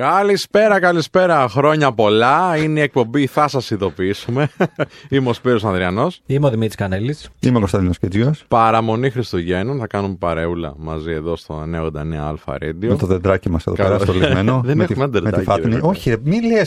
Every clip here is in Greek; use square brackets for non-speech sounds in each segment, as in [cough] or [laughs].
Καλησπέρα, καλησπέρα. Χρόνια πολλά. Είναι η εκπομπή, θα σας ειδοποιήσουμε. [laughs] Είμαι ο Σπύρος Ανδριανός. Είμαι ο Δημήτρης Κανέλης. Είμαι ο Κωνσταντίνος Κετζίο. Παραμονή Χριστουγέννων. Θα κάνουμε παρεούλα μαζί εδώ στο 99 Αλφα Radio. Με το δεντράκι μας εδώ Καλά. πέρα στολισμένο. [laughs] Δεν με έχουμε τη, με τη δεντράκι, φάτνη. ρε. Όχι, ρε, μη λε.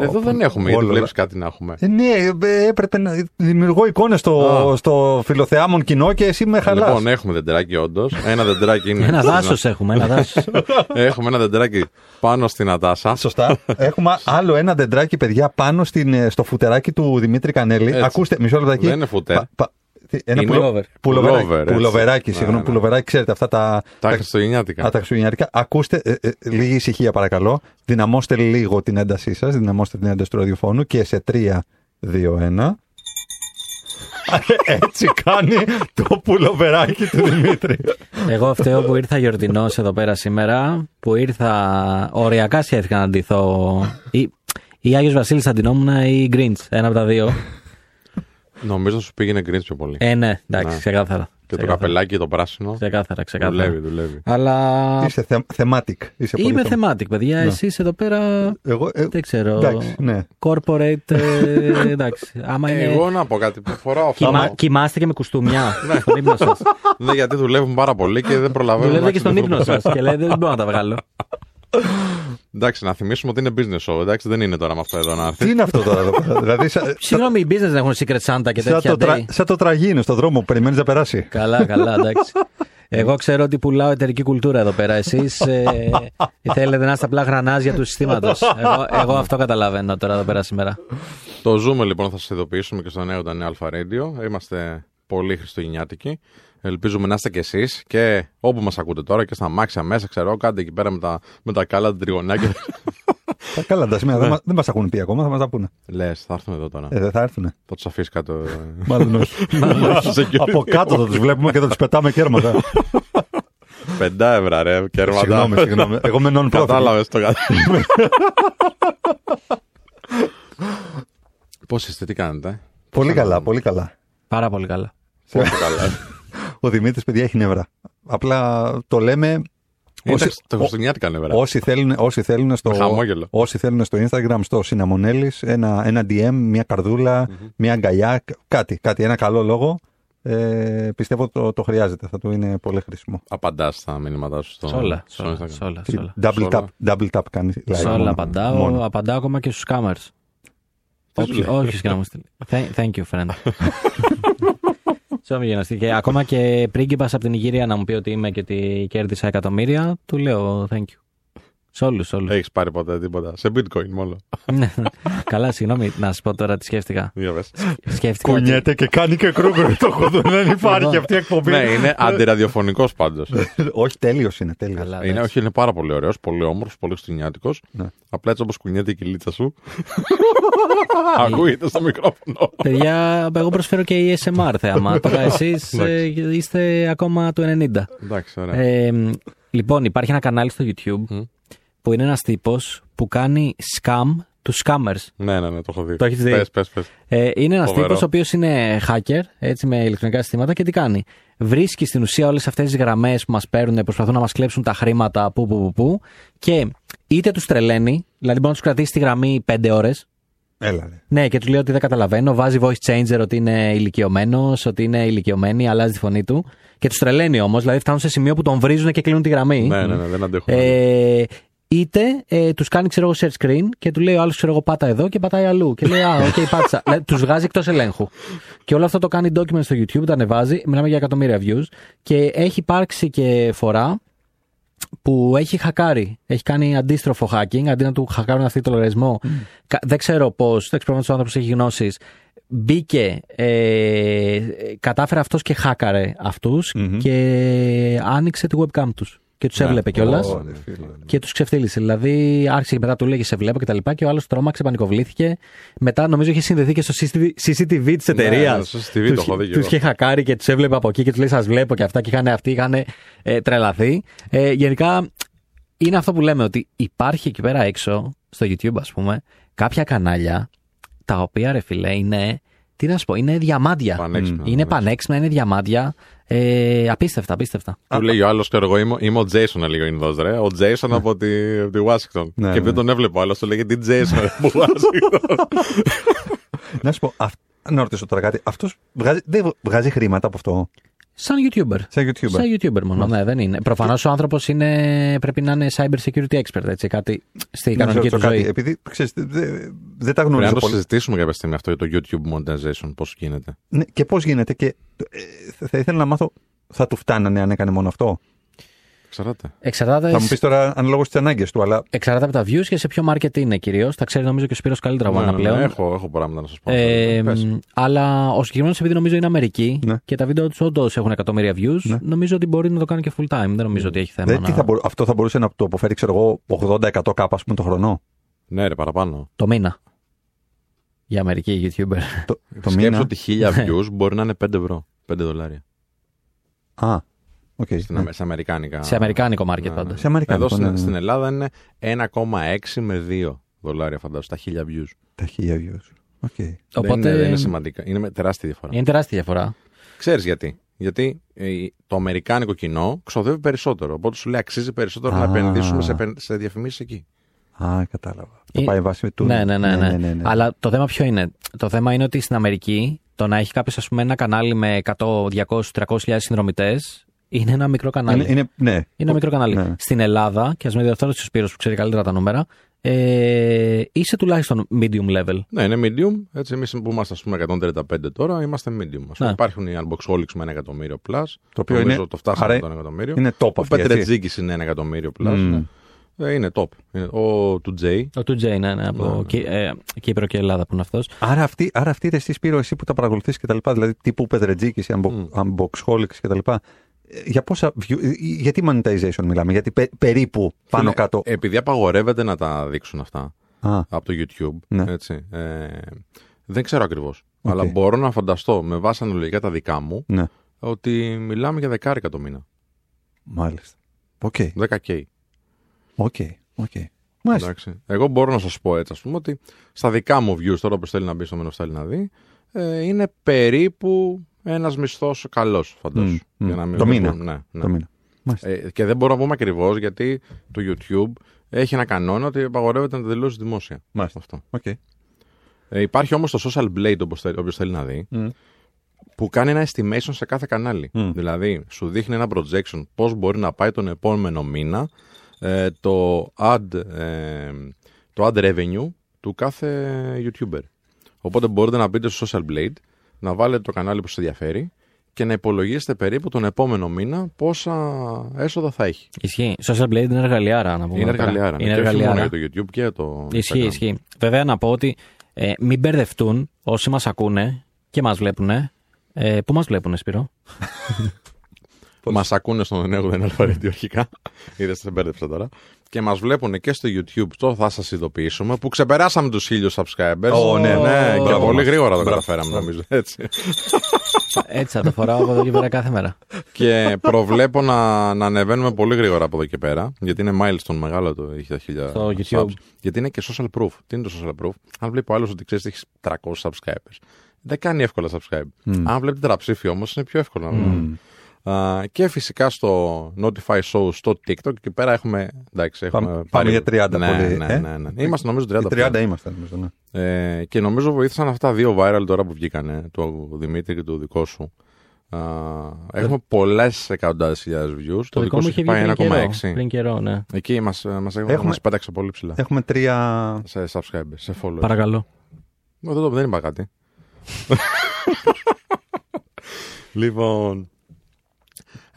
Εδώ δεν έχουμε, γιατί βλέπεις κάτι να έχουμε. Ε, ναι, ε, έπρεπε να δημιουργώ εικόνες στο, Α. στο φιλοθεάμον κοινό και εσύ με χαλάς. Λοιπόν, έχουμε δεντράκι όντως. Ένα δεντράκι είναι. Ένα δάσος έχουμε, ένα δάσος. [laughs] Έχουμε ένα δεντράκι πάνω στην Ατάσα. Σωστά. Έχουμε άλλο ένα δεντράκι, παιδιά, πάνω στην, ε, στο φουτεράκι του Δημήτρη Κανέλη. Έτσι. Ακούστε, μισό λεπτάκι. Δεν είναι φουτέ. Πα- πα- τι, ένα Είναι πουλο- pullover. πουλοβεράκι. Pullover, έτσι. Πουλοβεράκι, Ναι, συγγνώμη, ναι. πουλοβεράκι. Ξέρετε αυτά τα. Τα Χριστουγεννιάτικα. Α, τα χριστουγεννιάτικα. Ακούστε, ε, ε, λίγη ησυχία παρακαλώ. Δυναμώστε λίγο την έντασή σας, δυναμώστε την ένταση του ραδιοφώνου και σε 3, 2, 1. Έτσι κάνει το πουλοβεράκι του Δημήτρη. Εγώ φταίω που ήρθα γιορτινός εδώ πέρα σήμερα, που ήρθα. Οριακά σκέφτηκα να ντυθώ. Ή, ή Άγιος Βασίλης αντινόμουν ή Grinch. Ένα από τα δύο. Νομίζω σου πήγαινε γκριν πιο πολύ. Ε, ναι, εντάξει, Ναι. ξεκάθαρα. Και το Ξεκάθαρα. καπελάκι το πράσινο. Ξεκάθαρα, ξεκάθαρα. Δουλεύει, δουλεύει. Αλλά Είσαι θε, thematic. Είσαι πολύ είμαι θεμα- thematic, παιδιά. Εσείς εδώ πέρα Εγώ, ε, δεν ξέρω. εντάξει, ναι. Corporate, ε, [laughs] εντάξει. Άμα είναι. Εγώ να πω κάτι που φοράω αυτό. Κοιμά, κοιμάστε και με κουστούμια στον ύπνο σας. Ναι, γιατί δουλεύουν πάρα πολύ και δεν προλαβαίνουν. Δουλεύετε να και στον ύπνο ξυπνηθούν. σας και λέτε δεν μπορώ να τα βγάλω. [laughs] Εντάξει, να θυμίσουμε ότι είναι business show. Εντάξει, δεν είναι τώρα με αυτό εδώ να Τι έρθει. είναι αυτό τώρα εδώ πέρα. [laughs] δηλαδή, σαν, Συγγνώμη, οι business δεν έχουν secret Santa και σαν, τέτοια το τρα, day. σαν το τραγίνο στον δρόμο που περιμένεις να περάσει. Καλά, καλά, εντάξει. [laughs] Εγώ ξέρω ότι πουλάω εταιρική κουλτούρα εδώ πέρα. Εσείς ε, [laughs] θέλετε να είστε απλά γρανάζια του συστήματος. Εγώ, εγώ αυτό καταλαβαίνω τώρα εδώ πέρα σήμερα. Το ζούμε λοιπόν, θα σας ειδοποιήσουμε και στο νέο ήταν Αλφα Radio. Είμαστε πολύ χριστουγεννιάτικοι. Ελπίζουμε να είστε κι εσείς και όπου μας ακούτε τώρα και στα μάξια μέσα, ξέρω, κάντε εκεί πέρα με τα, με τα καλά τα τριγωνάκια. [laughs] Τα καλά τα σημεία δεν, μα- δεν μας έχουν πει ακόμα, θα μας τα πούνε. Λες, θα έρθουν εδώ τώρα. Ε, δεν θα έρθουν. Θα τους αφήσει κάτω. ε, Μάλλον όχι. [laughs] [laughs] Από κάτω θα τους βλέπουμε και θα τους πετάμε κέρματα. Πεντά ευρώ, ρε, κέρματα. συγγνώμη, συγγνώμη. Εγώ με non-profit. Κατάλαβες το κατά. Πώς είστε, τι κάνετε; Πολύ καλά, πολύ καλά. Πάρα πολύ καλά. Πολύ καλά. Ο Δημήτρης, παιδιά, έχει νεύρα. Απλά το λέμε. Είναι Όσοι, τα- τα χριστουγεννιάτικα νεύρα. όσοι, θέλουν, όσοι, θέλουν στο, Με χαμόγελο. όσοι θέλουν στο Instagram, στο Συναμονέλη, ένα, ένα DM, μια καρδούλα, μια αγκαλιά, κα- κάτι, κάτι, ένα καλό λόγο. Ε, πιστεύω το, το χρειάζεται, θα του είναι πολύ χρήσιμο. Απαντάς στα μηνύματά σου στο Σ' όλα, σ' στο όλα, Instagram. σ' όλα, σ' όλα. Double Σ' όλα. tap, double tap κάνει. like Σ' όλα μόνο. απαντάω, Μόνο. απαντάω ακόμα και στους scammers. Τι σου λέει; Όχι και να μου στείλει. Thank- Thank you, friend. [laughs] Συγγνώμη, γενναστή. Και ακόμα και πρίγκιπας από την Ιγυρία να μου πει ότι είμαι και ότι κέρδισα εκατομμύρια, του λέω thank you. Σε όλους, σε όλους. Έχεις πάρει ποτέ τίποτα. Σε bitcoin μόνο. Ναι. Καλά, συγγνώμη, να σα πω τώρα τι σκέφτηκα. Για πες. Σκέφτηκα. ότι- Κουνιέται και κάνει και κρούγκο. το έχω δει, δεν υπάρχει αυτή η εκπομπή. ναι, είναι αντιραδιοφωνικός πάντως. [laughs] όχι, τέλειος είναι, τέλειος. Καλά, είναι, εντάξει. όχι, είναι πάρα πολύ ωραίος, πολύ όμορφος, πολύ χριστουγεννιάτικο. Ναι. Απλά έτσι όπως κουνιέται η κυλίτσα σου. [laughs] Ακούγεται στο μικρόφωνο. Παιδιά, εγώ προσφέρω και η ASMR θέαμα. [laughs] Τώρα εσείς είστε ακόμα του 90. Εντάξει, ωραία. Ε, λοιπόν, υπάρχει ένα κανάλι στο YouTube Μμ. Που είναι ένας τύπος που κάνει scam του scammers. Ναι, ναι, ναι, το έχω δει. Το έχεις δει; Πες, πες, πες. Ε, είναι ένας Φοβερό. τύπος ο οποίος είναι hacker, έτσι με ηλεκτρονικά συστήματα και τι κάνει. Βρίσκει στην ουσία όλες αυτές τις γραμμές που μας παίρνουν, προσπαθούν να μας κλέψουν τα χρήματα που, που, που, που και είτε τους τρελαίνει, δηλαδή μπορεί να τους κρατήσει τη γραμμή 5 ώρες. Έλα, ρε. Ναι, και του λέει ότι δεν καταλαβαίνω. Βάζει voice changer ότι είναι ηλικιωμένος, ότι είναι ηλικιωμένη, αλλάζει τη φωνή του. Και τους τρελαίνει όμως, δηλαδή φτάνουν σε σημείο που τον βρίζουν και κλείνουν τη γραμμή. Ναι, ναι, ναι, δεν αντέχω. Ε, είτε ε, τους κάνει ξέρω εγώ share screen και του λέει ο άλλος ξέρω εγώ πάτα εδώ και πατάει αλλού. Και λέει Α, οκ, [laughs] πάτησα. Δηλαδή, τους βγάζει εκτός ελέγχου. Και όλο αυτό το κάνει document στο YouTube, το ανεβάζει. Μιλάμε για εκατομμύρια views. Και έχει υπάρξει και φορά που έχει χακάρει. Έχει κάνει αντίστροφο hacking, αντί να του χακάρουν αυτή το λογαριασμό. Κα- Δεν ξέρω πώς, δεν ξέρω αν ο άνθρωπο έχει γνώσεις. Μπήκε, ε, κατάφερε αυτός και χάκαρε αυτούς και άνοιξε τη webcam τους και τους Ναι. έβλεπε κιόλας. Ω, ρε, φίλε. Και τους ξεφτύλισε. Δηλαδή άρχισε και μετά του λέγε Σε βλέπω και τα λοιπά. Και ο άλλος τρόμαξε, πανικοβλήθηκε. Μετά νομίζω είχε συνδεθεί και στο CCTV, CCTV της εταιρείας. ναι, στο CCTV το έχω δει κι Τους εγώ. είχε χακάρει και τους έβλεπε από εκεί και τους λέει Σας βλέπω και αυτά. Και είχαν αυτοί είχαν ε, τρελαθεί. Ε, γενικά είναι αυτό που λέμε ότι υπάρχει εκεί πέρα έξω, στο YouTube ας πούμε, κάποια κανάλια τα οποία ρε φιλέ είναι Τι να σου πω, είναι διαμάντια. Πανέξυπνα, Είναι πανέξυπνα. πανέξυπνα, είναι διαμάντια. Ε, απίστευτα, απίστευτα. Του λέει ο άλλος, ξέρω εγώ, είμαι, είμαι ο Jason, έλεγε ο Ινδός, ρε. Ο Jason από τη, από τη Washington. Ναι, και ναι. δεν τον έβλεπε ο άλλος, του λέγε τι Jason ρε, από Washington. [laughs] Να σου πω, αυ... να ρωτήσω τώρα κάτι. Αυτός βγάζει, δεν βγάζει χρήματα από αυτό; Σαν YouTuber. Σαν YouTuber. Σαν YouTuber μόνο, ναι, δεν είναι. Προφανώς ο άνθρωπος πρέπει να είναι cyber security expert, έτσι, κάτι στη Να κανονική ρωτήσω του ζωή. κάτι, Επειδή ξέρεις, δεν δε, δεν τα Πρέπει γνωρίζω να το πολύ. συζητήσουμε κάποια στιγμή αυτό για το YouTube monetization, πώς γίνεται. Ναι, και πώς γίνεται και ε, θα ήθελα να μάθω, θα του φτάνανε αν έκανε μόνο αυτό; Εξαρτάται. Εξαρτάται, Θα μου πεις τώρα αναλόγω τι ανάγκες του, αλλά εξαρτάται από τα views και σε ποιο market είναι κυρίως. Τα ξέρει νομίζω και ο Σπύρος καλύτερα από Ναι, μένα ναι, πλέον. έχω, έχω πράγματα να σας πω. Ε, Πες. αλλά ο συγκεκριμένος επειδή νομίζω είναι Αμερική Ναι. και τα βίντεο τους όντως έχουν εκατομμύρια views, Ναι. νομίζω ότι μπορεί να το κάνει και full time. Δεν νομίζω ότι έχει θέμα. δεν, να... τι θα μπορού- αυτό θα μπορούσε να το αποφέρει, ξέρω εγώ, 80-100 κάπα, ας πούμε, το χρονό; Ναι, ρε, παραπάνω. Το μήνα. Για Αμερική YouTuber. Το, το Σκέψου μήνα. ότι χίλια views μπορεί να είναι 5 ευρώ. 5 δολάρια. Α, οκ. Στην, ναι. Αμε- σε αμερικάνικα. σε αμερικάνικο market Ναι, πάντα. ναι. Σε αμερικάνικο, Εδώ στην, ναι, ναι. στην Ελλάδα είναι 1,6 με 2 δολάρια, φαντάζομαι, στα χίλια views. Τα χίλια views. OK. Οπότε Δεν, είναι, δεν είναι σημαντικά. Είναι με τεράστια διαφορά. είναι τεράστια διαφορά. Ξέρεις γιατί. Γιατί ε, το αμερικάνικο κοινό ξοδεύει περισσότερο. Οπότε σου λέει αξίζει περισσότερο Α. να επενδύσουμε σε, επεν- σε διαφημίσεις εκεί. Α, κατάλαβα. Το Ε, πάει βάση του. Ναι, ναι, ναι, ναι, Αλλά το θέμα ποιο είναι; Το θέμα είναι ότι στην Αμερική το να έχει κάποιος ας πούμε ένα κανάλι με 100, 200, 300 συνδρομητές είναι ένα μικρό κανάλι. Είναι, είναι, ναι. Είναι ένα μικρό κανάλι. Ναι. Στην Ελλάδα, και ας με διορθώσει ο Σπύρος που ξέρει καλύτερα τα νούμερα, ε, είσαι τουλάχιστον medium level. Ναι, είναι medium. Έτσι, εμείς που είμαστε, ας πούμε, 135 τώρα, είμαστε medium. Ας πούμε, Ναι. Υπάρχουν οι Unboxholics με ένα εκατομμύριο plus. Το οποίο Νομίζω είναι- το φτάσαμε άρα το ένα εκατομμύριο. Είναι top Ο αυτή, έτσι. Πετρετζίκη είναι ένα εκατομμύριο plus. Μμμ. Ε, είναι top. Είναι, ο 2J. Ο 2J, ναι, ναι, από Ναι, ναι. Κύ- ε, Κύπρο και Ελλάδα που είναι αυτός. Άρα αυτή, άρα αυτή ρε, εσύ Σπύρο, εσύ που τα παρακολουθείς και τα λοιπά, δηλαδή τύπου Πετρετζίκη, Unboxholics και τα λοιπά, ε, για πόσα view, ε, γιατί monetization μιλάμε, γιατί πε- περίπου πάνω κάτω. Επειδή απαγορεύεται να τα δείξουν αυτά Α, από το YouTube. Ναι. Έτσι, ε, δεν ξέρω ακριβώς. Οκ. Αλλά μπορώ να φανταστώ με βάση αναλογικά τα δικά μου ναι, ότι μιλάμε για δεκάρικα το μήνα. μάλιστα. Οκ, 10K. OK, OK. Μάλιστα. Εντάξει. Εγώ μπορώ να σας πω έτσι, ας πούμε, ότι στα δικά μου views, τώρα που θέλει να μπει στο Μένος θέλει να δει, ε, είναι περίπου ένας μισθός καλός, φαντάζομαι. Μμ, μμ. Για να μην Το μήνα. Ναι, ναι. Το μήνα. Μάλιστα. Ε, και δεν μπορώ να πούμε ακριβώς γιατί το YouTube έχει ένα κανόνα ότι απαγορεύεται να τα δηλώσει δημόσια. Μάλιστα. Αυτό. Οκ. Ε, υπάρχει όμως το Social Blade, όποιος θέλει να δει, Μμ. που κάνει ένα estimation σε κάθε κανάλι. Μμ. Δηλαδή, σου δείχνει ένα projection πώς μπορεί να πάει τον επόμενο μήνα ε, το, ad, ε, το ad revenue του κάθε YouTuber. Οπότε μπορείτε να μπείτε στο Social Blade, να βάλετε το κανάλι που σας ενδιαφέρει και να υπολογίσετε περίπου τον επόμενο μήνα πόσα έσοδα θα έχει. Ισχύει. Social Blade είναι εργαλειάρα, να πούμε. Είναι εδώ πέρα. εργαλειάρα. Είναι και όχι μόνο εργαλειάρα. για το YouTube και για το Ισχύει, Instagram. ισχύει. Βέβαια να πω ότι ε, μην μπερδευτούν όσοι μας ακούνε και μας βλέπουν. Ε, πού μας βλέπουν, Σπύρο; [laughs] Μας ακούνε στον νέο δεν αλφαρίδιο αρχικά. [laughs] Είδες, σε μπέρδεψα τώρα. Και μας βλέπουν και στο YouTube. Το θα σας ειδοποιήσουμε που ξεπεράσαμε τους χίλιους subscribers. Ω, ναι, ναι. μπράβο και πολύ μας. γρήγορα το Μπράβο. καταφέραμε, νομίζω. Έτσι. [laughs] Έτσι θα το φοράω από εδώ και πέρα κάθε μέρα. και προβλέπω να, να ανεβαίνουμε πολύ γρήγορα από εδώ και πέρα. Γιατί είναι milestone μεγάλο το έχει τα χίλια Στο subs. YouTube. Γιατί είναι και social proof. Τι είναι το social proof; Αν βλέπει ο άλλο ότι ξέρεις ότι έχεις 300 subscribers. Δεν κάνει εύκολα subscribe. Αν βλέπεις τεραψήφι όμως είναι πιο εύκολο να Α, και φυσικά στο Notify Show στο TikTok και πέρα έχουμε. Εντάξει, έχουμε Πάμε- πάμε για 30 ναι, πολύ, Ναι, ε; ναι, ναι. Είμαστε νομίζω 30. Οι 30 πλέον. είμαστε, νομίζω. Ναι. Ε, και νομίζω βοήθησαν αυτά δύο viral τώρα που βγήκανε, του Δημήτρη και του δικό σου. Α, έχουμε πολλές εκατοντάδες χιλιάδες views. Το, δικό σου είχε έχει βγει πάει πριν καιρό. 1,6. Πριν καιρό, ναι. Εκεί μας, μας, Έχουμε- μας πέταξε πολύ ψηλά. Έχουμε τρία. Σε subscribers, σε followers. Παρακαλώ. Εγώ δεν, δεν είπα κάτι. [laughs] λοιπόν.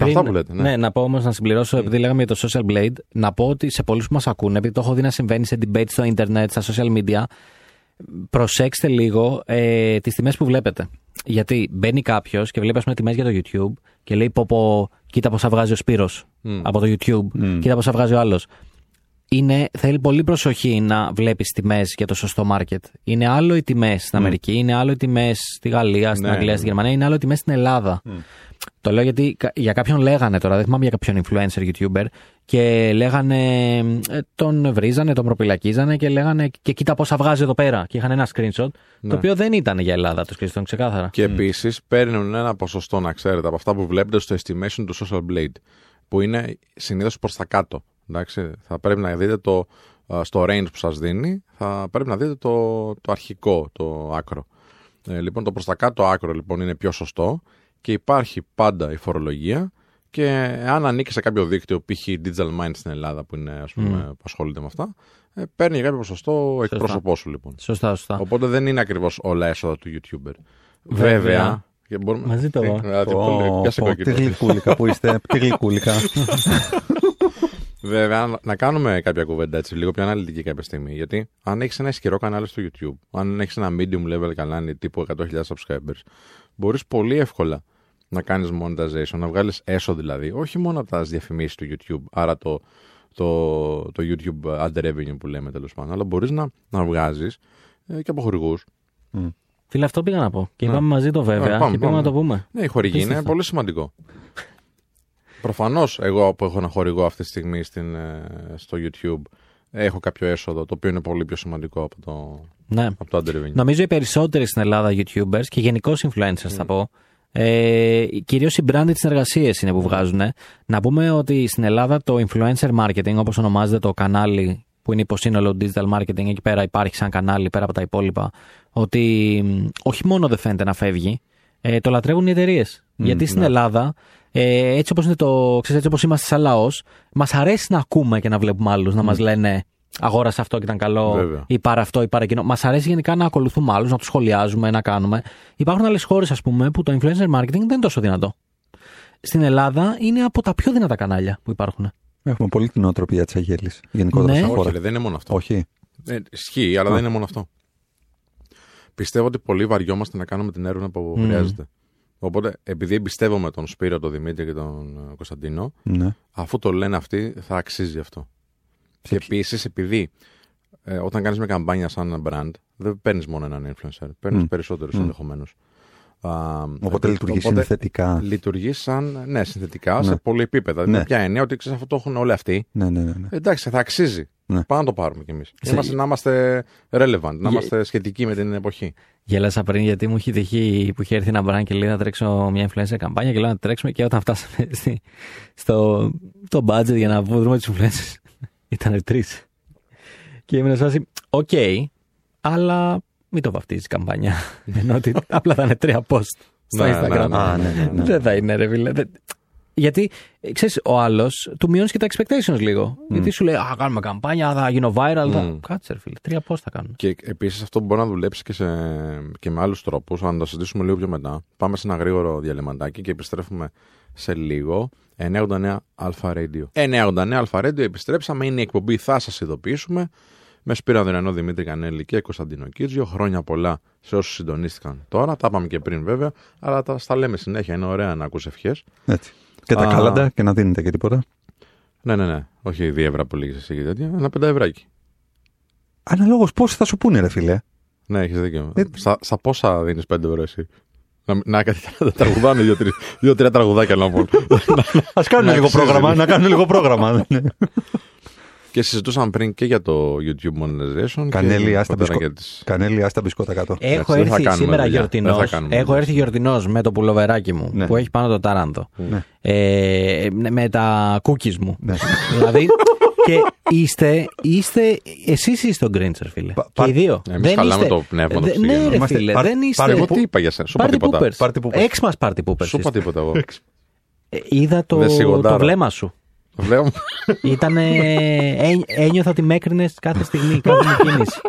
Αυτά που λέτε. Ναι. ναι, να πω όμως να συμπληρώσω, επειδή λέγαμε για το social blade, να πω ότι σε πολλούς που μας ακούνε, επειδή το έχω δει να συμβαίνει σε debate στο ίντερνετ, στα social media, προσέξτε λίγο ε, τις τιμές που βλέπετε. Γιατί μπαίνει κάποιος και βλέπει, ας πούμε, τιμές για το YouTube και λέει: Πω, πω, κοίτα πόσα βγάζει ο Σπύρος από το YouTube, κοίτα πόσα βγάζει ο άλλος. Είναι, θέλει πολύ προσοχή να βλέπεις τιμές για το σωστό market. Είναι άλλο οι τιμές στην Αμερική, είναι άλλο οι τιμές στη Γαλλία, στην Ναι, Αγγλία, ναι. στη Γερμανία, είναι άλλο οι τιμές στην Ελλάδα. Το λέω γιατί κα- για κάποιον λέγανε τώρα, δεν θυμάμαι για κάποιον influencer YouTuber, και λέγανε, ε, τον βρίζανε, τον προπυλακίζανε και λέγανε και κοίτα πόσα βγάζει εδώ πέρα. Και είχαν ένα screenshot, Ναι. το οποίο δεν ήταν για Ελλάδα το screenshot, ξεκάθαρα. Και επίσης παίρνουν ένα ποσοστό, να ξέρετε, από αυτά που βλέπετε στο estimation του Social Blade, που είναι συνήθως προς τα κάτω. Εντάξει, θα πρέπει να δείτε το α, στο range που σα δίνει, θα πρέπει να δείτε το, το αρχικό, το άκρο. Ε, λοιπόν, το προ τα κάτω άκρο λοιπόν είναι πιο σωστό και υπάρχει πάντα η φορολογία. Και αν ανήκει σε κάποιο δίκτυο, π.χ. Digital Mind στην Ελλάδα, που, είναι, ας πούμε, που ασχολείται με αυτά, ε, παίρνει για κάποιο ποσοστό εκπρόσωπό σου λοιπόν. Σωστά, σωστά. Οπότε δεν είναι ακριβώ όλα έσοδα του YouTuber. Βέβαια. Βέβαια. και μπορούμε... Μαζί το Ε, πω. δηλαδή, Πω, πολύ- πιάσε πω, κόκκινο. Τι γλυκούλικα που είστε, τι γλυκούλικα. Βέβαια, να- να κάνουμε κάποια κουβέντα έτσι λίγο πιο αναλυτική κάποια στιγμή. Γιατί αν έχεις ένα ισχυρό κανάλι στο YouTube, αν έχεις ένα medium level κανάλι τύπου 100.000 subscribers, μπορείς πολύ εύκολα να κάνεις monetization, να βγάλεις έσω δηλαδή, όχι μόνο από τα διαφημίσεις του YouTube, άρα το, το, το YouTube ad revenue που λέμε τέλος πάντων, αλλά μπορείς να, να βγάζεις ε, και από χορηγούς. Φίλε, αυτό πήγα να πω. Και είπαμε μαζί το βέβαια. Ωραία, πάμε, και πήγαμε πάμε. να το πούμε. Ναι, η χορηγή είναι Απίστευτο. πολύ σημαντικό. Προφανώς, εγώ που έχω ένα χορηγό αυτή τη στιγμή στην, ε, στο YouTube, έχω κάποιο έσοδο το οποίο είναι πολύ πιο σημαντικό από το, Ναι. από το ad revenue. Νομίζω οι περισσότεροι στην Ελλάδα YouTubers και γενικώ influencers θα πω. Ε, κυρίως οι branded συνεργασίες είναι που βγάζουν. Να πούμε ότι στην Ελλάδα το influencer marketing, όπως ονομάζεται το κανάλι που είναι υποσύνολο digital marketing, εκεί πέρα υπάρχει σαν κανάλι πέρα από τα υπόλοιπα, ότι μ, όχι μόνο δεν φαίνεται να φεύγει, ε, το λατρεύουν οι εταιρείες. Γιατί στην Ελλάδα, ε, έτσι όπως, είναι το, ξέρεις, έτσι όπως είμαστε σαν λαός, μας αρέσει να ακούμε και να βλέπουμε άλλους να μας λένε αγόρασε αυτό και ήταν καλό, Βέβαια. ή πάρε αυτό ή πάρε εκείνο. Μας αρέσει γενικά να ακολουθούμε άλλους, να τους σχολιάζουμε, να κάνουμε. Υπάρχουν άλλες χώρες, ας πούμε, που το influencer marketing δεν είναι τόσο δυνατό. Στην Ελλάδα είναι από τα πιο δυνατά κανάλια που υπάρχουν. Έχουμε πολύ την οτροπία τη Αγέλη. Γενικότερα Ναι. σαν Όχι, χώρα. ρε, δεν είναι μόνο αυτό. Όχι. Ε, ισχύει, αλλά δεν είναι μόνο αυτό. Πιστεύω ότι πολύ βαριόμαστε να κάνουμε την έρευνα που χρειάζεται. Οπότε, επειδή εμπιστεύομαι τον Σπύρο, τον Δημήτρη και τον ε, Κωνσταντίνο, Ναι. αφού το λένε αυτοί, θα αξίζει αυτό. Και επίσης, επειδή ε, όταν κάνεις μια καμπάνια σαν ένα brand, δεν παίρνεις μόνο έναν influencer, παίρνεις περισσότερους ενδεχομένως. Οπότε λειτουργεί συνθετικά. Λειτουργεί σαν, ναι, συνθετικά σε Ναι. πολλή επίπεδα. Ναι. Με ποια έννοια ότι ξέρεις αυτό το έχουν όλοι αυτοί. Ναι, ναι, ναι. ναι. Εντάξει, θα αξίζει. Ναι. Πάμε να το πάρουμε κι εμείς. Σε- Είμαστε, να είμαστε relevant, να είμαστε σχετικοί με την εποχή. Γέλασα πριν γιατί μου είχε τυχεί που είχε έρθει ένα brand και λέει να τρέξω μια influencer καμπάνια και λέω να τρέξουμε και όταν φτάσαμε [laughs] στη, στο το budget για να βρούμε του influencers [laughs] ήταν τρεις. Και ήμουν σε φάση, οκ, αλλά μην το βαφτίζεις καμπάνια. Ενώ ότι απλά θα είναι τρία post στο Ναι, ναι, Instagram. ναι. Α, ναι, ναι, ναι. Δεν θα είναι, ρε φίλε. Δεν- Γιατί, ξέρεις, ο άλλος του μειώνεις και τα expectations λίγο. Γιατί σου λέει, Α, κάνουμε καμπάνια, θα γίνω viral. Θα... Μμ. Κάτσε, ρε φίλε. Τρία post θα κάνουν. Και επίσης αυτό μπορεί να δουλέψει και, σε, και με άλλους τρόπους. Αν το συζητήσουμε λίγο πιο μετά. Πάμε σε ένα γρήγορο διαλυματάκι και επιστρέφουμε σε λίγο. 989 Αλφα Radio. 989 Αλφα Radio, επιστρέψαμε. Είναι η εκπομπή, θα σας ειδοποιήσουμε. Με Σπύρο Αδριανό, Δημήτρη Κανέλη και Κωνσταντίνο Κίτζιο. Χρόνια πολλά σε όσους συντονίστηκαν τώρα. Τα είπαμε και πριν βέβαια, αλλά τα στα λέμε συνέχεια. Είναι ωραία να ακούς ευχές. Έτσι. Και τα Α. κάλαντα και να δίνετε και τίποτα. Ναι, ναι, ναι. Όχι 2 ευρώ που λέγεις εσύ και τέτοια. Ένα πενταευράκι. Αναλόγως πώ θα σου πούνε, ρε φιλέ. Ναι, έχεις δίκιο. Ε, Στα, στα πόσα δίνεις 5 ευρώ εσύ. Να, να, να τραγουδάνε δύο-τρία δύο, τρία τραγουδάκια να πούν. Α κάνουν Να λίγο αξίζει. πρόγραμμα. Να κάνουν λίγο πρόγραμμα. Ναι. και συζητούσαμε πριν και για το YouTube monetization. Κανέλη, και άστα πατέρα μπισκο- για τις... Κανέλη, άστα μπισκότα κάτω. Έχω δεν θα έρθει κάνουμε σήμερα δουλειά. γιορτινός. Δεν θα κάνουμε Έχω δουλειά. έρθει γιορτινός με το πουλοβεράκι μου Ναι. που έχει πάνω το τάρανδο. Ναι. Ε, με τα cookies μου. Ναι. δηλαδή. Και είστε, είστε εσείς είστε ο Γκρίντσερ, φίλε. Πα- και πα- οι δύο. Εμείς Δεν χαλάμε είστε- το πνεύμα τους Δε- Ναι, Χριστουγέννων. ρε Είμαστε φίλε, πάρ- δεν είστε. πάρτε Εγώ τι είπα για σένα, σου είπα Party τίποτα. poopers. Party poopers. Έξ μας party poopers. Σου είπα είστε. τίποτα εγώ. Ε, Είδα το, Δεν σιγοντάρω. το βλέμμα σου. Βλέπω. Ήταν. ένιωθα ότι με έκρινες κάθε στιγμή, κάθε μου [laughs] κίνηση.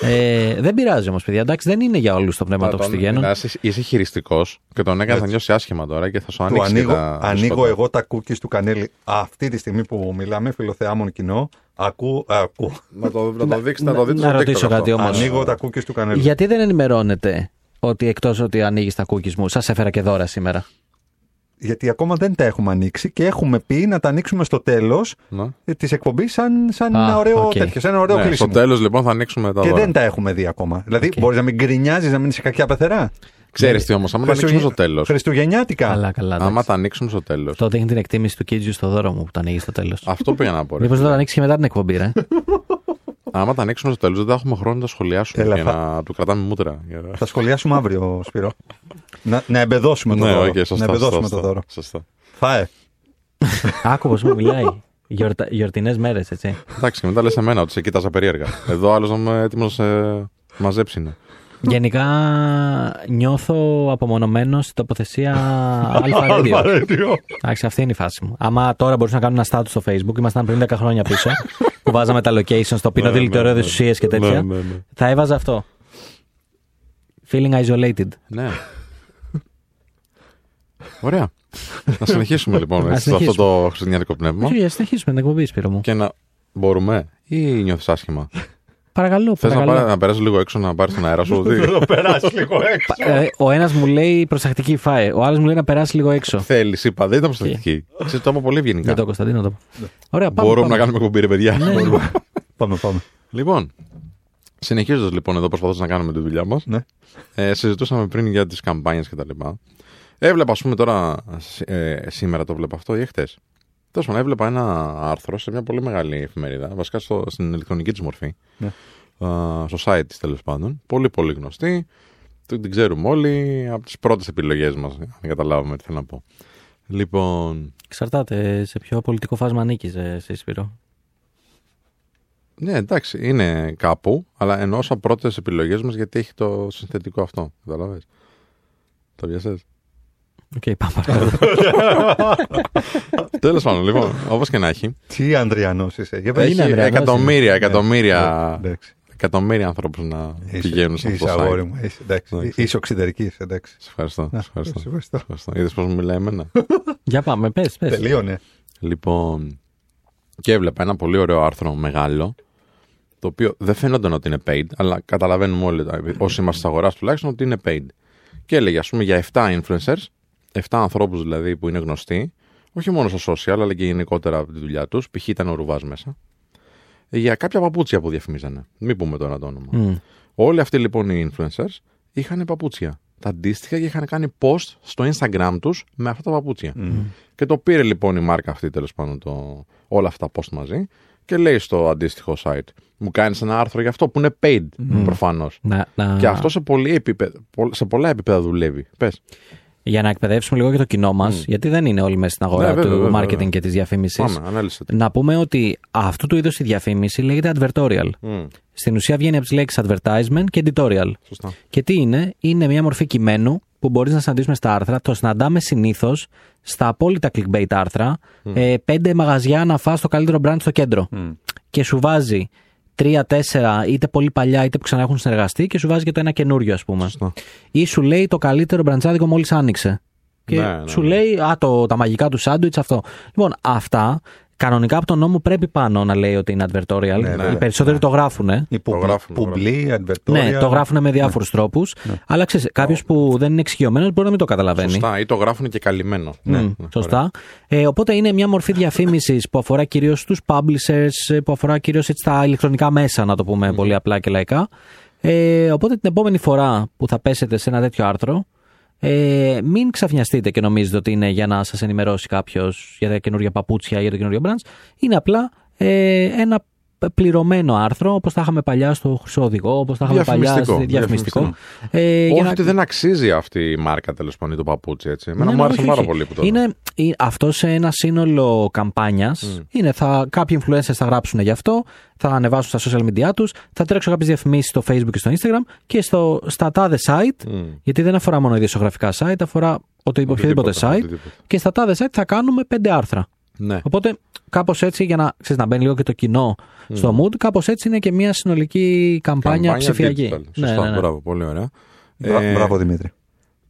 Ε, δεν πειράζει όμως, παιδιά. Εντάξει, δεν είναι για όλους το πνεύμα των Χριστουγέννων. Μιλάς, είσαι- Είσαι χειριστικός και τον έκανε να νιώσει άσχημα τώρα και θα σου Του ανοίξει. και ανοίγω, τα ανοίγω μπισκότα. εγώ τα cookies του Κανέλη αυτή τη στιγμή που μιλάμε, φιλοθεάμον κοινό. Ακού, ακού. Να το, να το δείξετε, να το Να- δείτε να στο ρωτήσω TikTok κάτι αυτό. όμως. Ανοίγω τα cookies του Κανέλη. Γιατί δεν ενημερώνετε ότι εκτός ότι ανοίγεις τα cookies μου, σας έφερα και δώρα σήμερα; Γιατί ακόμα δεν τα έχουμε ανοίξει και έχουμε πει να τα ανοίξουμε στο τέλος Να. της εκπομπής σαν, σαν Α, ένα ωραίο οκ. τέτοιο, σαν ένα ωραίο Ναι, στο κλείσιμο. τέλος λοιπόν θα ανοίξουμε τα Και δώρα. δεν τα έχουμε δει ακόμα. Δηλαδή, Οκ. μπορείς να μην γκρινιάζεις, να μην είσαι κακιά πεθερά. Ξέρεις τι όμως, άμα τα ανοίξουμε στο τέλος. Χριστουγεννιάτικα. Καλά, καλά. Άμα εντάξει. τα ανοίξουμε στο τέλος. Αυτό δείχνει την εκτίμηση του Κίτζου στο δώρο μου που το ανοίγεις στο τέλος. Αυτό πήγα να πω. ρε. Μήπως δεν το ανοίξεις και μετά την εκπομπή, ρε. [laughs] Άμα τα ανοίξουμε στο τέλος, δεν θα έχουμε χρόνο να τα σχολιάσουμε Έλα, και θα- να του κρατάμε μούτρα. Για- Θα σχολιάσουμε αύριο, Σπύρο. να, να εμπεδώσουμε το Ναι, δώρο. οκ, σωστά, να εμπεδώσουμε σωστά, το δώρο. σωστά. Φάε. Άκου πώ μου μιλάει. Γιορτα... Γιορτινές μέρες, έτσι. Εντάξει, και μετά λες εμένα ότι σε κοίταζα περίεργα. Εδώ άλλος να είμαι έτοιμος να σε μαζέψει. Είναι. Γενικά νιώθω απομονωμένος στην τοποθεσία [laughs] Αλφα Radio. Εντάξει, αυτή είναι η φάση μου. Άμα τώρα μπορούσα να κάνω ένα status στο Facebook, ήμασταν πριν 10 χρόνια πίσω, [laughs] που βάζαμε τα locations στο πίνο Ναι, ναι, δηλητηριώδε ναι. ουσίε και τέτοια. Ναι, ναι, ναι. Θα έβαζα αυτό. Feeling isolated. Ναι. Ωραία. να συνεχίσουμε λοιπόν [laughs] Να έτσι, σε αυτό συνεχίσουμε. το χριστουγεννιάτικο πνεύμα. Όχι, ας συνεχίσουμε την εκπομπή, Σπύρο μου. Και να μπορούμε ή νιώθεις άσχημα; Παρακαλώ, Θες να, παρακαλώ. πάρε- να περάσει λίγο έξω να πάρει τον αέρα σου. τι; το περάσει λίγο έξω. Ε, ο ένας μου λέει προσεκτική φάε, ο άλλος μου λέει να περάσει λίγο έξω. Θέλεις, είπα, δεν ήταν προστατική. Σε το είπα πολύ ευγενικά. Για το Κωνσταντίνο το πω. Ωραία, πάμε. Μπορούμε πάμε. να κάνουμε κουμπί, ρε παιδιά. Ναι. πάμε, πάμε. Λοιπόν, συνεχίζοντας λοιπόν εδώ προσπαθώ να κάνουμε τη δουλειά μας. Ναι. Ε, συζητούσαμε πριν για τις καμπάνιες κτλ. Έβλεπα, ας πούμε, τώρα ε, σήμερα το βλέπω αυτό ή εχθέ. Τέλος πάντων, έβλεπα ένα άρθρο σε μια πολύ μεγάλη εφημερίδα, βασικά στο, στην ηλεκτρονική της μορφή. Ναι. Α, στο site της τέλος πάντων. Πολύ, πολύ γνωστή. Την την ξέρουμε όλοι από τις πρώτες επιλογές μας, αν καταλάβουμε τι θέλω να πω. Λοιπόν, Εξαρτάται σε ποιο πολιτικό φάσμα ανήκεις, εσύ, Σπύρο. ναι, εντάξει, είναι κάπου, αλλά εννοώ σαν πρώτες επιλογές μας γιατί έχει το συνθετικό αυτό. Καταλαβες. Το βιασέ. Οκ, πάμε παρακάτω. [laughs] Τέλος πάντων, λοιπόν, όπως και να έχει. Τι Ανδριανός είσαι. Για πες. Είναι Έχει Ανδρεανός, εκατομμύρια, Ναι, εκατομμύρια, εντάξει. εκατομμύρια ανθρώπους να Είσαι- πηγαίνουν σε αυτό Είσαι το αγόρι site. μου. Είσαι, εντάξει. Εντάξει. Είσαι οξυδερική, εντάξει. Σε ευχαριστώ. Να, σε ευχαριστώ. σε ευχαριστώ. ευχαριστώ. Είδες πώς μου μιλάει εμένα; [laughs] Για πάμε, πες. πες. Τελείωνε. λοιπόν, και έβλεπα ένα πολύ ωραίο άρθρο μεγάλο. Το οποίο δεν φαίνονταν ότι είναι paid, αλλά καταλαβαίνουμε όλοι, όσοι είμαστε της αγοράς τουλάχιστον, ότι είναι paid. Και έλεγε, ας πούμε, για 7 influencers, 7 ανθρώπους δηλαδή που είναι γνωστοί, όχι μόνο στο social, αλλά και γενικότερα από τη δουλειά τους. Π.χ. ήταν ο Ρουβάς μέσα. Για κάποια παπούτσια που διαφημίζανε. Μην πούμε τώρα το όνομα. Μμ. Όλοι αυτοί λοιπόν οι influencers είχαν παπούτσια. Τα αντίστοιχα και είχαν κάνει post στο Instagram τους με αυτά τα παπούτσια. Και το πήρε λοιπόν η μάρκα αυτή τέλος πάντων το, όλα αυτά τα post μαζί και λέει στο αντίστοιχο site. Μου κάνεις ένα άρθρο για αυτό που είναι paid προφανώς. Να, να... Και αυτό σε, πολύ επίπεδα, σε πολλά επίπεδα δουλεύει. Πες. Για να εκπαιδεύσουμε λίγο και το κοινό μας, γιατί δεν είναι όλοι μέσα στην αγορά Ναι, βέβαια, του βέβαια, marketing βέβαια. και της διαφήμισης. Πάμε, ανάλυσε. το. Να πούμε ότι αυτού του είδους η διαφήμιση λέγεται advertorial. Μμ, Στην ουσία βγαίνει από τις λέξεις advertisement και editorial. σωστά. Και τι είναι, είναι μια μορφή κειμένου που μπορείς να συναντήσουμε στα άρθρα. Το συναντάμε συνήθως στα απόλυτα clickbait άρθρα. Ε, πέντε μαγαζιά να φας το καλύτερο brand στο κέντρο. Και σου βάζει τρία-τέσσερα, είτε πολύ παλιά είτε που ξανά έχουν συνεργαστεί, και σου βάζει και το ένα καινούριο, ας πούμε. Σωστά. Ή σου λέει το καλύτερο μπραντζάδικο μόλις άνοιξε. Και Ναι, ναι, σου ναι. λέει, Α, το, τα μαγικά του σάντουιτς αυτό. Λοιπόν, αυτά κανονικά από τον νόμο πρέπει πάνω να λέει ότι είναι advertorial. Ναι, ναι, Οι ναι. περισσότεροι το γράφουν. Η Το γράφουν, το πουμπλή, advertorial. Ναι, το γράφουν με διάφορους τρόπους. Αλλά ξέρεις, κάποιος που δεν είναι εξοικειωμένος μπορεί να μην το καταλαβαίνει. Σωστά. Ή το γράφουν και καλυμμένο. Μμ, Ναι, ναι, σωστά. Ε, οπότε είναι μια μορφή διαφήμισης που αφορά κυρίως τους publishers, ε, που αφορά κυρίως τα ηλεκτρονικά μέσα, να το πούμε πολύ απλά και λαϊκά. Ε, οπότε την επόμενη φορά που θα πέσετε σε ένα τέτοιο άρθρο, ε, μην ξαφνιαστείτε και νομίζετε ότι είναι για να σας ενημερώσει κάποιος για τα καινούργια παπούτσια ή για το καινούργιο branch. Είναι απλά ε, ένα πληρωμένο άρθρο, όπως τα είχαμε παλιά στο Χρυσό Οδηγό, όπως τα είχαμε παλιά Διαφημιστικό, στο διαφημιστικό. διαφημιστικό. Ε, για Όχι να- ότι δεν αξίζει αυτή η μάρκα τέλος πάντων ή το παπούτσι έτσι. Εμένα ναι, μου ναι, άρεσε όχι, πάρα όχι. πολύ που το Είναι ε, αυτό σε ένα σύνολο καμπάνιας. Είναι θα, κάποιοι influencers θα γράψουν γι' αυτό, θα ανεβάσουν στα social media τους, θα τρέξουν κάποιες διαφημίσεις στο Facebook και στο Instagram και στο, στα τάδε site, Μμ. γιατί δεν αφορά μόνο ειδησιογραφικά site, αφορά οτι- οποιοδήποτε Οτιδήποτε, site. οτιδήποτε. Και στα τάδε site θα κάνουμε πέντε άρθρα. Ναι. Οπότε κάπως έτσι, για να, ξέρεις, να μπαίνει λίγο και το κοινό στο mood, κάπως έτσι είναι και μια συνολική καμπάνια, ψηφιακή. digital. Ναι, Σωστά, ναι, ναι. μπράβο, πολύ ωραία. Μπρα- Ε, Μπράβο Δημήτρη.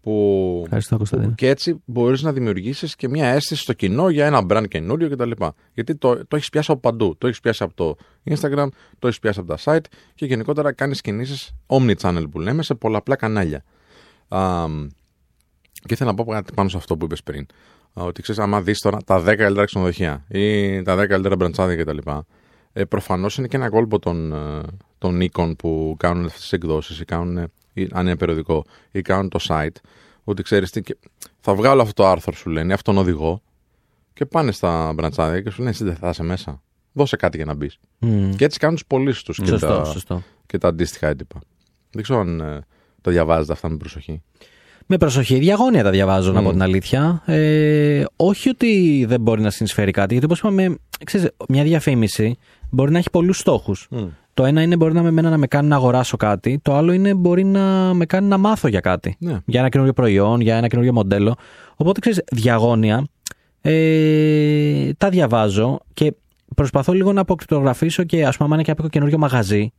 που... Ευχαριστώ, Κωνσταντίνο. Και έτσι μπορείς να δημιουργήσεις και μια αίσθηση στο κοινό για ένα brand καινούριο κτλ. Γιατί το, το έχεις πιάσει από παντού. Το έχεις πιάσει από το Instagram, το έχεις πιάσει από τα site και γενικότερα κάνεις κινήσεις omni-channel που λέμε σε πολλαπλά κανάλια. Α, Και ήθελα να πω κάτι πάνω σε αυτό που είπες πριν. Ότι ξέρεις, άμα δεις τώρα τα 10 καλύτερα ξενοδοχεία ή τα 10 καλύτερα μπραντσάδια κτλ. Ε, Προφανώς είναι και ένα κόλπο των, ε, των οίκων που κάνουν αυτές τις εκδόσεις ή κάνουν, ή, αν είναι περιοδικό, ή κάνουν το site. Ότι ξέρεις τι, και θα βγάλω αυτό το άρθρο, σου λένε, αυτόν οδηγό, και πάνε στα μπραντσάδια και σου λένε, εσύ δεν θα είσαι μέσα. Δώσε κάτι για να μπεις. Μμ. Και έτσι κάνουν τι πωλήσεις τους και, Σωστό, τα- σωστό. και τα αντίστοιχα έντυπα. Δεν ξέρω αν ε, το διαβάζετε αυτά με προσοχή. Με προσοχή, διαγώνια τα διαβάζω, να Μμ. πω την αλήθεια. Ε, όχι ότι δεν μπορεί να συνεισφέρει κάτι, γιατί όπως είπαμε, ξέρεις, μια διαφήμιση μπορεί να έχει πολλούς στόχους. Το ένα είναι μπορεί να με, εμένα να με κάνει να αγοράσω κάτι, το άλλο είναι μπορεί να με κάνει να μάθω για κάτι. Ναι. Για ένα καινούριο προϊόν, για ένα καινούριο μοντέλο. Οπότε ξέρεις, διαγώνια ε, τα διαβάζω και προσπαθώ λίγο να αποκρυπτογραφήσω και ας πούμε, άμα είναι και από καινούριο μαγαζί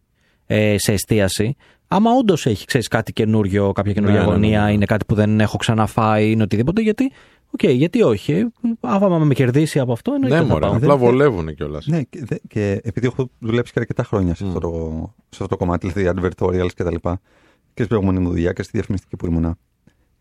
ε, σε εστίαση, άμα όντως έχει ξέρεις, κάτι καινούριο, κάποια καινούργια Ναι, ναι, ναι, αγωνία, ναι. είναι κάτι που δεν έχω ξαναφάει, είναι οτιδήποτε, γιατί. Οκ, γιατί όχι. ε, Άμα με κερδίσει από αυτό, εννοείται Ναι, θα μωρέ, πάω. απλά βολεύουν κιόλας. Ναι, και, δε- και επειδή έχω δουλέψει και αρκετά χρόνια σε, αυτό, το, σε αυτό το κομμάτι, δηλαδή advertorials και τα λοιπά, και στην προηγούμενη μου δουλειά και στη διαφημιστική που ήμουνα.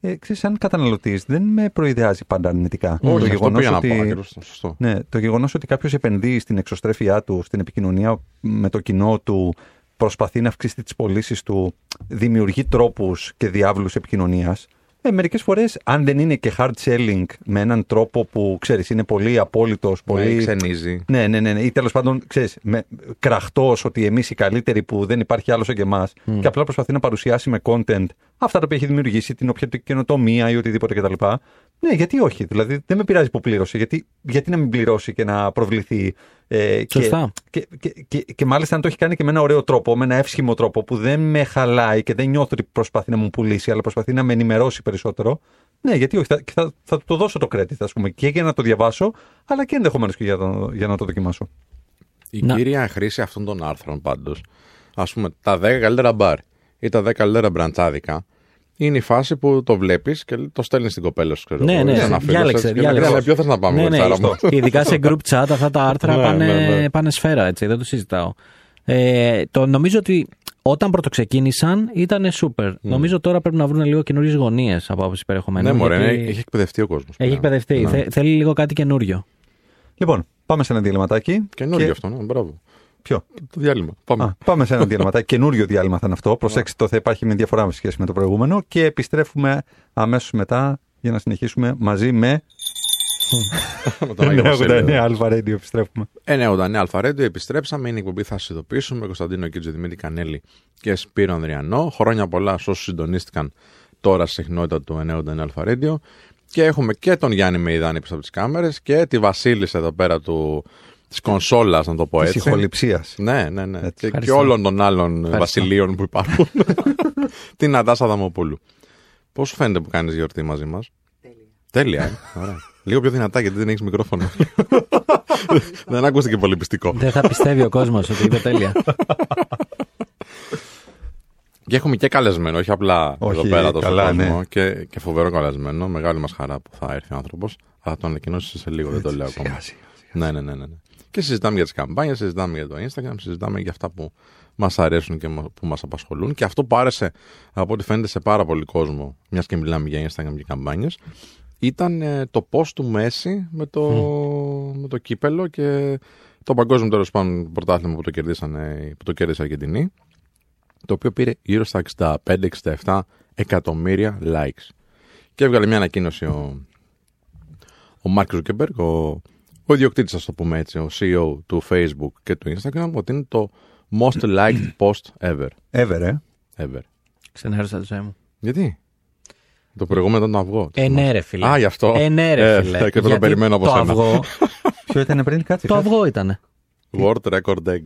Ε, ξέρεις, σαν καταναλωτής δεν με προϊδεάζει πάντα αρνητικά. Όχι, το αυτό γεγονός πήγα να ότι, πω. ακριβώς, Σωστό. ναι, το γεγονός ότι κάποιος επενδύει στην εξωστρέφειά του, στην επικοινωνία με το κοινό του, προσπαθεί να αυξήσει τις πωλήσεις του, δημιουργεί τρόπους και διαύλους επικοινωνίας. Ε, μερικές φορές, αν δεν είναι και hard selling με έναν τρόπο που, ξέρεις, είναι πολύ απόλυτος, Πολύ πολύ... ξενίζει. Ναι, ναι, ναι, ναι. Ή τέλος πάντων, ξέρεις, κραχτός ότι εμείς οι καλύτεροι που δεν υπάρχει άλλος σαν και εμάς και απλά προσπαθεί να παρουσιάσει με content αυτά τα οποία έχει δημιουργήσει, την οποιαδήποτε καινοτομία ή οτιδήποτε κτλ. Ναι, γιατί όχι. Δηλαδή, δεν με πειράζει που πλήρωσε. Γιατί, γιατί να μην πληρώσει και να προβληθεί. Ε, και, Σωστά. και, και, και, και μάλιστα αν το έχει κάνει και με ένα ωραίο τρόπο, με ένα εύσχυμο τρόπο που δεν με χαλάει και δεν νιώθω ότι προσπαθεί να μου πουλήσει, αλλά προσπαθεί να με ενημερώσει περισσότερο. Ναι, γιατί όχι. Θα, και θα, θα του το δώσω το credit, ας πούμε, και για να το διαβάσω, αλλά και ενδεχομένως και για, το, για να το δοκιμάσω. Η Να. κύρια χρήση αυτών των άρθρων πάντως, ας πούμε, τα 10 καλύτερα μπαρ ή τα 10 καλύτερα μπραντσάδικα, είναι η φάση που το βλέπεις και το στέλνεις στην κοπέλα σου. Ξέρω, Ναι, εγώ, ναι, ή σε ένα φίλο διάλεξε, σας και διάλεξε. λέει, «Ναι, Ποιο θες να πάμε, Ναι, ναι, κοριτσάρα μου; Ειδικά σε group chat αυτά τα άρθρα [laughs] Ναι, πάνε, ναι, ναι. πάνε σφαίρα, έτσι, δεν το συζητάω. Ε, το νομίζω ότι όταν πρωτοξεκίνησαν ήταν super. Νομίζω τώρα πρέπει να βρουν λίγο καινούριες γωνίες από άποψη περιεχομένου. Ναι, μωρέ, γιατί ναι, έχει εκπαιδευτεί ο κόσμος. έχει εκπαιδευτεί. Θε- θέλει λίγο κάτι καινούριο. Λοιπόν, πάμε σε ένα διαλειμματάκι. Καινούριο Και- αυτό, ναι, μπράβο. Ποιο; Το διάλειμμα. Πάμε. Α, πάμε σε ένα διαλειμματάκι. Καινούριο διάλειμμα θα είναι αυτό. Προσέξτε το, θα υπάρχει με διαφορά σε σχέση με το προηγούμενο. Και επιστρέφουμε αμέσως μετά για να συνεχίσουμε μαζί με. Με τον Άγιο Βασίλειο. Ναι, Άλφα Radio επιστρέφουμε. 989 Άλφα Radio, επιστρέψαμε. Είναι η εκπομπή Θα σας ειδοποιήσουμε. Κωνσταντίνο Κίτζο, Δημήτρη Κανέλη και Σπύρο Ανδριανό. Χρόνια πολλά σε όσους συντονίστηκαν τώρα στη συχνότητα του 989 Άλφα Radio. Και έχουμε και τον Γιάννη Μεϊδάνη πίσω από τις κάμερες και τη Βασίλισσα εδώ πέρα του, της κονσόλας, να το πω Της έτσι. ηχοληψίας. Ναι, ναι, ναι. Και, και Ευχαριστώ. όλων των άλλων βασιλείων που υπάρχουν. [laughs] Την Αντάσα Δαμοπούλου. Πώς σου φαίνεται που κάνεις γιορτή μαζί μας, Τέλεια. Τέλεια, ε. [laughs] Ωραία. Λίγο πιο δυνατά γιατί δεν έχεις μικρόφωνο. [laughs] δεν άκουσε και πολύ πιστικό. Δεν θα πιστεύει ο κόσμος ότι είπε τέλεια. Και έχουμε και καλεσμένο, όχι απλά Όχι, εδώ πέρα το καλά, κόσμο. ναι. Και, και φοβερό καλεσμένο. Μεγάλη μας χαρά που θα έρθει ο άνθρωπος. Θα τον ανακοινώσει σε λίγο, δεν το λέω ακόμα. Ναι, ναι, ναι, ναι. ναι. Και συζητάμε για τις καμπάνιες, συζητάμε για το Instagram, συζητάμε για αυτά που μας αρέσουν και μα- που μας απασχολούν. Και αυτό που άρεσε από ό,τι φαίνεται σε πάρα πολύ κόσμο, μιας και μιλάμε για Instagram και καμπάνιες, ήταν ε, το post του Μέση με το, με το κύπελο και το παγκόσμιο τέλος πάντων πρωτάθλημα που το, κερδίσανε, που το κέρδισε η Αργεντινή. Το οποίο πήρε γύρω στα 65-67 εκατομμύρια likes. Και έβγαλε μια ανακοίνωση ο, ο Μάρκ Ζούκερμπεργκ, ο, ο ιδιοκτήτης, ας το πούμε έτσι, ο CEO του Facebook και του Instagram, ότι είναι το most liked [clears throat] post ever. Ever, ε; ever. Ξενέρωσα τη ζωή μου. Γιατί; Το προηγούμενο ήταν το αυγό. Ε, ναι, ρε φίλε. Α, γι' αυτό. Ε, ναι, ρε Ε, φίλε. και το Γιατί περιμένω από το σένα. αυγό, Ποιο ήταν πριν, κάτσε. το κάτσε. αυγό ήταν. World record egg.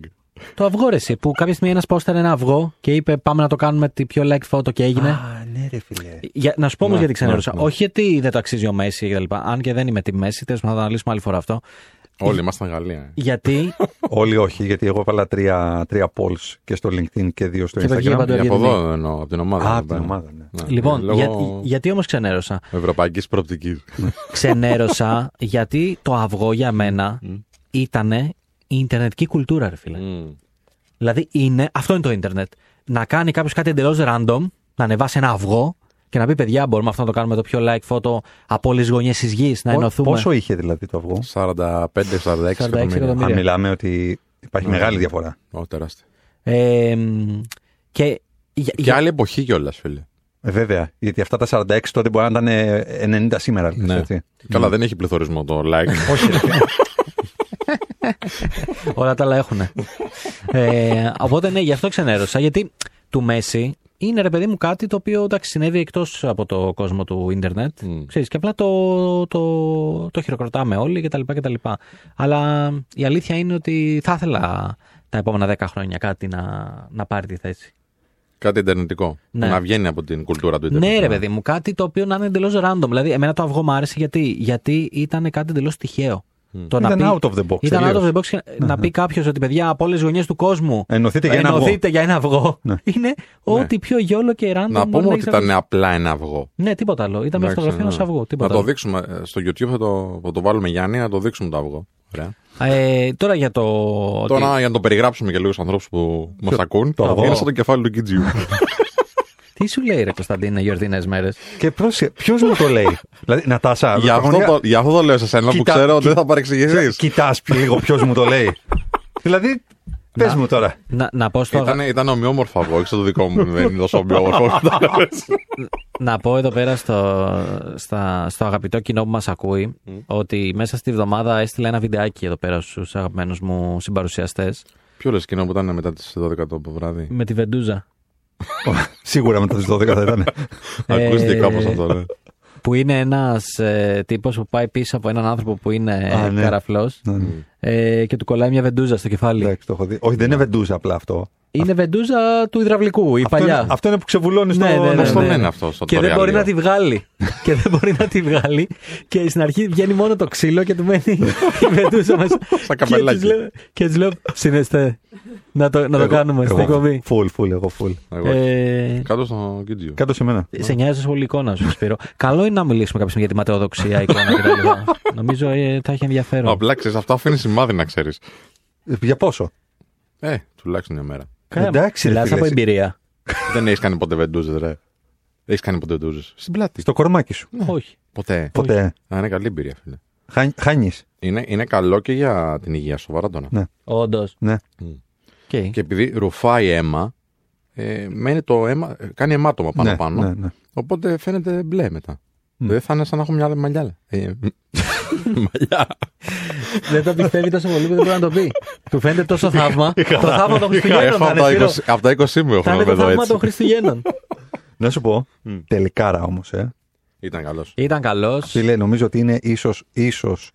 Το αυγό ρε εσύ, που κάποια στιγμή ένας πόσταρε ένα αυγό και είπε πάμε να το κάνουμε τη πιο like photo και έγινε. Α, ναι, ρε φιλέ. Για, να σου πω όμως Ναι, γιατί ξενέρωσα. ναι, ναι. Όχι γιατί δεν το αξίζει ο Μέση και τα λοιπά. Αν και δεν είμαι τη Μέση, τέλος πάντων θα το αναλύσουμε άλλη φορά αυτό. Όλοι ήμασταν Γαλλία. Γιατί; [laughs] Όλοι όχι, γιατί εγώ έβαλα τρία, τρία polls και στο LinkedIn και δύο στο Και το βγήκε Instagram. παντού. Για από Αργεντινή. εδώ εννοώ, από την ομάδα. Α, εδώ από την πέρα. ομάδα, ναι. Ναι, λοιπόν, λόγω για- γιατί όμως ξενέρωσα; Ευρωπαϊκής προοπτικής. Ξενέρωσα γιατί το αυγό για μένα ήταν η ιντερνετική κουλτούρα, ρε φίλε. Δηλαδή είναι, αυτό είναι το ίντερνετ. Να κάνει κάποιος κάτι εντελώς random, να ανεβάσει ένα αυγό και να πει: Παιδιά, μπορούμε αυτό να το κάνουμε το πιο like φώτο από όλες τις γωνιές της γης, να Πο- ενωθούμε. Πόσο είχε δηλαδή το αυγό; 45-46 εκατομμύρια. εκατομμύρια. Αν μιλάμε ότι υπάρχει Ναι. μεγάλη διαφορά. Ω, τεράστια. Ε, μ, και. για- Και για- άλλη εποχή κιόλας, φίλε. Ε, βέβαια. Γιατί αυτά τα 46 τότε μπορεί να ήταν ε, 90 σήμερα. λες, Ναι. έτσι. Καλά, δεν έχει πληθωρισμό το like. Όχι. [laughs] ρε. Όλα τα άλλα έχουν. ε, οπότε ναι, γι' αυτό ξενέρωσα. Γιατί του Μέση είναι ρε παιδί μου κάτι το οποίο εντάξει, συνέβη εκτός από το κόσμο του ίντερνετ. Μμ. Ξέρεις, και απλά το, το, το χειροκροτάμε όλοι κτλ, κτλ. Αλλά η αλήθεια είναι ότι θα ήθελα τα επόμενα 10 χρόνια κάτι να, να πάρει τη θέση. Κάτι ιντερνετικό. Ναι. Να βγαίνει από την κουλτούρα του Ιντερνετ. Ναι, ρε παιδί μου, κάτι το οποίο να είναι εντελώς random. Δηλαδή, εμένα το αυγό μου άρεσε γιατί, γιατί ήταν κάτι εντελώς τυχαίο. Το Ήταν να πει- out of the box, Ήταν out τελείως. of the box. και Να πει κάποιος ότι παιδιά από όλες τις γωνιές του κόσμου Ενωθείτε για ένα αυγό. ενωθείτε για ένα αυγό. Ναι. [laughs] Είναι ό,τι πιο γιόλο και random. Να μπορεί πούμε ότι έχεις ήταν ακούσει. απλά ένα αυγό. Ναι, τίποτα άλλο. Ήταν μια Εντάξει, φωτογραφία ναι. ενό αυγού. Να Τίποτα το άλλο. δείξουμε ε, στο YouTube, θα το, θα το βάλουμε Γιάννη, να το δείξουμε το αυγό. Ωραία. Ε, τώρα για το. ότι- Τώρα για να το περιγράψουμε για λίγου ανθρώπους που μας ακούν, το αυγό. είναι σαν το κεφάλι του Κιτζιού. [laughs] Τι σου λέει, Ρε Κωνσταντίνε, γιορτινές μέρες; Και ποιος μου το λέει; [laughs] δηλαδή, Νατάσα, για, αυτό το, για αυτό το λέω σε σένα που Κοίτα- ξέρω ότι κοι- δεν θα παρεξηγηθείς. [laughs] Κοιτάς λίγο ποιος μου το λέει. [laughs] δηλαδή, πες Να. μου τώρα. Να, να πω στο. Ήταν, ήταν ομοιόμορφο αυγό, όχι το δικό μου δεν είναι τόσο ομοιόμορφο. Να πω εδώ πέρα στο, στα, στο αγαπητό κοινό που μας ακούει ότι μέσα στη βδομάδα έστειλα ένα βιντεάκι εδώ πέρα στους αγαπημένους μου συμπαρουσιαστές Ποιο λες κοινό που ήταν μετά τις 12 το βράδυ; με τη Βεντούζα Σίγουρα μετά τι 12 θα ήταν. Ακούστηκε Ε, κάπως αυτό. ναι. που είναι ένας ε, τύπος που πάει πίσω από έναν άνθρωπο που είναι Α, ναι. καραφλός Ναι, ναι. ε, και του κολλάει μια Βεντούζα στο κεφάλι. Εντάξει, το έχω δει. Όχι, δεν είναι βεντούζα απλά αυτό. Είναι Βεντούζα του υδραυλικού, η Αυτό παλιά. είναι, αυτό είναι που ξεβουλώνει στο. Ναι, ναι, ναι, Πώς το ναι. λένε αυτό στο και δεν tutorial, μπορεί να λέω. τη βγάλει. και δεν μπορεί να τη βγάλει. Και στην αρχή βγαίνει μόνο το ξύλο και του μένει η βεντούζα μέσα. Σαν και καπελάκι. της λέω, και της λέω, συνεστέ, να το, να το Εγώ- κάνουμε στην εγώ- εκπομπή. Full, full, εγώ full. Εγώ. Ε, Κάτω στο Κιτζιού. Κάτω σε μένα. σε νοιάζει τόσο πολύ η εικόνα σου, Σπύρο. Καλό είναι να μιλήσουμε κάποια στιγμή για τη ματαιοδοξία, εικόνα κτλ. [laughs] Νομίζω ε, θα έχει ενδιαφέρον. Απλά ξέρεις, αυτό αφήνει σημάδι να ξέρεις. Ε, Για πόσο; Ε, τουλάχιστον μια μέρα. Καλά, εντάξει, ρε μιλάς φίλε, από εσύ. εμπειρία. Δεν έχεις κάνει ποτέ βεντούζες, ρε. Έχεις κάνει ποτέ βεντούζες. Στην πλάτη. Στο κορμάκι σου. Όχι. Ποτέ. Ποτέ. Α, είναι καλή εμπειρία, φίλε. Χάνεις. Είναι, είναι καλό και για την υγεία, σοβαρά τώρα. Ναι. Όντως. Ναι. Okay. Και επειδή ρουφάει αίμα, ε, μένει το αίμα, ε, κάνει αιμάτωμα πάνω Ναι, πάνω. ναι, ναι. Οπότε φαίνεται μπλε μετά. Δεν θα είναι σαν να έχω μια μαλλιά. Ε, [laughs] μαλλιά. Δεν το πιστεύει τόσο πολύ που δεν μπορεί να το πει. Του φαίνεται τόσο θαύμα. το θαύμα των Χριστουγέννων Έχω θα από είναι. τα Σπύρο. 20 από τα 20 μου Θα έχω είναι το εδώ θαύμα έτσι. των Χριστουγέννων. Να σου πω, τελικάρα όμως, ε. Ήταν καλός. Ήταν καλός. Φίλε, νομίζω ότι είναι ίσως, ίσως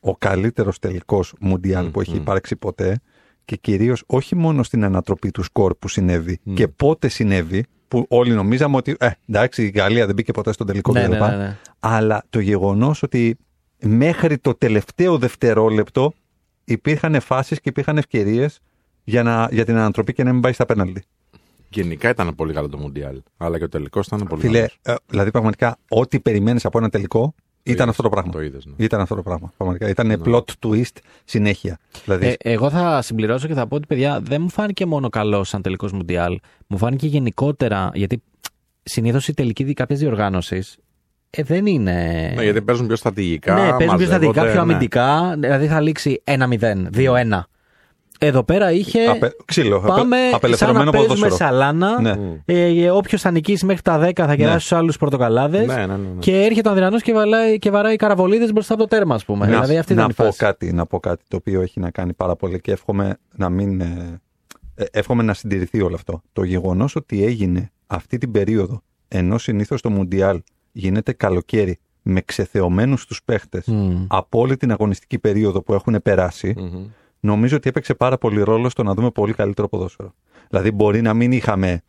ο καλύτερος τελικός Μουντιάλ που έχει υπάρξει ποτέ και κυρίως όχι μόνο στην ανατροπή του σκορ που συνέβη και πότε συνέβη, που όλοι νομίζαμε ότι ε, εντάξει η Γαλλία δεν μπήκε ποτέ στον τελικό Ναι, κτλ. ναι, ναι, ναι. Αλλά το γεγονός ότι μέχρι το τελευταίο δευτερόλεπτο υπήρχαν φάσεις και υπήρχαν ευκαιρίες για, να, για την ανατροπή και να μην πάει στα πέναλτι. Γενικά ήταν πολύ καλό το Μουντιάλ. Αλλά και ο τελικός ήταν πολύ Φίλε, καλός. ε, δηλαδή πραγματικά ό,τι περιμένεις από ένα τελικό ήταν είδες, αυτό το πράγμα. το είδες, ναι. Ήταν αυτό το πράγμα. Πραγματικά. Ήταν plot twist συνέχεια. Δηλαδή, Ε, εγώ θα συμπληρώσω και θα πω ότι παιδιά δεν μου φάνηκε μόνο καλό σαν τελικός Μουντιάλ. Μου φάνηκε γενικότερα γιατί συνήθως η τελική κάποια διοργάνωσης ε, δεν είναι. Ναι, γιατί παίζουν πιο στρατηγικά. Ναι, παίζουν πιο στατικά, μαζεύονται, πιο ναι. αμυντικά. Δηλαδή θα λήξει 1-0, 2-1. Εδώ πέρα είχε. Απε- ξύλο, απε- Πάμε σαν απελευθερωμένο να παίζουμε ποδόσφαιρο. σαλάνα. Ναι. Ε, Όποιος θα νικήσει μέχρι τα 10 θα κεράσει τους άλλους πορτοκαλάδες. Ναι, ναι, ναι, ναι. Και έρχεται ο Ανδριανός και, βαλάει- και βαράει καραβολίδες μπροστά από το τέρμα, ας πούμε. να, δηλαδή αυτή να ήταν η πω φάση. κάτι, να πω κάτι το οποίο έχει να κάνει πάρα πολύ και εύχομαι να μην. ε, ε, εύχομαι να συντηρηθεί όλο αυτό. Το γεγονός ότι έγινε αυτή την περίοδο, ενώ συνήθως το Μουντιάλ γίνεται καλοκαίρι με ξεθεωμένους τους παίχτες Μμμ. από όλη την αγωνιστική περίοδο που έχουν περάσει, Μμμ. νομίζω ότι έπαιξε πάρα πολύ ρόλο στο να δούμε πολύ καλύτερο ποδόσφαιρο. Δηλαδή, μπορεί να μην είχαμε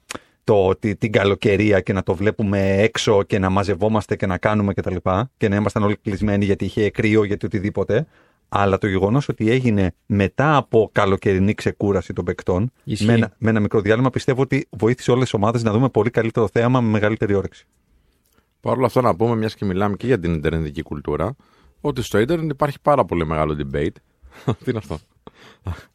το, τη- την καλοκαιρία και να το βλέπουμε έξω και να μαζευόμαστε και να κάνουμε κτλ. Και, και να ήμασταν όλοι κλεισμένοι γιατί είχε κρύο, γιατί οτιδήποτε. Αλλά το γεγονός ότι έγινε μετά από καλοκαιρινή ξεκούραση των παικτών, Ισχύει. με ένα, με ένα μικρό διάλειμμα, πιστεύω ότι βοήθησε όλες τις ομάδες να δούμε πολύ καλύτερο θέαμα με μεγαλύτερη όρεξη. Παρ' όλα αυτά να πούμε, μιας και μιλάμε και για την Ιντερνετική κουλτούρα, ότι στο Ιντερνετ υπάρχει πάρα πολύ μεγάλο debate. [laughs] Τι είναι αυτό;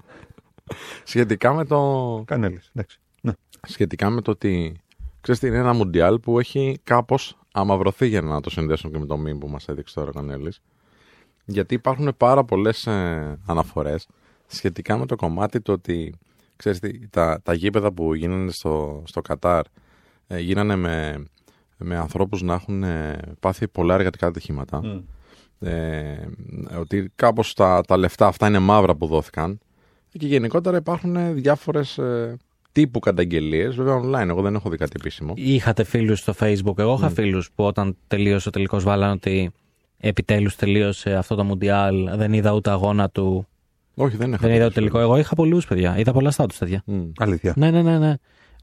[laughs] σχετικά με το. Κανέλης. Εντάξει. Ναι. Σχετικά με το ότι Ξέρεις τι, είναι ένα μουντιάλ που έχει κάπως αμαυρωθεί για να το συνδέσουν και με το meme που μας έδειξε τώρα ο Κανέλης. Γιατί υπάρχουν πάρα πολλές ε, αναφορές σχετικά με το κομμάτι το ότι ξέρεις τι, τα, τα γήπεδα που γίνανε στο, στο Κατάρ ε, γίνανε με, με ανθρώπους να έχουν ε, πάθει πολλά εργατικά ατυχήματα. Ε, ότι κάπως τα, τα λεφτά αυτά είναι μαύρα που δόθηκαν και γενικότερα υπάρχουν διάφορες ε, τύπου καταγγελίες, βέβαια online, εγώ δεν έχω δει κάτι επίσημο. Είχατε φίλους στο Facebook. Εγώ είχα φίλους που όταν τελείωσε ο τελικός βάλαν ότι επιτέλους τελείωσε αυτό το Μουντιάλ. Δεν είδα ούτε αγώνα του. Όχι, δεν έχω. Δεν είδα το τελικό. Εγώ είχα πολλούς παιδιά. Είδα πολλά στάτου τέτοια. Μμ. Αλήθεια. Ναι, ναι, ναι, ναι.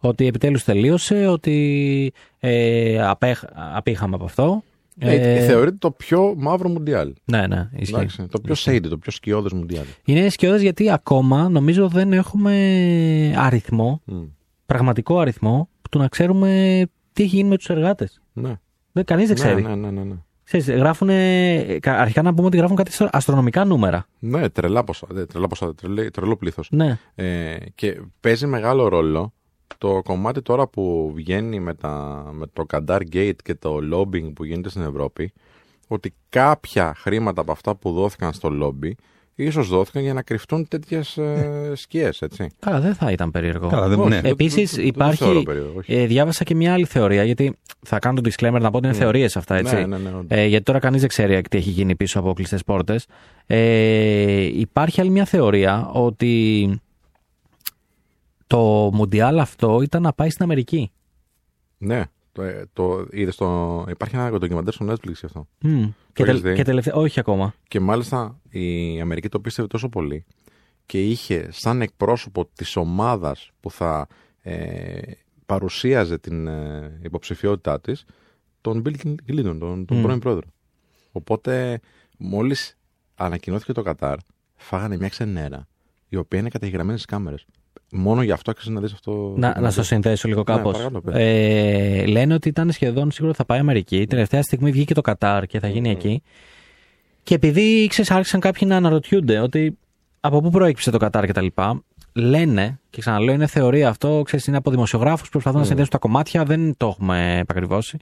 Ότι επιτέλους τελείωσε, ότι ε, απέχ, απήχαμε από αυτό. Ε, θεωρείται το πιο μαύρο μουντιάλ. Ναι, ναι, ισχύει. Εντάξει, το πιο shady, το πιο σκιώδες μουντιάλ. Είναι σκιώδες γιατί ακόμα νομίζω δεν έχουμε αριθμό, Μμ. πραγματικό αριθμό, του να ξέρουμε τι έχει γίνει με τους εργάτες. Ναι. Κανείς δεν ξέρει. Ναι, ναι, ναι, ναι. Ξέρεις, γράφουνε, κα- αρχικά να πούμε ότι γράφουν κάτι αστρο- αστρονομικά νούμερα. Ναι, τρελά ποσά, ε, τρελά ποσά, τρελή- τρελό πλήθος. Ναι. Ε, και παίζει μεγάλο ρόλο το κομμάτι τώρα που βγαίνει με, τα, με το Qatar Gate και το lobbying που γίνεται στην Ευρώπη ότι κάποια χρήματα από αυτά που δόθηκαν στο lobby ίσως δόθηκαν για να κρυφτούν τέτοιες ε, σκιές, έτσι. Καλά, δεν θα ήταν περίεργο. Καλά, δεν- Όχι, ναι. δεν- Επίσης, δεν- δεν το υπάρχει. θεωρώ περίεργο, όχι. ε, διάβασα και μια άλλη θεωρία, γιατί θα κάνω το disclaimer να πω ότι είναι θεωρίες αυτά, έτσι. Ναι, ναι, ναι, όντως. Ε, γιατί τώρα κανείς δεν ξέρει τι έχει γίνει πίσω από κλειστές πόρτες. Ε, υπάρχει άλλη μια θεωρία ότι το Μουντιάλ αυτό ήταν να πάει στην Αμερική. Ναι, το, ε, το, είδες το, υπάρχει ένα ντοκιμαντέρ στο Netflix γι' αυτό. Μμ. Και, έχεις τελ- δει; και τελευταία. Όχι ακόμα. Και μάλιστα η Αμερική το πίστευε τόσο πολύ και είχε σαν εκπρόσωπο της ομάδας που θα ε, παρουσίαζε την ε, υποψηφιότητά της τον Bill Clinton, τον, τον Μμ. πρώην πρόεδρο. Οπότε μόλις ανακοινώθηκε το Κατάρ, φάγανε μια ξενέρα η οποία είναι καταγεγραμμένη στις κάμερες. Μόνο γι' αυτό άξιζε να δεις αυτό. Να, να στο συνθέσω λίγο κάπως. Ναι, παρακαλώ, πες. ε, λένε ότι ήταν σχεδόν σίγουρο θα πάει Αμερική. Τελευταία στιγμή βγήκε το Κατάρ και θα γίνει εκεί. Και επειδή ξέρεις, άρχισαν κάποιοι να αναρωτιούνται ότι από πού προέκυψε το Κατάρ κτλ. Λένε, και ξαναλέω, είναι θεωρία αυτό, ξέρεις, είναι από δημοσιογράφους που προσπαθούν να συνδέσουν τα κομμάτια, δεν το έχουμε επακριβώσει.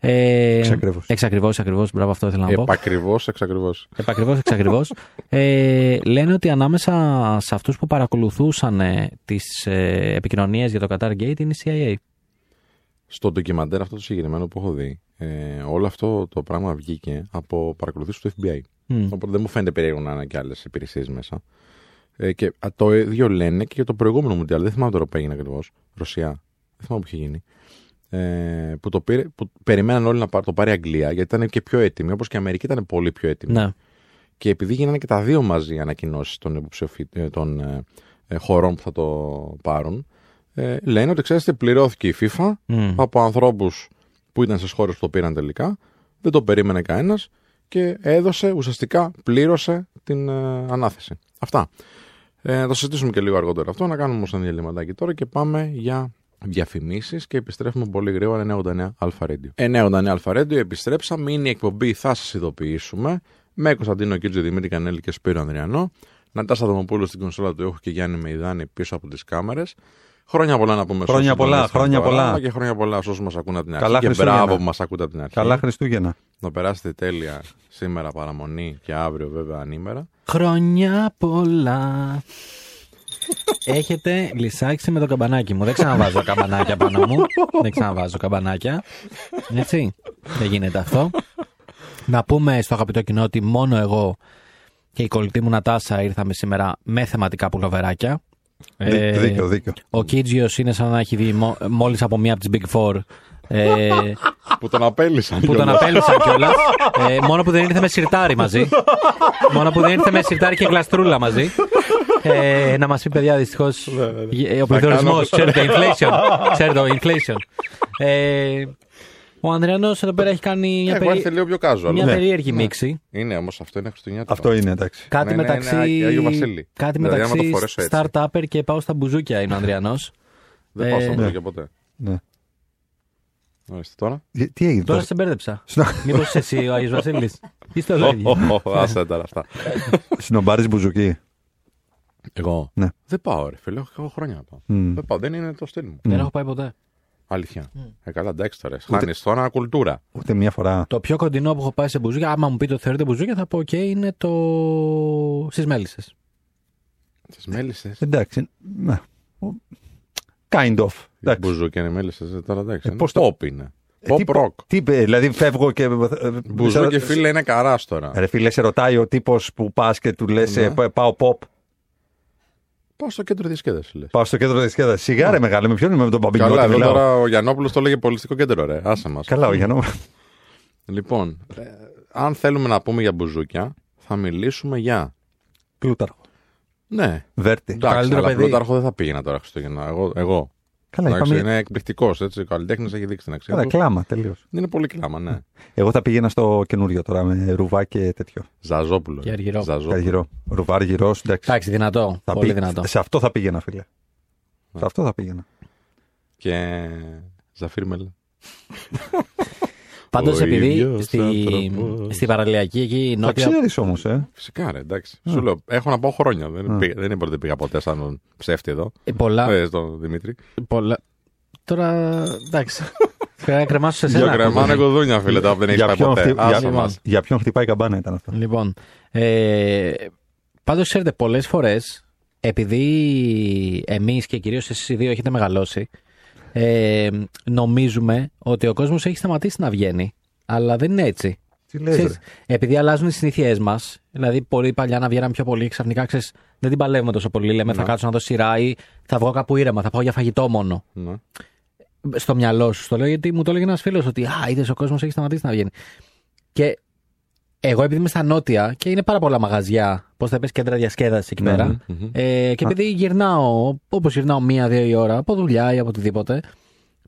Ε, Εξακριβώς. Εξακριβώς, ακριβώς, μπράβο, αυτό ήθελα να πω. Επακριβώς, εξακριβώς. Επακριβώς, εξακριβώς. ε, λένε ότι ανάμεσα σε αυτούς που παρακολουθούσαν τις ε, επικοινωνίες για το Qatar Gate είναι η CIA. Στο ντοκιμαντέρ αυτό το συγκεκριμένο που έχω δει, ε, όλο αυτό το πράγμα βγήκε από παρακολουθήσεις του FBI. Μμ. Οπότε δεν μου φαίνεται περίεργο να είναι και άλλες υπηρεσίες μέσα. Ε, και α, το ίδιο λένε και για το προηγούμενο Μουντιάλ. Δεν θυμάμαι τώρα που έγινε ακριβώς. Ρωσία. Δεν θυμάμαι που είχε γίνει. Ε, που, το πήρε, που περιμέναν όλοι να πάρ- το πάρει η Αγγλία γιατί ήταν και πιο έτοιμη. Όπως και η Αμερική ήταν πολύ πιο έτοιμη. Ναι. Και επειδή γίνανε και τα δύο μαζί ανακοινώσεις των, υποψηφι- ε, των ε, ε, χωρών που θα το πάρουν, ε, λένε ότι ξέρετε, πληρώθηκε η FIFA Μμ. από ανθρώπους που ήταν στις χώρες που το πήραν τελικά. Δεν το περίμενε κανένας και έδωσε, ουσιαστικά πλήρωσε την ε, ανάθεση. Αυτά. Ε, θα το συζητήσουμε και λίγο αργότερα αυτό. Να κάνουμε όμως ένα διαλυματάκι τώρα και πάμε για διαφημίσεις και επιστρέφουμε πολύ γρήγορα 989 Αλφα Radio. 989 Αλφα Radio, επιστρέψαμε. Είναι η εκπομπή, θα σας ειδοποιήσουμε. Με Κωνσταντίνο Κίτζο, Δημήτρη Κανέλη και Σπύρο Ανδριανό. Νατάσα Δομοπούλου στην κονσόλα του έχω και Γιάννη Μεϊδάνη πίσω από τις κάμερες. Χρόνια πολλά να πούμε σε Χρόνια όσους πολλά, τον χρόνια τώρα πολλά. Και χρόνια πολλά σε όσους μας ακούν από την αρχή. Καλά και Χριστούγεννα. μπράβο που μας ακούτε από την αρχή. Καλά Χριστούγεννα. Να περάσετε τέλεια σήμερα παραμονή και αύριο βέβαια ανήμερα. Χρόνια πολλά. Έχετε λυσάξει με το καμπανάκι μου. Δεν ξαναβάζω καμπανάκια πάνω μου. Δεν ξαναβάζω καμπανάκια. Έτσι. Δεν γίνεται αυτό. Να πούμε στο αγαπητό κοινό ότι μόνο εγώ και η κολλητή μου Νατάσα ήρθαμε σήμερα με θεματικά πουλοβεράκια. Ε, Δί- Δίκιο, δίκιο. Ο Κίτζιος είναι σαν να έχει δει μο- μόλις από μία από τις Big Four. Ε, που τον απέλησαν. που τον κιόλας. απέλουσαν κιόλας. ε, μόνο που δεν ήρθε με σιρτάρι μαζί. μόνο που δεν ήρθε με σιρτάρι και γλαστρούλα μαζί. Ε, να μας πει, παιδιά, δυστυχώς. ο πληθωρισμό, κάνω- ξέρετε, inflation. ξέρετε, το inflation. Ε, ο Ανδριανός εδώ πέρα έχει κάνει μια, Έχω περί- έρθει λίγο πιο κάζο. μια περίεργη μίξη. Είναι όμως αυτό είναι Χριστουγεννιάτικο. Αυτό είναι, εντάξει. Κάτι Ναι, ναι, μεταξύ, είναι Άγιο- Άγιο Βασίλη. κάτι Δηλαδή, άμα το μεταξύ φορέσω έτσι. startupper και πάω στα μπουζούκια είναι ο Ανδριανός. Δεν πάω Ε, στο ναι. μπουζούκι ποτέ. Ναι. Ορίστε τώρα. Τι τι έγινε Τώρα τώρα; σε μπέρδεψα. Σνο- Μήπως εσύ ο Άγιος Βασίλης; [laughs] Είστε ο Λόγιο. Άσε τώρα αυτά. Συνομπάρεις μπουζουκί. Εγώ Ναι. δεν πάω, ρε φίλε. Έχω έχω χρόνια να πάω. Μμ. Δεν πάω, δεν είναι το στυλ μου. Δεν έχω πάει ποτέ. Αλήθεια. Ε, καλά, εντάξει τώρα. Χάνεις τώρα κουλτούρα. Ούτε μία φορά. Το πιο κοντινό που έχω πάει σε μπουζούκια, άμα μου πείτε ότι θεωρείτε μπουζούκια, θα πω: OK, είναι το. στις μέλισσες. Τι μέλισσες; Εντάξει. ναι. Kind of. Εντάξει. Μπουζούκια είναι μέλισσες. Τώρα εντάξει. Ε, είναι πώς το- Pop είναι. Ε, τι Pop rock. Τι, είπε, δηλαδή φεύγω και. Μπουζούκι φίλε είναι καράς τώρα. Ρε φίλε, σε ρωτάει ο τύπος που πας και του λες: Ναι. Πάω pop. Πάω στο κέντρο διασκέδασης λες. Πάω στο κέντρο τη σκέδα. Σιγά ρε μεγάλο, με ποιον είμαι με τον Παμπινιώτη. Καλά, εδώ μιλάω. τώρα ο Γιαννόπουλος το λέγε πολιτιστικό κέντρο, ρε. Άσε μας. Καλά, ο Γιάννο. Λοιπόν, ε, αν θέλουμε να πούμε για μπουζούκια, θα μιλήσουμε για. Πλούταρχο. Ναι, Βέρτη. εντάξει, καλύτερο αλλά παιδί. Πλούταρχο δεν θα πήγαινα τώρα Χριστούγεννα. Εγώ. εγώ. Καλά, Εντάξει, είπαμε. είναι εκπληκτικός, έτσι. Ο καλλιτέχνης έχει δείξει την αξία Καλά, του. κλάμα, τελείως. Είναι πολύ κλάμα, ναι. Εγώ θα πήγαινα στο καινούριο τώρα με ρουβά και τέτοιο. Ζαζόπουλο. Και αργυρό. Ζαζόπουλο. Αργυρό. Ρουβά αργυρό, εντάξει. Εντάξει, δυνατό. Θα πολύ πει- δυνατό. Σε αυτό θα πήγαινα, φίλε. Σε αυτό θα πήγαινα. Και Ζαφίρ Μελ. [laughs] Πάντως, Ο επειδή ίδιος στη, άνθρωπος. στη παραλιακή εκεί Θα νότια. ξέρεις όμως, ε. Φυσικά, ρε, εντάξει. Σου λέω, έχω να πάω χρόνια. Δεν, Α. πήγα, δεν είναι ότι πήγα ποτέ σαν τον ψεύτη εδώ. ε, πολλά, Ε, στον Δημήτρη. πολλά. Τώρα. Εντάξει. [laughs] Πρέπει να κρεμάσω σε Δύο σένα. κρεμάνε κουδούνια, φίλε, τα που δεν έχεις Για πάει ποιον, ποτέ. χτυ- Άσε για, μας. για ποιον χτυπάει η καμπάνα ήταν αυτό. Λοιπόν. Ε, Πάντως, ξέρετε, πολλές φορές, επειδή εμείς και κυρίως εσείς οι δύο έχετε μεγαλώσει, ε, νομίζουμε ότι ο κόσμος έχει σταματήσει να βγαίνει. Αλλά δεν είναι έτσι. Τι λες, Ξέρεις, ρε; επειδή αλλάζουν οι συνήθειέ μας, δηλαδή πολύ παλιά να βγαίναμε πιο πολύ, ξαφνικά ξέρεις, δεν την παλεύουμε τόσο πολύ. Λέμε θα Ναι. κάτσω να δω σειρά ή θα βγω κάπου ήρεμα, θα πάω για φαγητό μόνο. Ναι. Στο μυαλό σου. Το λέω γιατί μου το έλεγε ένας φίλος ότι Α, είδες ο κόσμος έχει σταματήσει να βγαίνει. Και εγώ επειδή είμαι στα νότια και είναι πάρα πολλά μαγαζιά, πώς θα πεις κέντρα διασκέδασης εκεί Ναι, πέρα. Μμμ, μμμ. Ε, και επειδή γυρνάω, όπως γυρνάω μία-δύο η ώρα, από δουλειά ή από οτιδήποτε,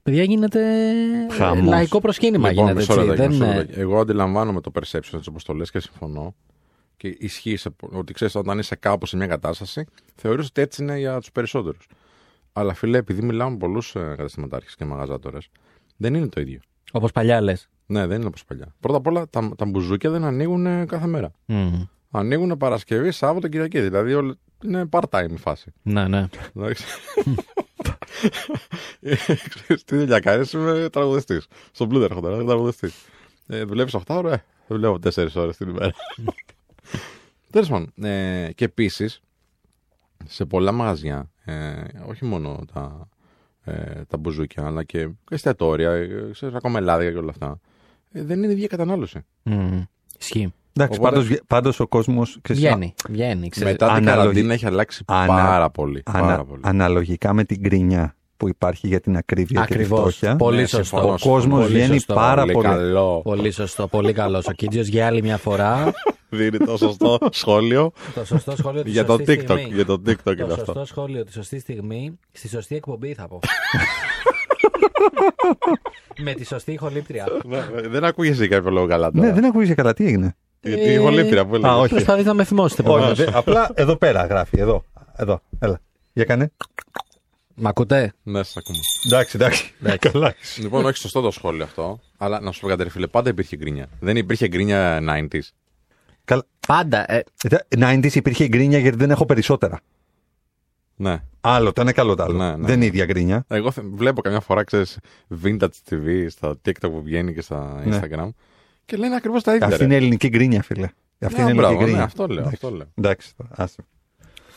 παιδιά γίνεται Χαμός. λαϊκό προσκύνημα. Λοιπόν, γίνεται, μισό έτσι. λεπτάκι, Δεν, μισό ε, λεπτάκι. Εγώ αντιλαμβάνομαι το perception έτσι όπως το λες και συμφωνώ. Και ισχύει σε, πο- ότι ξέρεις όταν είσαι κάπου σε μια κατάσταση, θεωρείς ότι έτσι είναι για τους περισσότερους. Αλλά φίλε, επειδή μιλάω με πολλού καταστηματάρχες και μαγαζάτορες, δεν είναι το ίδιο. Όπως παλιά λες. Ναι, δεν είναι όπως παλιά. Πρώτα απ' όλα, τα, τα μπουζούκια δεν ανοίγουν ε, κάθε μέρα. Ανοίγουν Παρασκευή, Σάββατο, Κυριακή. Δηλαδή όλο- είναι part-time η φάση. Ναι, ναι. Εντάξει. Ξέρεις τι δουλειά κάνεις, είμαι τραγουδιστής. Στον Blue έρχομαι τώρα, τραγουδιστής. Ε, δουλεύεις 8 ώρες, ε, δουλεύω 4 ώρες την ημέρα. Τέλος πάντων, ε, και επίσης, σε πολλά μαγαζιά, ε, όχι μόνο τα, ε, τα μπουζούκια, αλλά και εστιατόρια, ε, ξέρεις, ακόμα λάδια και όλα αυτά, ε, δεν είναι η ίδια κατανάλωση. Μμμ. Ισχύει. Εντάξει, Οπότε- πάντως, πάντως ο κόσμος. Βγαίνει. Βγαίνει. Ξέρεις. Μετά την αναλογι- καραντίνα έχει αλλάξει ανα- πάρα πολύ. Πάρα πολύ. αναλογικά με την κρινιά που υπάρχει για την ακρίβεια και τη Ακριβώς. φτώχεια. Πολύ Ναι, σωστό. συμφωνώ, Ο συμφωνώ. κόσμο Πολύ βγαίνει σωστό. πάρα πολύ. καλό. Πολύ σωστό. Πολύ καλό. Ο Κίτζιος για άλλη μια φορά. [laughs] Δίνει το σωστό σχόλιο το σωστό σχόλιο τη για το σωστή TikTok. στιγμή. Για το TikTok και Το αυτό. σωστό σχόλιο τη σωστή στιγμή, στη σωστή εκπομπή θα πω. [laughs] Με τη σωστή ηχολήπτρια. Ναι, Δεν ακούγεσαι για κάποιο λόγο καλά τώρα. Ναι, δεν ακούγεσαι καλά, τι έγινε; Γιατί η ηχολήπτρια που έλεγε. Α, όχι. Προσπαθείς να με θυμώσετε Όχι, επομένως. δε- απλά εδώ πέρα γράφει. Εδώ. Εδώ. Έλα. Για κάνε. Μ' ακούτε; Ναι, σας ακούμε. Εντάξει, εντάξει. Εντάξει. Καλά. Λοιπόν, όχι σωστό το σχόλιο αυτό. Αλλά να σου πω κάτι, ρε φίλε, πάντα υπήρχε γκρίνια. Δεν υπήρχε γκρίνια 90s. Καλά. Πάντα. Ε, Ε, 90s υπήρχε γκρίνια γιατί δεν έχω περισσότερα. Ναι. Άλλο το ένα, καλό το άλλο. Ναι, ναι. Δεν είναι η ίδια γκρίνια. Εγώ θε- βλέπω καμιά φορά, ξέρεις, vintage TV στα TikTok που βγαίνει και στα Ναι. Instagram. Και λένε ακριβώς τα ίδια. Αυτή ρε. είναι ελληνική γκρίνια, φίλε. Αυτή Ναι, είναι μπράβο, ελληνική γκρίνια. ναι, αυτό λέω. Αυτό λέω. Εντάξει, το- άσε.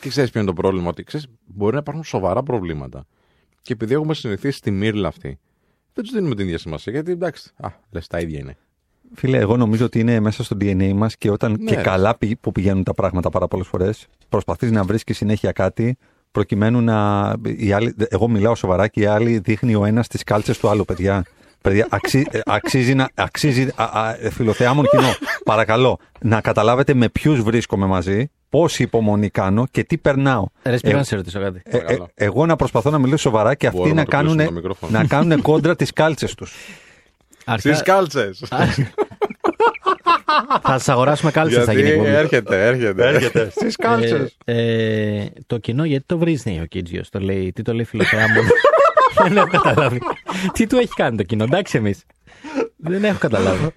Και ξέρεις ποιο είναι το πρόβλημα, ότι ξέρεις, μπορεί να υπάρχουν σοβαρά προβλήματα. Και επειδή έχουμε συνηθίσει στη μύρλα αυτή, δεν τους δίνουμε την ίδια σημασία. Γιατί εντάξει, α, λες, τα ίδια είναι. Φίλε, εγώ νομίζω ότι είναι μέσα στο DNA μας και όταν Ναι, και ρε. καλά πη- που πηγαίνουν τα πράγματα πάρα πολλές φορές, προσπαθείς να βρίσκεις συνέχεια κάτι προκειμένου να. Οι άλλοι, εγώ μιλάω σοβαρά και οι άλλοι δείχνει ο ένας τις κάλτσες του άλλου, παιδιά. Παιδιά, αξί, ε, αξίζει να. Αξίζει, α, α, ε, φιλοθεάμων κοινό. Παρακαλώ, να καταλάβετε με ποιους βρίσκομαι μαζί, πόση υπομονή κάνω και τι περνάω. Ρε, Ε, πήγα να σε ρωτήσω κάτι. Ε, ε, Παρακαλώ. εγώ να προσπαθώ να μιλήσω σοβαρά και αυτοί Μπορούμε να να το κλείσουμε κάνουν, το μικρόφωνο. να κάνουν κόντρα τις κάλτσες τους. Αρχικά Στι κάλτσες! Θα σας αγοράσουμε κάλτσες θα Γιατί γίνει η εκπομπή. έρχεται, έρχεται. Στις Ε, κάλτσες. ε, το κοινό γιατί το βρίζει ο Κίτζιος. Το λέει, τι το λέει φιλοθεά μου. [laughs] Δεν έχω καταλάβει. Τι του έχει κάνει το κοινό, εντάξει εμείς. Δεν έχω καταλάβει.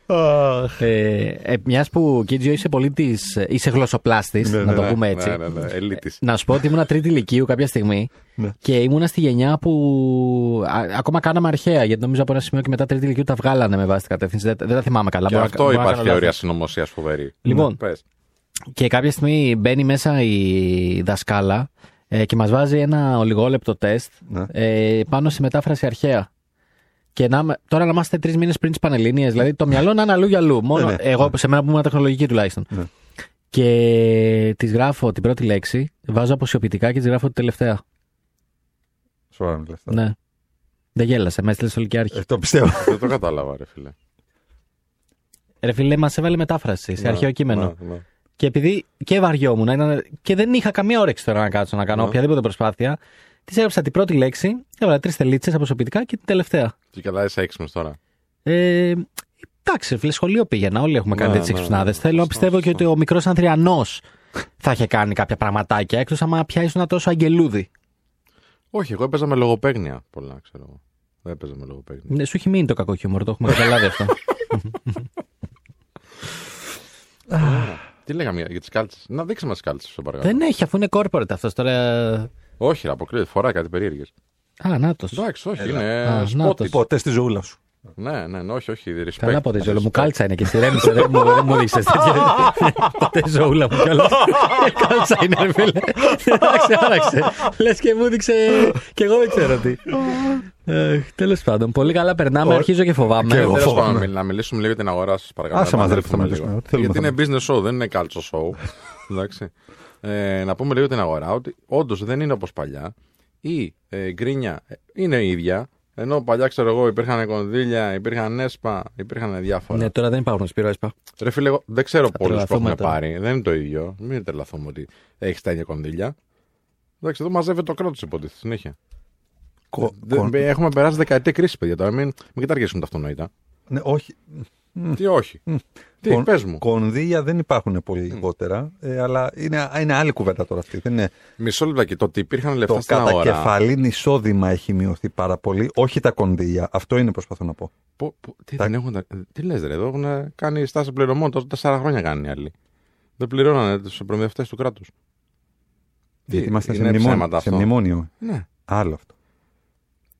ε, ε, Μιας που Κίτζιο είσαι πολίτη, είσαι γλωσσοπλάστης, να το Ναι, πούμε έτσι. Ναι, ναι, ναι, ελίτης. Να σου πω ότι ήμουν τρίτη ηλικίου κάποια στιγμή Ναι. και ήμουνα στη γενιά που α, ακόμα κάναμε αρχαία. Γιατί νομίζω από ένα σημείο και μετά τρίτη ηλικίου τα βγάλανε με βάση την κατεύθυνση. Δεν, δεν τα θυμάμαι καλά. Και Μπορώ να- αυτό μπορώ να υπάρχει κάνω λάθος. θεωρία συνωμοσίας φοβερή. Λοιπόν. Ναι, πες. Και κάποια στιγμή μπαίνει μέσα η δασκάλα ε, και μας βάζει ένα ολιγόλεπτο τεστ Ναι. ε, πάνω σε μετάφραση αρχαία. Και να, είμαι- τώρα να είμαστε τρεις μήνες πριν τις Πανελλήνιες, δηλαδή το μυαλό να είναι αλλού για αλλού. Μόνο Ναι, ναι. εγώ, σε μένα που ήμουν τεχνολογική τουλάχιστον. Ναι. Και τη γράφω την πρώτη λέξη, βάζω αποσιοποιητικά και τη γράφω τη τελευταία. Σοβαρά μιλάς τώρα. Ναι. Δεν γέλασε, με έστειλε στο Λυκειάρχη. Ε, το πιστεύω. [laughs] Δεν το κατάλαβα, ρε φίλε. Ρε φίλε, μας έβαλε μετάφραση σε Ναι, αρχαίο κείμενο. ναι, ναι. Και επειδή και βαριόμουν ήταν, και δεν είχα καμία όρεξη τώρα να κάτσω να κάνω Ναι. οποιαδήποτε προσπάθεια, της έγραψα την πρώτη λέξη, έβαλα τρεις τελίτσε αποσωπητικά και την τελευταία. Και καλά, είσαι έξυπνο τώρα. Ε, εντάξει, φίλε, σχολείο πήγαινα. Όλοι έχουμε κάνει Ναι, τέτοιες ναι, εξυπνάδε. ναι. Θέλω να Σωστό, πιστεύω και σωστό. ότι ο μικρός Ανδριανός θα είχε κάνει κάποια πραγματάκια εκτό άμα πια ήσουν τόσο αγγελούδι. Όχι, εγώ έπαιζα με λογοπαίγνια πολλά, ξέρω εγώ. Δεν έπαιζα με λογοπαίγνια. Ναι, σου έχει μείνει το κακό χιούμορ, το έχουμε καταλάβει αυτό. Τι λέγαμε για τις κάλτσες; Να δείξε μας τις κάλτσες, σε παρακαλώ. Δεν έχει, αφού είναι corporate αυτός τώρα. Όχι, ρε, αποκλείεται. Φοράει κάτι περίεργες. Α, νάτος. Εντάξει, όχι, Έλα. είναι Α, σπότι. νάτος. Ποτέ στη ζωούλα σου. Ναι, ναι, ναι, όχι, όχι. Respect. Καλά ποτέ ζωή μου. Respect. Κάλτσα είναι και εσύ. Ρέμισε, δεν μου, δεν μου δείξε τέτοια. Ποτέ ζωούλα μου κιόλα. Κάλτσα είναι, ρε φίλε. Εντάξει, άραξε. Λες και μου δείξε. και εγώ δεν ξέρω τι. Τέλος πάντων, πολύ καλά περνάμε. Ω, Αρχίζω και φοβάμαι. και εγώ. Τέλος φοβάμαι. πάντων, να μιλήσουμε λίγο για την αγορά σας, παρακαλώ. Άσε μας, Να ρε, που θα μιλήσουμε μιλήσουμε. λίγο. Τι θέλουμε Γιατί να είναι business show, δεν είναι culture show. Εντάξει. Ε, να πούμε λίγο την αγορά ότι όντως δεν είναι όπως παλιά. Η ε, γκρίνια ε, είναι η ίδια. Ενώ παλιά, ξέρω εγώ, υπήρχαν κονδύλια, υπήρχαν έσπα, υπήρχαν διάφορα. Ναι, τώρα δεν υπάρχουν Σπύρο έσπα. Ρε φίλε, εγώ δεν ξέρω πολλούς που τρελαθούμε έχουν τώρα. πάρει. Δεν είναι το ίδιο. Μην τρελαθούμε ότι έχεις τα ίδια κονδύλια. Εντάξει, εδώ μαζεύεται το κράτο υποτίθεται συνέχεια. Κο- Δεν- κον- Έχουμε περάσει δεκαετία κρίση, παιδιά τώρα. Μην, μην καταργήσουμε τα αυτονόητα. Ναι, όχι. Τι όχι. Τι, Κον- πες μου. Κονδύλια δεν υπάρχουν πολύ λιγότερα, ε, αλλά είναι, είναι άλλη κουβέντα τώρα αυτή. Δεν είναι, Μισό λεπτάκι. Το ότι υπήρχαν λεφτά το στην αγορά. κατακεφαλήν εισόδημα έχει μειωθεί πάρα πολύ, όχι τα κονδύλια. Αυτό είναι προσπαθώ να πω. Πο- πο- τι, Τα- δεν έχουν, τα- τι λες ρε, εδώ έχουν κάνει στάση πληρωμών. Τόσο τέσσερα χρόνια κάνουν οι άλλοι. Δεν πληρώνανε τους προμηθευτές του κράτους. Γιατί είμαστε σε είναι μνημόνιο, ψέματα σε αυτό. μνημόνιο. Ναι. Άλλο αυτό.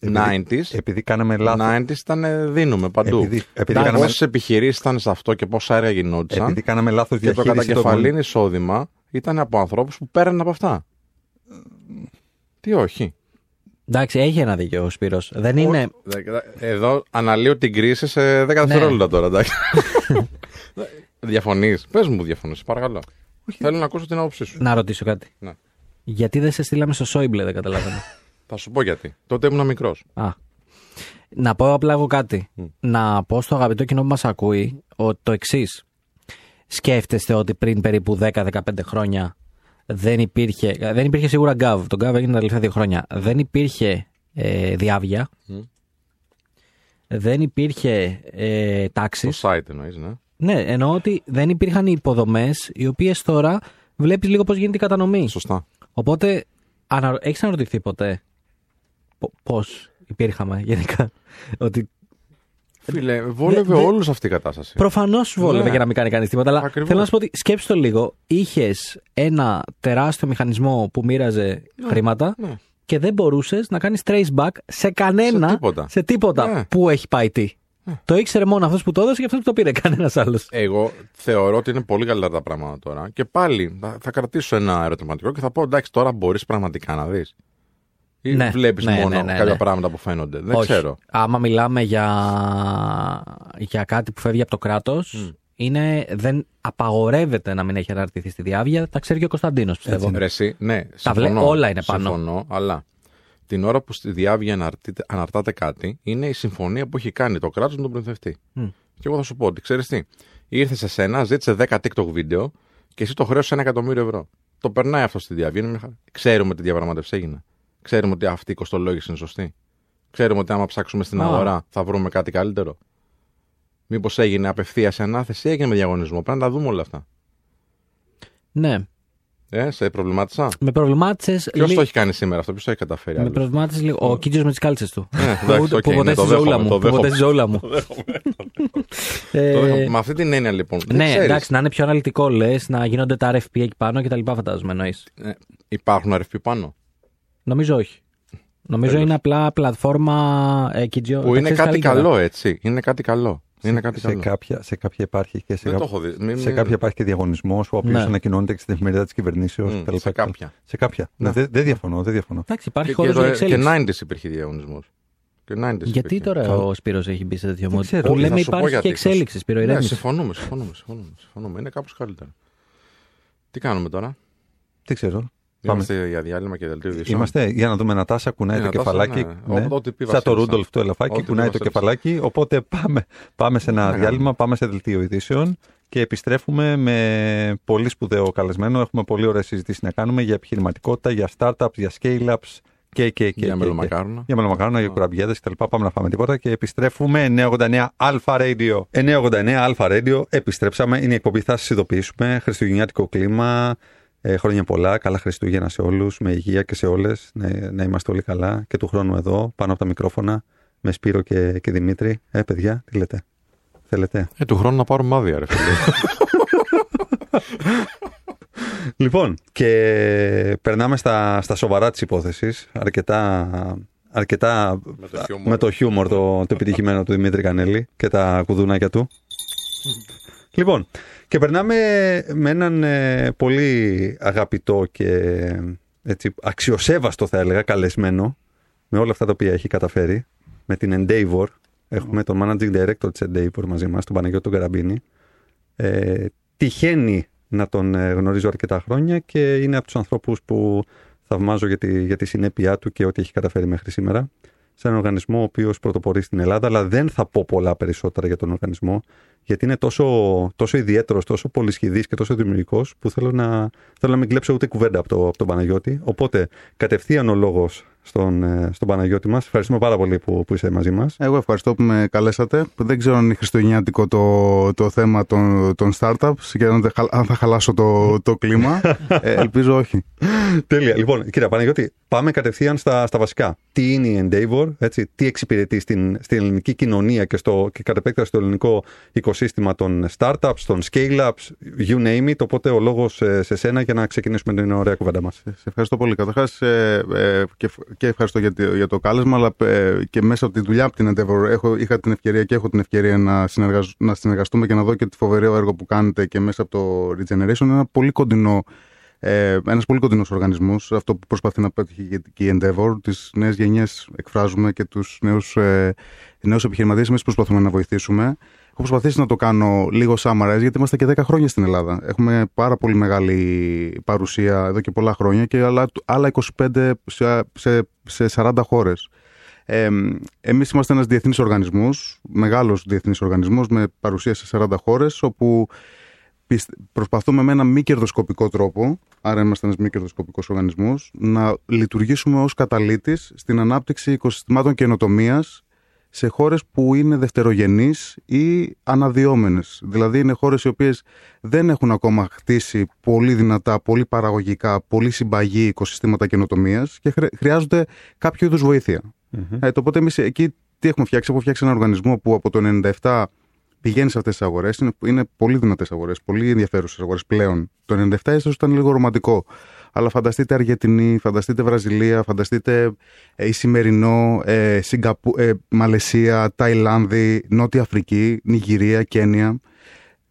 Επειδή- 90s. Επειδή κάναμε λάθο. 90s ήταν ε, δίνουμε παντού. Επειδή, επειδή, Εντάξει, κάναμε, Πόσε επιχειρήσεις ήταν σε αυτό και πόσα αέρια γινόντουσαν. επειδή κάναμε λάθος Και το διαχείριση των κατακεφαλήν εισόδημα ήταν από ανθρώπους που πέραν από αυτά. Τι όχι. Εντάξει, έχει ένα δίκιο ο Σπύρος. Δεν είναι. Δε- δε- Εδώ αναλύω την κρίση σε 10 δευτερόλεπτα τώρα, εντάξει. [laughs] Διαφωνείς. Πες μου που διαφωνείς, παρακαλώ. Θέλω να ακούσω την άποψή σου. Να ρωτήσω κάτι. Ναι. Γιατί δεν σε στείλαμε στο Σόιμπλε, δεν καταλαβαίνω. [laughs] Θα σου πω γιατί. Τότε ήμουν μικρός. Α. Να πω απλά εγώ κάτι. Να πω στο αγαπητό κοινό που μας ακούει ότι το εξής. Σκέφτεστε ότι πριν περίπου 10-15 χρόνια δεν υπήρχε. Δεν υπήρχε σίγουρα gov. Το gov έγινε τα τελευταία δύο χρόνια. Δεν υπήρχε ε, Διαύγεια. Μμ. Δεν υπήρχε ε, Taxis. Το site εννοείς, ναι. Ναι, εννοώ ότι δεν υπήρχαν οι υποδομές οι οποίες τώρα βλέπεις λίγο πώς γίνεται η κατανομή. Σωστά. Οπότε, ανα... έχεις αναρωτηθεί ποτέ πώς υπήρχαμε γενικά. [laughs] Ότι Φίλε, βόλευε δε- όλους αυτή η κατάσταση. προφανώς σου βόλευε Ναι. για να μην κάνει κανείς τίποτα. Αλλά Ακριβώς. θέλω να σου πω ότι σκέψτε το λίγο. Είχες ένα τεράστιο μηχανισμό που μοίραζε χρήματα Ναι. και δεν μπορούσες να κάνεις trace back σε κανένα. Σε τίποτα. σε τίποτα Ναι. που έχει πάει τι. Το ήξερε μόνο αυτός που το έδωσε και αυτός που το πήρε. [laughs] Κανένας άλλος. Εγώ θεωρώ ότι είναι πολύ καλύτερα τα πράγματα τώρα. Και πάλι θα, θα κρατήσω ένα ερωτηματικό και θα πω εντάξει, τώρα μπορείς πραγματικά να δεις. Ή Ναι, βλέπεις ναι, μόνο ναι, ναι, κάποια ναι. πράγματα που φαίνονται. Δεν Όχι. ξέρω. Άμα μιλάμε για, για κάτι που φεύγει από το κράτος, είναι, δεν απαγορεύεται να μην έχει αναρτηθεί στη διάβια. Τα ξέρει και ο Κωνσταντίνος, πιστεύω. Ρε, εσύ, ναι, Τα βλέ- συμφωνώ, όλα είναι πάνω. Συμφωνώ, αλλά την ώρα που στη διάβια αναρτείτε- αναρτάτε κάτι, είναι η συμφωνία που έχει κάνει το κράτος με τον προμηθευτή. Και εγώ θα σου πω ότι ξέρεις τι, ήρθε σε σένα, ζήτησε 10 TikTok βίντεο και εσύ το χρέωσε ένα εκατομμύριο ευρώ. Το περνάει αυτό στη Διαύγεια. είναι μια χαρά. Ξέρουμε τι διαπραγμάτευση έγινε. Ξέρουμε ότι αυτή η κοστολόγηση είναι σωστή. Ξέρουμε ότι άμα ψάξουμε στην Α. αγορά θα βρούμε κάτι καλύτερο. Μήπως έγινε απευθείας ανάθεση ή έγινε με διαγωνισμό. Πρέπει να τα δούμε όλα αυτά. Ναι. Ε, σε προβλημάτισα. Με προβλημάτισες. Ποιος το έχει κάνει σήμερα αυτό, ποιος το έχει καταφέρει. Με άλλος; προβλημάτισες λίγο. Ο Κίτζος με τις κάλτσες του. Ε, εντάξει, Που- οκ, Που ναι, ποτέ το στη ζώουλα δέχομαι, μου. το Που ποτέ στη δέχομαι. ζώουλα μου. [laughs] Ε, Το έχω- Με αυτή την έννοια λοιπόν. δεν Ναι, ξέρεις; εντάξει, να είναι πιο αναλυτικό λες, να γίνονται τα RFP εκεί πάνω και τα λοιπά, φαντάζομαι εννοείς. Ε, υπάρχουν RFP πάνω; Νομίζω όχι. Νομίζω Τέλος. είναι απλά πλατφόρμα ε, Κίτζο. Που τα είναι ξέρεις κάτι καλύτερα. καλό, έτσι. Είναι κάτι καλό. Είναι κάτι σε, καλό. κάποια, σε κάποια υπάρχει και σε, Δεν το κά- έχω δει. Μην- σε μην- κάποια υπάρχει και διαγωνισμός, ο οποίος Ναι. ανακοινώνεται και στην εφημερίδα της κυβερνήσεως. Μμ, σε κάποια. Σε κάποια. Ναι. Ναι, δεν δεν διαφωνώ, δεν διαφωνώ. Εντάξει, υπάρχει Και, και, χώρο για το- και εξέλιξη. 90s υπήρχε διαγωνισμός. Και 90s Γιατί υπήρχε. τώρα Καλά. ο Σπύρος έχει μπει σε τέτοιο Δεν μόντ. ξέρω. Που Όχι, λέμε θα σου πω υπάρχει και γιατί. εξέλιξη, Σπύρο, Ναι, ηρέμησε. συμφωνούμε, συμφωνούμε, συμφωνούμε, συμφωνούμε. Είναι κάπως καλύτερα. Τι κάνουμε τώρα; Δεν ξέρω. Πάμε. Είμαστε για διάλειμμα και δελτίο ειδήσεων. Είμαστε για να δούμε Νατάσα, κουνάει Ε, το Νατάσα, κεφαλάκι. ναι. Ό- ό,τι πει Σαν το Βασίλισσα. Ρούντολφ το ελαφάκι, Ό,τι κουνάει πει το Βασίλισσα. κεφαλάκι. Οπότε πάμε, πάμε σε ένα Ναι, διάλειμμα, πάμε σε δελτίο ειδήσεων και επιστρέφουμε με πολύ σπουδαίο καλεσμένο. Έχουμε πολύ ωραίες συζητήσεις να κάνουμε για επιχειρηματικότητα, για startups, για scale-ups και, και, και, Για και, μελομακάρονα. για μελομακάρονα, για κουραμπιέδες κτλ. Πάμε να φάμε τίποτα και επιστρέφουμε 989 Alpha Radio. 989 Alpha Radio, επιστρέψαμε. Είναι η εκπομπή, θα σας ειδοποιήσουμε. Χριστουγεννιάτικο κλίμα. Ε, χρόνια πολλά. Καλά Χριστούγεννα σε όλους. Με υγεία και σε όλες. Να, να είμαστε όλοι καλά. Και του χρόνου εδώ, πάνω από τα μικρόφωνα, με Σπύρο και, και Δημήτρη. Ε, παιδιά, τι λέτε; Θέλετε; Ε, του χρόνου να πάρουμε άδεια, ρε φίλε. Λοιπόν, και περνάμε στα, στα σοβαρά της υπόθεσης. Αρκετά, αρκετά Με το χιούμορ. με το χιούμορ το, το επιτυχημένο του Δημήτρη Κανέλη και τα κουδουνάκια του. Λοιπόν, και περνάμε με έναν ε, πολύ αγαπητό και έτσι, αξιοσέβαστο θα έλεγα καλεσμένο με όλα αυτά τα οποία έχει καταφέρει με την Endeavor. Έχουμε τον Managing Director της Endeavor μαζί μας, τον Παναγιώτη τον Καραμπίνη. Ε, τυχαίνει να τον ε, γνωρίζω αρκετά χρόνια και είναι από τους ανθρώπους που θαυμάζω για τη, για τη συνέπειά του και ό,τι έχει καταφέρει μέχρι σήμερα σε έναν οργανισμό ο οποίος πρωτοπορεί στην Ελλάδα, αλλά δεν θα πω πολλά περισσότερα για τον οργανισμό, γιατί είναι τόσο, τόσο ιδιαίτερος, τόσο πολυσχηδής και τόσο δημιουργικός, που θέλω να, θέλω να μην κλέψω ούτε κουβέντα από, το, από τον Παναγιώτη. Οπότε, κατευθείαν ο λόγος στον, ε, στον Παναγιώτη μας. Ευχαριστούμε πάρα πολύ που, που είσαι μαζί μας. Εγώ ευχαριστώ που με καλέσατε. Δεν ξέρω αν είναι χριστουγεννιάτικο το, το θέμα των, των startups και αν, δεν χα- αν θα χαλάσω το, το κλίμα. [laughs] ε, ελπίζω όχι. Τέλεια. Λοιπόν, κύριε Παναγιώτη, πάμε κατευθείαν στα, στα βασικά. Τι είναι η Endeavor, έτσι, τι εξυπηρετεί στην, στην ελληνική κοινωνία και, στο, και κατ' επέκταση στο ελληνικό οικοσύστημα των startups, των scale-ups, you name it. Οπότε ο λόγος σε, σε σένα για να ξεκινήσουμε την ωραία κουβέντα μας. Σε ευχαριστώ πολύ. Καταρχάς ε, ε, και, και ευχαριστώ για, το- για το κάλεσμα, αλλά ε, και μέσα από τη δουλειά από την Endeavor έχω, είχα την ευκαιρία και έχω την ευκαιρία να, συνεργαζ, να συνεργαστούμε και να δω και το φοβερό έργο που κάνετε και μέσα από το Regeneration. Είναι ένα πολύ κοντινό. Ε, ένας πολύ κοντινός οργανισμός, αυτό που προσπαθεί να πετύχει και η Endeavor, τις νέες γενιές εκφράζουμε και τους νέους, ε, νέους επιχειρηματίες εμείς προσπαθούμε να βοηθήσουμε. Έχω προσπαθήσει να το κάνω λίγο summarize γιατί είμαστε και 10 χρόνια στην Ελλάδα. Έχουμε πάρα πολύ μεγάλη παρουσία εδώ και πολλά χρόνια και άλλα, άλλα 25 σε, σε, σε 40 χώρες. Ε, εμείς είμαστε ένας διεθνής οργανισμός, μεγάλος διεθνής οργανισμός με παρουσία σε 40 χώρες όπου πιστε- προσπαθούμε με ένα μη κερδοσκοπικό τρόπο, άρα είμαστε ένας μη κερδοσκοπικός οργανισμός, να λειτουργήσουμε ως καταλήτης στην ανάπτυξη οικοσυστημάτων καινοτομίας σε χώρες που είναι δευτερογενείς ή αναδυόμενες. Δηλαδή είναι χώρες οι οποίες δεν έχουν ακόμα χτίσει πολύ δυνατά, πολύ παραγωγικά, πολύ συμπαγή οικοσυστήματα καινοτομίας και χρε- χρειάζονται κάποιο είδους βοήθεια. Ε, το οπότε εμείς εκεί τι έχουμε φτιάξει; Έχουμε φτιάξει ένα οργανισμό που από το 97 πηγαίνεις σε αυτές τις αγορές. Είναι, είναι πολύ δυνατές αγορές, πολύ ενδιαφέρουσες αγορές πλέον. Το 97 ίσως ήταν λίγο ρομαντικό. Αλλά φανταστείτε Αργεντινή, φανταστείτε Βραζιλία, φανταστείτε ε, Ισημερινό, ε, Σιγκαπου, ε, Μαλαισία, Ταϊλάνδη, Νότια Αφρική, Νιγηρία, Κένια.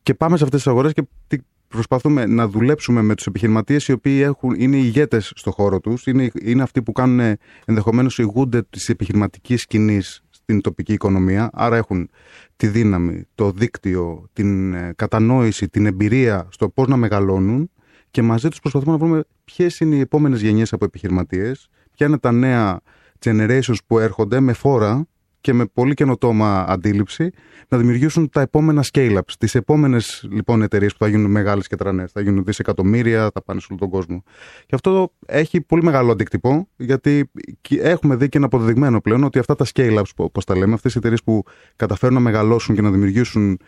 Και πάμε σε αυτές τις αγορές και τι- προσπαθούμε να δουλέψουμε με τους επιχειρηματίες οι οποίοι έχουν, είναι ηγέτες στο χώρο τους, είναι, είναι αυτοί που κάνουν ενδεχομένως ηγούνται της επιχειρηματικής σκηνής στην τοπική οικονομία. Άρα έχουν τη δύναμη, το δίκτυο, την ε, κατανόηση, την εμπειρία στο πώς να μεγαλώνουν και μαζί τους προσπαθούμε να βρούμε ποιες είναι οι επόμενες γενιές από επιχειρηματίες, ποια είναι τα νέα generations που έρχονται με φόρα και με πολύ καινοτόμα αντίληψη να δημιουργήσουν τα επόμενα scale-ups, τις επόμενες λοιπόν εταιρείες που θα γίνουν μεγάλες και τρανές. Θα γίνουν δισεκατομμύρια, θα πάνε σε όλο τον κόσμο. Και αυτό έχει πολύ μεγάλο αντίκτυπο, γιατί και έχουμε δει και ένα αποδεδειγμένο πλέον ότι αυτά τα scale-ups, όπως τα λέμε, αυτές οι εταιρείες που καταφέρουν να μεγαλώσουν και να δημιουργήσουν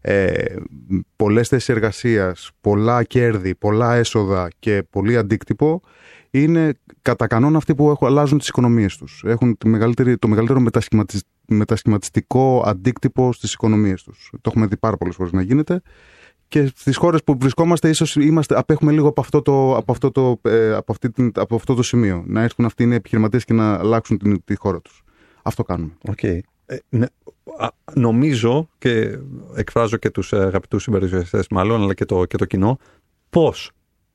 ε, πολλές θέσεις εργασίας, πολλά κέρδη, πολλά έσοδα και πολύ αντίκτυπο είναι κατά κανόνα αυτοί που έχουν, αλλάζουν τις οικονομίες τους. Έχουν τη μεγαλύτερη, το μεγαλύτερο μετασχηματισ- μετασχηματιστικό αντίκτυπο στις οικονομίες τους. Το έχουμε δει πάρα πολλές φορές να γίνεται και στις χώρες που βρισκόμαστε ίσως είμαστε, απέχουμε λίγο από αυτό το, από αυτό το, ε, από αυτή την, από αυτό το σημείο. Να έρθουν αυτοί οι επιχειρηματίες και να αλλάξουν την, τη χώρα τους. Αυτό κάνουμε. Οκ. Ε, ναι, α, νομίζω και εκφράζω και τους αγαπητούς συμπαρουσιαστές μάλλον, αλλά και το, και το κοινό, πώς.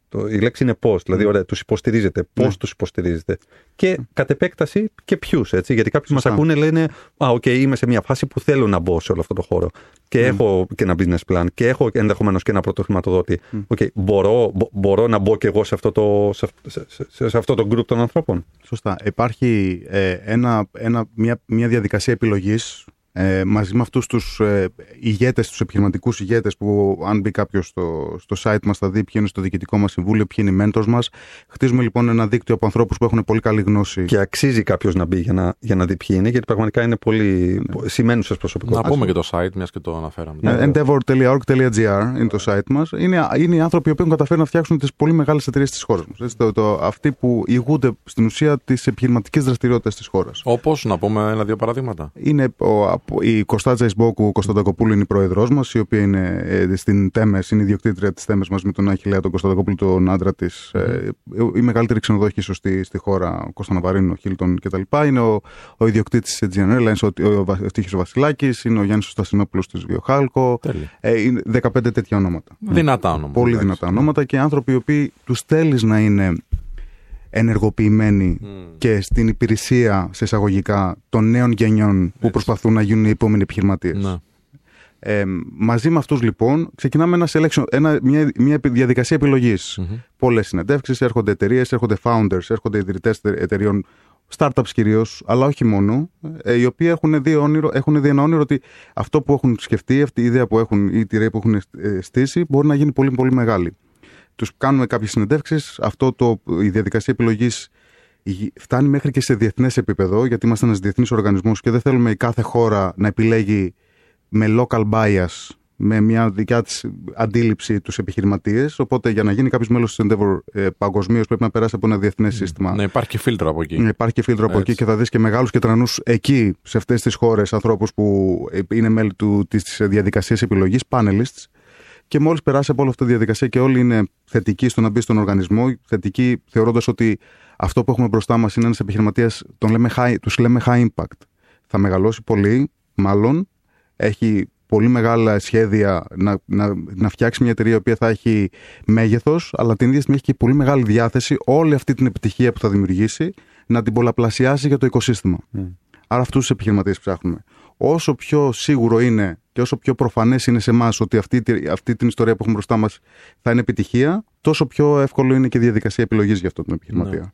Το, η λέξη είναι πώς, δηλαδή ωραία, τους υποστηρίζετε, πώς Ναι. τους υποστηρίζετε. Και κατ' επέκταση και ποιους, έτσι, γιατί κάποιοι μας Σωστά. ακούνε λένε «Α, οκ, είμαι σε μια φάση που θέλω να μπω σε όλο αυτό το χώρο και έχω και ένα business plan και έχω ενδεχομένως και ένα πρώτο χρηματοδότη. Οκ, μπορώ, μπο- μπορώ να μπω και εγώ σε αυτό το, σε, σε, σε, σε αυτό το group των ανθρώπων; Σωστά. Υπάρχει ε, ένα, ένα, μια, μια διαδικασία επιλογής ε, μαζί με αυτούς τους ε, ηγέτες, τους επιχειρηματικούς ηγέτες που αν μπει κάποιος στο, στο site μας θα δει ποιο είναι στο διοικητικό μας συμβούλιο, ποιοι είναι οι mentors μας. Χτίζουμε λοιπόν ένα δίκτυο από ανθρώπους που έχουν πολύ καλή γνώση. Και αξίζει κάποιος να μπει για να, για να δει ποιοι είναι, γιατί πραγματικά είναι πολύ Ναι. σημαίνουσε προσωπικότητε. Να πούμε και το site, μιας και το αναφέραμε. Ναι, endeavor.org.gr είναι το site μας. Είναι, είναι οι άνθρωποι που έχουν καταφέρει να φτιάξουν τις πολύ μεγάλες εταιρείες της χώρας μας. Έτσι, το, το, αυτοί που ηγούνται στην ουσία τις επιχειρηματικές δραστηριότητες της χώρας. Όπως, να πούμε ένα-δύο παραδείγματα. Είναι ο, από- η Κωνσταντζα Ισμπόκου Κωνσταντακοπούλου είναι η πρόεδρός μας, η οποία είναι ε, στην Τέμες, είναι η διοκτήτρια της Τέμες μαζί με τον Αχιλέα τον Κωνσταντακοπούλου, τον άντρα της. Ε, η μεγαλύτερη ξενοδόχη ίσω στη, στη χώρα, ο Κώστα Ναβαρίνο, ο Χίλτον κτλ. Είναι ο, ο ιδιοκτήτης της Aegean Airlines, ο, ο, ο Ευτύχη ο Βασιλάκης, είναι ο Γιάννης Στασινόπουλο της Βιοχάλκο. Τέλεια. Ε, είναι 15 τέτοια ονόματα. Δυνατά ονόματα. Πολύ εντάξει. δυνατά ονόματα και άνθρωποι οι οποίοι τους θέλεις να είναι ενεργοποιημένοι και στην υπηρεσία σε εισαγωγικά των νέων γενιών που προσπαθούν να γίνουν οι επόμενοι επιχειρηματίες. Ναι. Ε, μαζί με αυτούς λοιπόν ξεκινάμε ένα selection, ένα, μια, μια διαδικασία επιλογής. Πολλές συνεντεύξεις, έρχονται εταιρείες, έρχονται founders, έρχονται ιδρυτές εταιρείων, startups κυρίως, αλλά όχι μόνο, ε, οι οποίοι έχουν δει, όνειρο, έχουν δει ένα όνειρο ότι αυτό που έχουν σκεφτεί, αυτή η ιδέα που έχουν ή η τυρέ που έχουν ε, στήσει μπορεί να γίνει πολύ πολύ μεγάλη. Τους κάνουμε κάποιες συνεντεύξεις. Αυτό το, η διαδικασία επιλογής φτάνει μέχρι και σε διεθνές επίπεδο, γιατί είμαστε ένας διεθνής οργανισμός και δεν θέλουμε η κάθε χώρα να επιλέγει με local bias, με μια δικιά της αντίληψη τους επιχειρηματίες. Οπότε για να γίνει κάποιος μέλος της Endeavor ε, παγκοσμίως πρέπει να περάσει από ένα διεθνές σύστημα. Να υπάρχει και φίλτρο από εκεί. Να υπάρχει και φίλτρο από Έτσι. εκεί και θα δεις και μεγάλους και τρανούς εκεί, σε αυτές τις χώρες, ανθρώπους που είναι μέλη της διαδικασίας επιλογής, panelists. Και μόλις περάσει από όλη αυτή τη διαδικασία και όλοι είναι θετικοί στο να μπει στον οργανισμό, θετικοί θεωρώντας ότι αυτό που έχουμε μπροστά μας είναι ένας επιχειρηματίας, τους λέμε high impact. Θα μεγαλώσει πολύ, μάλλον, έχει πολύ μεγάλα σχέδια να, να, να φτιάξει μια εταιρεία η οποία θα έχει μέγεθος, αλλά την ίδια στιγμή έχει και πολύ μεγάλη διάθεση όλη αυτή την επιτυχία που θα δημιουργήσει να την πολλαπλασιάσει για το οικοσύστημα. Άρα αυτούς τους επιχειρηματίες ψάχνουμε. Όσο πιο σίγουρο είναι και όσο πιο προφανές είναι σε εμάς ότι αυτή, αυτή την ιστορία που έχουμε μπροστά μας θα είναι επιτυχία, τόσο πιο εύκολο είναι και η διαδικασία επιλογής για αυτό τον επιχειρηματία. Ναι.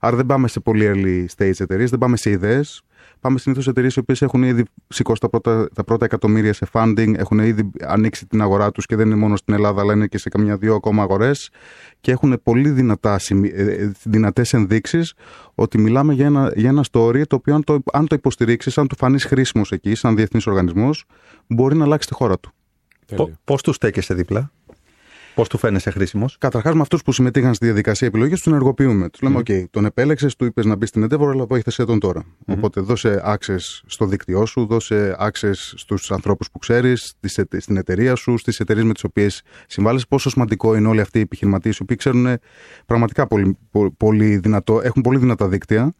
Άρα δεν πάμε σε πολύ early stage εταιρείες, δεν πάμε σε ιδέες. Πάμε συνήθως σε εταιρείες οι οποίες έχουν ήδη σηκώσει τα πρώτα, τα πρώτα εκατομμύρια σε funding, έχουν ήδη ανοίξει την αγορά τους και δεν είναι μόνο στην Ελλάδα, αλλά είναι και σε καμιά δύο ακόμα αγορές και έχουν πολύ δυνατά, δυνατές ενδείξεις ότι μιλάμε για ένα, για ένα story το οποίο αν το, αν το υποστηρίξεις, αν του φανείς χρήσιμος εκεί, σαν διεθνής οργανισμός, μπορεί να αλλάξει τη χώρα του. Πώς τους στέκεσαι δίπλα, Πώς του φαίνεσαι χρήσιμος. Καταρχάς, με αυτούς που συμμετείχαν στη διαδικασία επιλογής, τους ενεργοποιούμε. Τους λέμε: OK, τον επέλεξες, του είπες να μπεις στην Endeavor, αλλά βοήθησε τον τώρα. Οπότε δώσε access στο δίκτυό σου, δώσε access στους ανθρώπους που ξέρεις, στην εταιρεία σου, στις εταιρείες με τις οποίες συμβάλλεις. Πόσο σημαντικό είναι όλοι αυτοί οι επιχειρηματίες, οι οποίοι ξέρουν πραγματικά πολύ, πολύ δυνατό, έχουν πολύ δυνατά δίκτυα.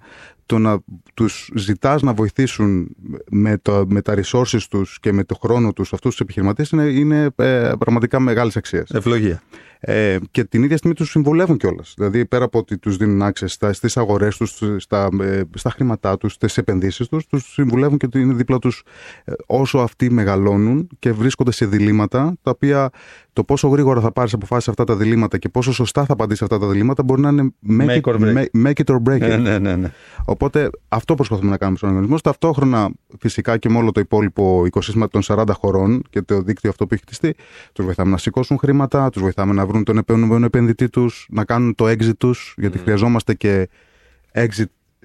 Το να τους ζητάς να βοηθήσουν με, το, με τα resources τους και με το χρόνο τους αυτούς τους επιχειρηματίες είναι, είναι ε, πραγματικά μεγάλης αξίας. Ευλογία. Ε, και την ίδια στιγμή τους συμβουλεύουν κιόλας. Δηλαδή πέρα από ότι τους δίνουν access στις αγορές τους, στα, ε, στα χρήματά τους, στις επενδύσεις τους, τους συμβουλεύουν και ότι είναι δίπλα τους ε, όσο αυτοί μεγαλώνουν και βρίσκονται σε διλήμματα τα οποία το πόσο γρήγορα θα πάρεις αποφάσεις σε αυτά τα διλήμματα και πόσο σωστά θα απαντήσεις σε αυτά τα διλήμματα μπορεί να είναι make, Make it, or break. make, make it or break it. Ναι, ναι, ναι, ναι. Οπότε αυτό προσπαθούμε να κάνουμε στον οργανισμό. Ταυτόχρονα, φυσικά και με όλο το υπόλοιπο οικοσύστημα των 40 χωρών και το δίκτυο αυτό που έχει χτιστεί, τους βοηθάμε να σηκώσουν χρήματα, τους βοηθάμε να βρουν τον επόμενο επενδυτή τους, να κάνουν το exit τους, γιατί χρειαζόμαστε και exit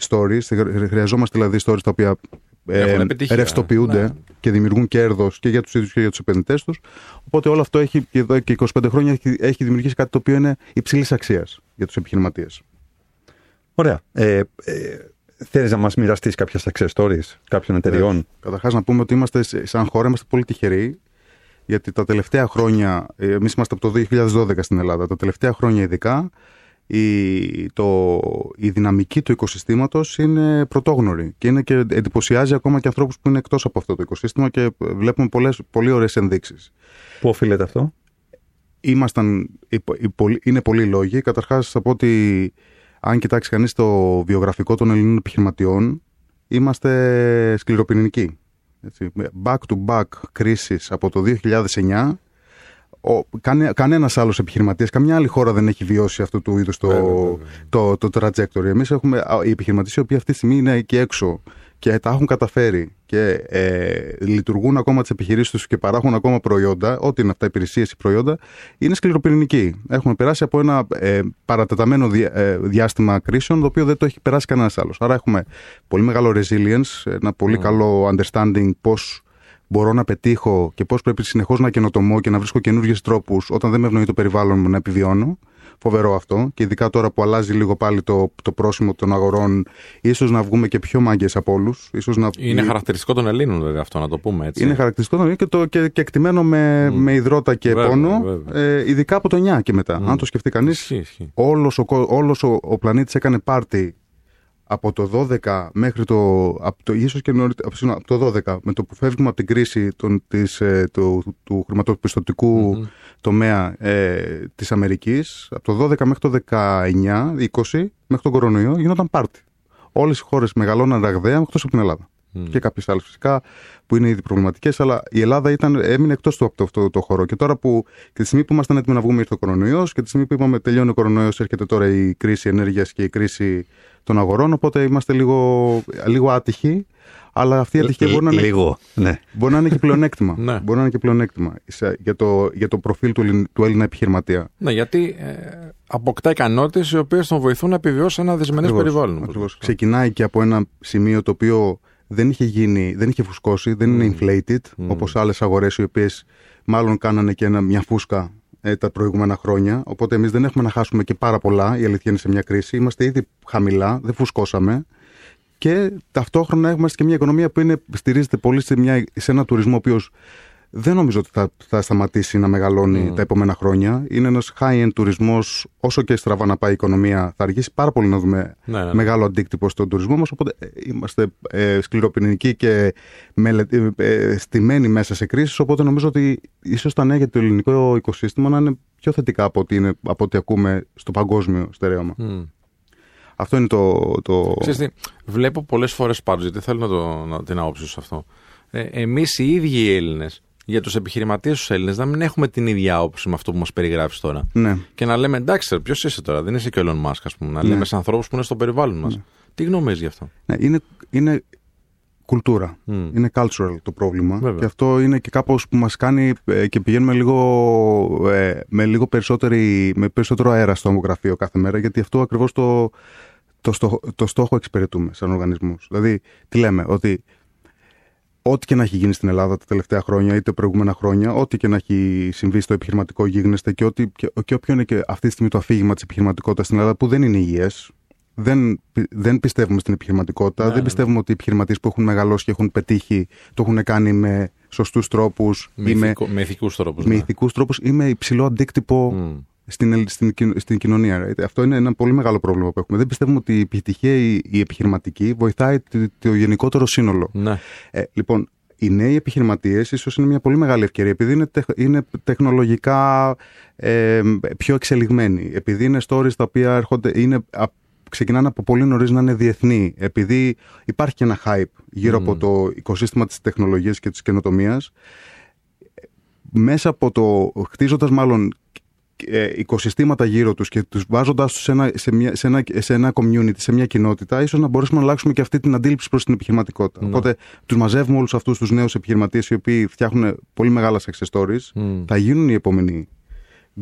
stories. Χρειαζόμαστε δηλαδή stories τα οποία Έχουν ε, επιτυχία. ρευστοποιούνται Ναι. και δημιουργούν κέρδος και για τους ίδιους και για τους επενδυτές τους. Οπότε όλο αυτό έχει και εδώ και 25 χρόνια έχει, έχει δημιουργήσει κάτι το οποίο είναι υψηλής αξίας για τους επιχειρηματίες. Ωραία. Ε, ε, Θέλεις να μας μοιραστείς κάποια success stories κάποιων εταιριών; Καταρχάς, να πούμε ότι είμαστε σε- σαν χώρα είμαστε πολύ τυχεροί. Γιατί τα τελευταία χρόνια, εμείς είμαστε από το 2012 στην Ελλάδα, τα τελευταία χρόνια ειδικά, η, το, η δυναμική του οικοσυστήματος είναι πρωτόγνωρη και, είναι και εντυπωσιάζει ακόμα και ανθρώπους που είναι εκτός από αυτό το οικοσύστημα και βλέπουμε πολλές, πολύ ωραίες ενδείξεις. Πού οφείλεται αυτό, Ήμασταν, οι- οι πολλοί- είναι πολλοί λόγοι. Καταρχάς θα πω ότι αν κοιτάξει κανείς το βιογραφικό των Ελληνών επιχειρηματιών, είμαστε σκληροπυρηνικοί. Έτσι. Back to back κρίσεις από το 2009. Ο, κανε, κανένας άλλος επιχειρηματίας, καμιά άλλη χώρα δεν έχει βιώσει αυτού του είδους το, Βέβαια, βέβαια. το, το, trajectory. Εμείς έχουμε α, οι επιχειρηματίες οι οποίοι αυτή τη στιγμή είναι εκεί έξω και τα έχουν καταφέρει και ε, λειτουργούν ακόμα τις επιχειρήσεις τους και παράγουν ακόμα προϊόντα, ό,τι είναι αυτά υπηρεσίες ή προϊόντα, είναι σκληροπυρηνικοί. Έχουμε περάσει από ένα ε, παρατεταμένο δια- ε, διάστημα κρίσεων, το οποίο δεν το έχει περάσει κανένας άλλος. Άρα έχουμε πολύ μεγάλο resilience, ένα πολύ καλό understanding πώς μπορώ να πετύχω και πώς πρέπει συνεχώς να καινοτομώ και να βρίσκω καινούργιου τρόπους όταν δεν με ευνοεί το περιβάλλον μου να επιβιώνω. Φοβερό αυτό. Και ειδικά τώρα που αλλάζει λίγο πάλι το, το πρόσημο των αγορών, ίσως να βγούμε και πιο μάγκες από όλους. Να... Είναι χαρακτηριστικό των Ελλήνων, βέβαια, αυτό να το πούμε έτσι. Είναι χαρακτηριστικό το και, το, και, και εκτιμένο με, με υδρότα και Βέβαια, πόνο, βέβαια. Ε, ειδικά από το 9 και μετά. Αν το σκεφτεί κανείς, Ισχύει, ισχύει. όλος ο, κο- όλος ο, ο πλανήτης έκανε πάρτι από το 12 μέχρι το, από το ίσως και νωρίτε- από, συγγνώμη, από το 12 με το που φεύγουμε από την κρίση των, της, ε, του, του χρηματοπιστωτικού τομέα ε, της Αμερικής από το 12 μέχρι το 19, 20 μέχρι τον κορονοϊό γινόταν πάρτι. Όλες οι χώρες μεγαλώναν ραγδαία εκτός από την Ελλάδα. Και κάποιες άλλες φυσικά που είναι ήδη προβληματικές αλλά η Ελλάδα ήταν, έμεινε εκτός του από το, αυτό το χώρο. Και τώρα που και τη στιγμή που ήμασταν έτοιμοι να βγούμε ήρθε ο κορονοϊός και τη στιγμή που είπαμε τελειώνει ο κορονοϊός έρχεται τώρα η κρίση ενέργειας και η κρίση των αγορών οπότε είμαστε λίγο, λίγο άτυχοι αλλά αυτή η ατυχία μπορεί να είναι Λίγο. Ναι. Μπορεί να είναι και πλεονέκτημα. [laughs] Ναι. Μπορεί να είναι και πλεονέκτημα σε- για, το, για το προφίλ του, Ελλην- του Έλληνα επιχειρηματία. Ναι, γιατί ε, αποκτά ικανότητες οι οποίες τον βοηθούν να επιβιώσει ένα δυσμενές Ακριβώς, περιβάλλον. όπως ακριβώς. λέμε. Ξεκινάει και από ένα σημείο το οποίο δεν είχε γίνει, δεν είχε φουσκώσει, δεν είναι inflated, όπως άλλες αγορές οι οποίες μάλλον κάνανε και ένα, μια φούσκα ε, τα προηγούμενα χρόνια. Οπότε εμείς δεν έχουμε να χάσουμε και πάρα πολλά, η αλήθεια είναι σε μια κρίση. Είμαστε ήδη χαμηλά, δεν φουσκώσαμε. Και ταυτόχρονα έχουμε και μια οικονομία που είναι, στηρίζεται πολύ σε, μια, σε ένα τουρισμό ο οποίος δεν νομίζω ότι θα, θα σταματήσει να μεγαλώνει τα επόμενα χρόνια. Είναι ένας high-end τουρισμός. Όσο και στραβά να πάει η οικονομία, θα αργήσει πάρα πολύ να δούμε Ναι, ναι, ναι. μεγάλο αντίκτυπο στον τουρισμό μας. Οπότε ε, είμαστε ε, σκληροπυρηνικοί και μελε, ε, ε, στημένοι μέσα σε κρίσεις. Οπότε νομίζω ότι ίσως τα νέα για το ελληνικό οικοσύστημα να είναι πιο θετικά από ό,τι, είναι, από ό,τι ακούμε στο παγκόσμιο στερέωμα. Μμ. Αυτό είναι το. το... Ξέρεις τι, βλέπω πολλές φορές πάντως, γιατί θέλω να, το, να την άποψη σου σε αυτό. Ε, Εμείς οι ίδιοι οι Έλληνες, για τους επιχειρηματίες τους Έλληνες, να μην έχουμε την ίδια άποψη με αυτό που μας περιγράφεις τώρα. Ναι. Και να λέμε εντάξει, ποιος είσαι τώρα, δεν είσαι και ο Elon Musk, ας πούμε. Να λέμε σε ανθρώπους που είναι στο περιβάλλον μας. Τι γνώμη γι' αυτό; Ναι, είναι, είναι κουλτούρα. Μμ. Είναι cultural το πρόβλημα. Βέβαια. Και αυτό είναι και κάπως που μας κάνει ε, και πηγαίνουμε λίγο, ε, με λίγο περισσότερη, με περισσότερο αέρα στο γραφείο κάθε μέρα, γιατί αυτό ακριβώς το, το, στόχο, το στόχο εξυπηρετούμε σαν οργανισμούς. Δηλαδή, τι λέμε, ότι ό,τι και να έχει γίνει στην Ελλάδα τα τελευταία χρόνια ή τα προηγούμενα χρόνια, ό,τι και να έχει συμβεί στο επιχειρηματικό γίγνεσθε και, ό,τι, και, και όποιο είναι και αυτή τη στιγμή το αφήγημα της επιχειρηματικότητας στην Ελλάδα που δεν είναι υγιές. Δεν, πι- δεν πιστεύουμε στην επιχειρηματικότητα. Ναι, δεν πιστεύουμε ότι οι επιχειρηματίες που έχουν μεγαλώσει και έχουν πετύχει το έχουν κάνει με σωστούς τρόπους Με, ή με, ηθικό, με ηθικούς τρόπους. με ναι. ηθικούς τρόπους ή με υψηλό αντίκτυπο Μμ. Στην, ελ- στην, κοι- στην κοινωνία. right? Αυτό είναι ένα πολύ μεγάλο πρόβλημα που έχουμε. Δεν πιστεύουμε ότι η επιτυχία η, η επιχειρηματική βοηθάει το, το γενικότερο σύνολο. Ναι. Ε, λοιπόν, οι νέοι επιχειρηματίες ίσως είναι μια πολύ μεγάλη ευκαιρία επειδή είναι, τεχ- είναι τεχνολογικά ε, πιο εξελιγμένοι. Επειδή είναι stories τα οποία έρχονται, είναι, α, ξεκινάνε από πολύ νωρίς να είναι διεθνή. Επειδή υπάρχει και ένα hype γύρω από το οικοσύστημα της τεχνολογίας και της καινοτομίας. Μέσα από το χτίζοντας μάλλον ε, οικοσυστήματα γύρω τους και τους βάζοντας τους σε ένα, σε, μια, σε, ένα, σε ένα community, σε μια κοινότητα, ίσως να μπορέσουμε να αλλάξουμε και αυτή την αντίληψη προς την επιχειρηματικότητα. Οπότε τους μαζεύουμε όλους αυτούς τους νέους επιχειρηματίες οι οποίοι φτιάχνουν πολύ μεγάλα success stories, Μμ. θα γίνουν οι επόμενοι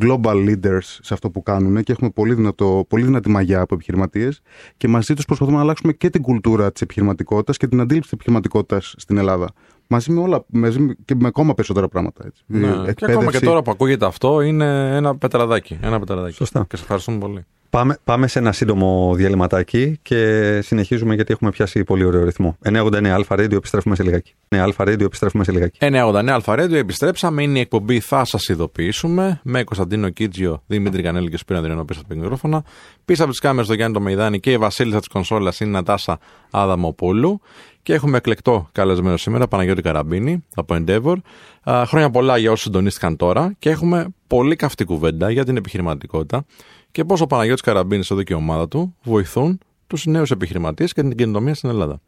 global leaders σε αυτό που κάνουν και έχουμε πολύ, δυνατό, πολύ δυνατή μαγιά από επιχειρηματίες και μαζί τους προσπαθούμε να αλλάξουμε και την κουλτούρα της επιχειρηματικότητας και την αντίληψη της επιχειρηματικότητας στην Ελλάδα. Μαζί με όλα, μαζί με- και με ακόμα περισσότερα πράγματα. Έτσι. Ναι. Και Εκπαίδευση. ακόμα και τώρα που ακούγεται αυτό είναι ένα πετραδάκι. Ένα πετραδάκι. Σωστά. Και σε ευχαριστούμε πολύ. Πάμε, πάμε σε ένα σύντομο διαλειμματάκι και συνεχίζουμε γιατί έχουμε πιάσει πολύ ωραίο ρυθμό. 989 Alpha Radio, επιστρέφουμε σε λιγάκι. Ναι, Alpha Radio, επιστρέφουμε σε λιγάκι. 989 Alpha Radio, επιστρέψαμε. Είναι η εκπομπή Θα σας ειδοποιήσουμε. Με Κωνσταντίνο Κίτζιο, Δημήτρη Κανέλη και Σπύρο Ανδριανό πίσω από τα μικρόφωνα. Πίσω από τις κάμερες το Γιάννη το Μεϊδάνη και η Βασίλισσα της κονσόλας είναι η Νατάσα Αδαμοπούλου. Και έχουμε εκλεκτό καλεσμένο σήμερα, Παναγιώτη Καραμπίνη από Endeavor. Α, χρόνια πολλά για όσους συντονίστηκαν τώρα και έχουμε πολύ καυτή κουβέντα για την επιχειρηματικότητα και πώς ο Παναγιώτης Καραμπίνης εδώ και η ομάδα του βοηθούν τους νέους επιχειρηματίες και την καινοτομία στην Ελλάδα.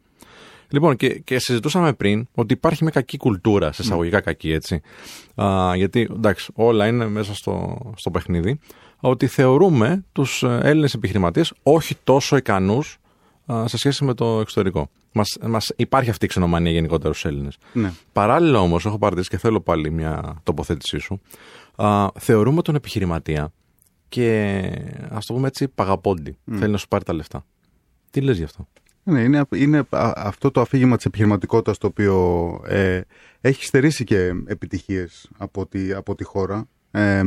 Λοιπόν, και, και συζητούσαμε πριν ότι υπάρχει μια κακή κουλτούρα, σε εισαγωγικά κακή έτσι. Α, γιατί εντάξει, όλα είναι μέσα στο, στο παιχνίδι. Ότι θεωρούμε τους Έλληνες επιχειρηματίες όχι τόσο ικανούς σε σχέση με το εξωτερικό. Μας, μας υπάρχει αυτή η ξενομανία γενικότερα στους Έλληνες. Ναι. Παράλληλα όμως, έχω παρατηρήσει και θέλω πάλι μια τοποθέτησή σου. Α, θεωρούμε τον επιχειρηματία και ας το πούμε έτσι παγαπώντι. Θέλει να σου πάρει τα λεφτά. Τι λες γι' αυτό; Ναι, είναι, είναι α- αυτό το αφήγημα της επιχειρηματικότητας το οποίο ε, έχει στερήσει και επιτυχίες από τη, από τη χώρα. Ε,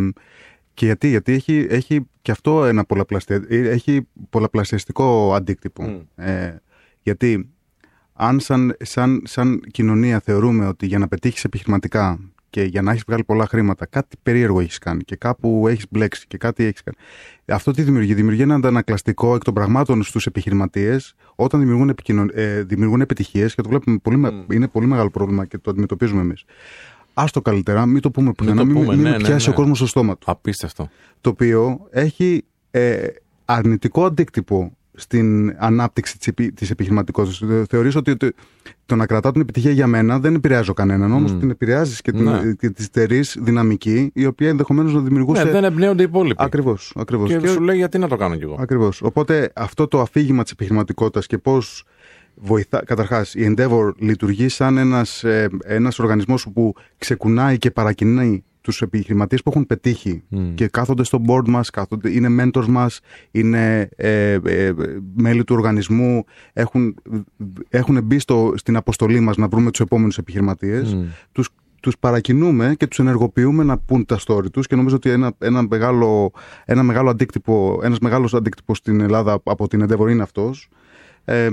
και γιατί, γιατί έχει, έχει και αυτό ένα πολλαπλασια, ε, έχει πολλαπλασιαστικό αντίκτυπο. Μμ. Ε, γιατί αν σαν, σαν, σαν κοινωνία θεωρούμε ότι για να πετύχεις επιχειρηματικά και για να έχεις βγάλει πολλά χρήματα κάτι περίεργο έχεις κάνει και κάπου έχεις μπλέξει και κάτι έχεις κάνει. Αυτό τι δημιουργεί; Δημιουργεί ένα αντανακλαστικό εκ των πραγμάτων στους επιχειρηματίες όταν δημιουργούν, επικοινων... ε, δημιουργούν επιτυχίες και το βλέπουμε πολύ, με- Μμ. είναι πολύ μεγάλο πρόβλημα και το αντιμετωπίζουμε εμείς. Άστο καλύτερα, μην το πούμε πουθενά, το μην, πούμε, μην ναι, ναι, πιάσει ναι. ο κόσμος στο στόμα του Απίστευτο. το οποίο έχει ε, αρνητικό αντίκτυπο στην ανάπτυξη της, επι, της επιχειρηματικότητας. Θε- Θεωρείς ότι το, το να κρατά την επιτυχία για μένα δεν επηρεάζει κανέναν, όμως Μμ. την επηρεάζεις και, την, Ναι. και τη στερείς δυναμική, η οποία ενδεχομένως να δημιουργούσε... Ναι, δεν εμπνέονται οι υπόλοιποι. Ακριβώς, ακριβώς. Και, Και- σου λέει γιατί να το κάνω κι εγώ; Ακριβώς. Οπότε αυτό το αφήγημα της επιχειρηματικότητας και πώς βοηθά... Καταρχάς, η Endeavor λειτουργεί σαν ένας, ε, ένας οργανισμός που ξεκουνάει και παρακινεί τους επιχειρηματίες που έχουν πετύχει Μμ. και κάθονται στο board μας, κάθονται, είναι mentors μας, είναι ε, ε, μέλη του οργανισμού, έχουν, έχουν μπει στο, στην αποστολή μας να βρούμε τους επόμενους επιχειρηματίες. Μμ. Τους, τους παρακινούμε και τους ενεργοποιούμε να πούν τα story τους και νομίζω ότι ένα, ένα, μεγάλο, ένα μεγάλο αντίκτυπο, ένας μεγάλος αντίκτυπος στην Ελλάδα από την Endeavor είναι αυτός. Ε,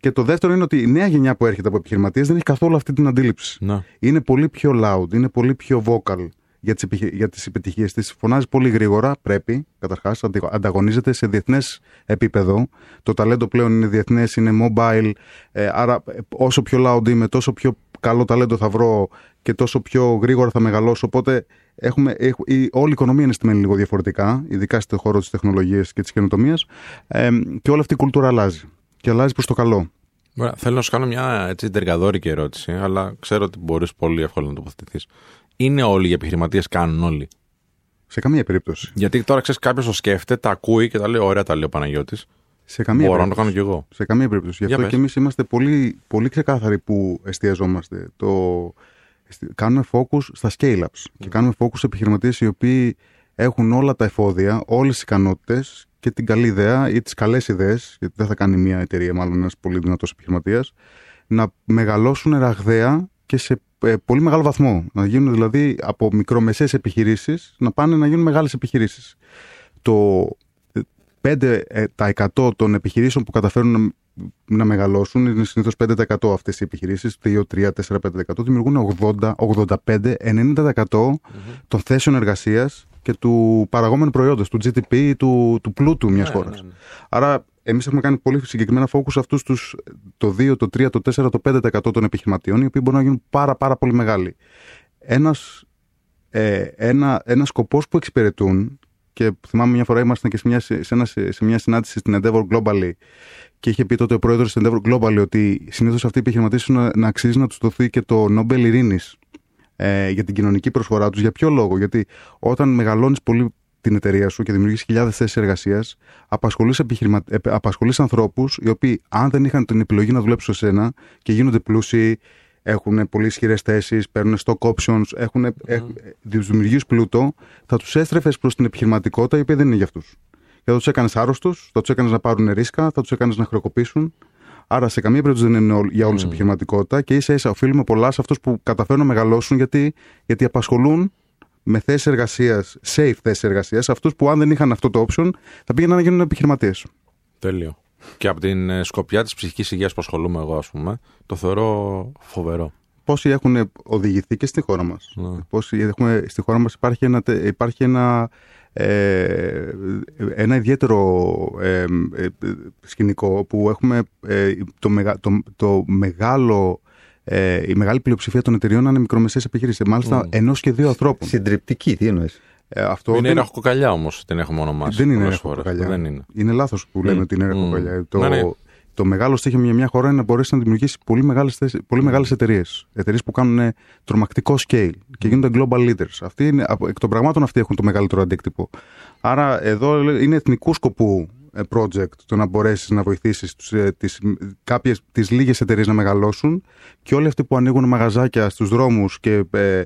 και το δεύτερο είναι ότι η νέα γενιά που έρχεται από επιχειρηματίες δεν έχει καθόλου αυτή την αντίληψη Να. είναι πολύ πιο loud, είναι πολύ πιο vocal για τις, επιχει... για τις επιτυχίες της. Φωνάζει πολύ γρήγορα, πρέπει, καταρχάς, αντι- ανταγωνίζεται σε διεθνές επίπεδο. Το ταλέντο πλέον είναι διεθνές, είναι mobile, ε, άρα ε, όσο πιο loud είμαι, τόσο πιο καλό ταλέντο θα βρω και τόσο πιο γρήγορα θα μεγαλώσω. Οπότε έχουμε, έχ- η, όλη η οικονομία είναι στημένη λίγο διαφορετικά, ειδικά στο χώρο της τεχνολογίας και της καινοτομίας ε, και όλη αυτή η κουλτούρα αλλάζει. Και αλλάζει προς το καλό. Ωραία, θέλω να σου κάνω μια έτσι τερκαδόρικη ερώτηση, αλλά ξέρω ότι μπορείς πολύ εύκολα να τοποθετηθείς. Είναι όλοι οι επιχειρηματίες, κάνουν όλοι. Σε καμία περίπτωση. Γιατί τώρα ξέρεις, κάποιος το σκέφτεται, τα ακούει και τα λέει: Ωραία, τα λέει ο Παναγιώτης. Σε καμία Μπορώ να το περίπτωση. κάνω κι εγώ. Σε καμία περίπτωση. Γι' Για αυτό πες. και εμείς είμαστε πολύ, πολύ ξεκάθαροι που εστιαζόμαστε. Το... εστι- Κάνουμε focus στα scale-ups και κάνουμε focus σε επιχειρηματίες οι οποίοι έχουν όλα τα εφόδια, όλες τις ικανότητες και την καλή ιδέα ή τις καλές ιδέες, γιατί δεν θα κάνει μια εταιρεία, μάλλον ένας πολύ δυνατός επιχειρηματίας, να μεγαλώσουν ραγδαία και σε ε, πολύ μεγάλο βαθμό. Να γίνουν δηλαδή από μικρομεσαίες επιχειρήσεις να πάνε να γίνουν μεγάλες επιχειρήσεις. Το 5% των επιχειρήσεων που καταφέρουν να, να μεγαλώσουν είναι συνήθως 5% αυτές οι επιχειρήσεις, 2, 3, 4, 5%. Δημιουργούν 80, 85, 90% των θέσεων εργασίας και του παραγόμενου προϊόντος, του GDP ή του, του πλούτου μιας Ναι, χώρας. ναι, ναι. Άρα, εμείς έχουμε κάνει πολύ συγκεκριμένα focus σε αυτούς τους το 2, το 3, το 4, το 5% των επιχειρηματιών, οι οποίοι μπορούν να γίνουν πάρα, πάρα πολύ μεγάλοι. Ένας, ε, ένα, ένας σκοπός που εξυπηρετούν και θυμάμαι μια φορά ήμασταν και σε μια, σε, ένα, σε μια συνάντηση στην Endeavor Globally και είχε πει τότε ο πρόεδρος της Endeavor Globally ότι συνήθως αυτοί οι επιχειρηματίες να, να αξίζει να τους δοθεί και το Nobel Ειρήνης ε, για την κοινωνική προσφορά τους. Για ποιο λόγο, γιατί όταν μεγαλώνεις πολύ την εταιρεία σου και δημιουργείς χιλιάδες θέσεις εργασίας, απασχολείς, επιχειρημα... ε, απασχολείς ανθρώπους οι οποίοι αν δεν είχαν την επιλογή να δουλέψουν σε σένα και γίνονται πλούσιοι, έχουν πολύ ισχυρές θέσεις, παίρνουν stock options, έχουν mm. δημιουργείς πλούτο, θα τους έστρεφες προς την επιχειρηματικότητα η οποία δεν είναι για αυτούς. Και θα τους έκανες άρρωστου, θα τους έκανες να πάρουν ρίσκα, θα τους έκανες να χρεοκοπήσουν. Άρα σε καμία περίπτωση δεν είναι για όλους mm. επιχειρηματικότητα και ίσα ίσα οφείλουμε πολλά σε αυτούς που καταφέρουν να μεγαλώσουν γιατί, γιατί απασχολούν με θέσεις εργασίας, safe θέσεις εργασίας, αυτούς που αν δεν είχαν αυτό το option θα πήγαιναν να γίνουν επιχειρηματίες. Τέλειο. Και από την ε, σκοπιά της ψυχικής υγείας που ασχολούμαι εγώ, ας πούμε, το θεωρώ φοβερό. Πόσοι έχουν οδηγηθεί και στη χώρα μας. Ναι. Πόσοι έχουμε, στη χώρα μας υπάρχει ένα, υπάρχει ένα, ε, ένα ιδιαίτερο ε, ε, σκηνικό που έχουμε το, μεγα, το, το μεγάλο η μεγάλη πλειοψηφία των εταιριών να είναι μικρομεσαίες επιχειρήσεις. Μάλιστα mm. ενός και δύο ανθρώπων. Συντριπτική, τι εννοείς; Ε, αυτό είναι δεν... ραχοκοκαλιά όμως την έχουμε ονομάσει. Δεν είναι ραχοκοκαλιά. Δεν είναι είναι λάθος που λέμε mm. ότι είναι ραχοκοκαλιά. Mm. Το, ναι, ναι. το μεγάλο στίχημα για μια χώρα είναι να μπορέσεις να δημιουργήσεις πολύ μεγάλες πολύ μεγάλες εταιρείες. Εταιρείες που κάνουν τρομακτικό scale και γίνονται global leaders. Αυτοί είναι, εκ των πραγμάτων αυτοί έχουν το μεγαλύτερο αντίκτυπο. Άρα εδώ είναι εθνικού σκοπού ε, project το να μπορέσεις να βοηθήσεις ε, τις, κάποιες, τις λίγες εταιρείες να μεγαλώσουν και όλοι αυτοί που ανοίγουν μαγαζάκια στους δρόμους και ε,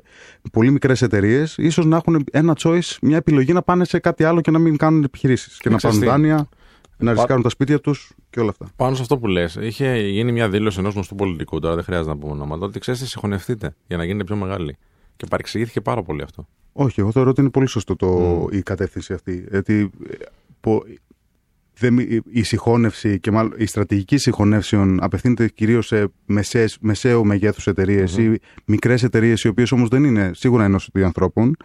πολύ μικρές εταιρείες, ίσως να έχουν ένα choice, μια επιλογή να πάνε σε κάτι άλλο και να μην κάνουν επιχειρήσεις και να πάρουν δάνεια, να ρισκάρουν τα σπίτια τους και όλα αυτά. Πάνω σε αυτό που λες, είχε γίνει μια δήλωση ενός γνωστού πολιτικού, τώρα δεν χρειάζεται να πούμε ονόματα, ότι ξέρετε, συγχωνευτείτε για να γίνετε πιο μεγάλοι. Και παρεξηγήθηκε πάρα πολύ αυτό. Όχι, εγώ θεωρώ ότι είναι πολύ σωστό το, η κατεύθυνση αυτή. Γιατί η συγχώνευση και μάλλον η στρατηγική συγχωνεύσεων απευθύνεται κυρίως σε μεσαίες, μεσαίου μεγέθους ή μικρές εταιρείες, οι οποίες όμως δεν είναι σίγουρα ενώσιμοι ανθρώπων.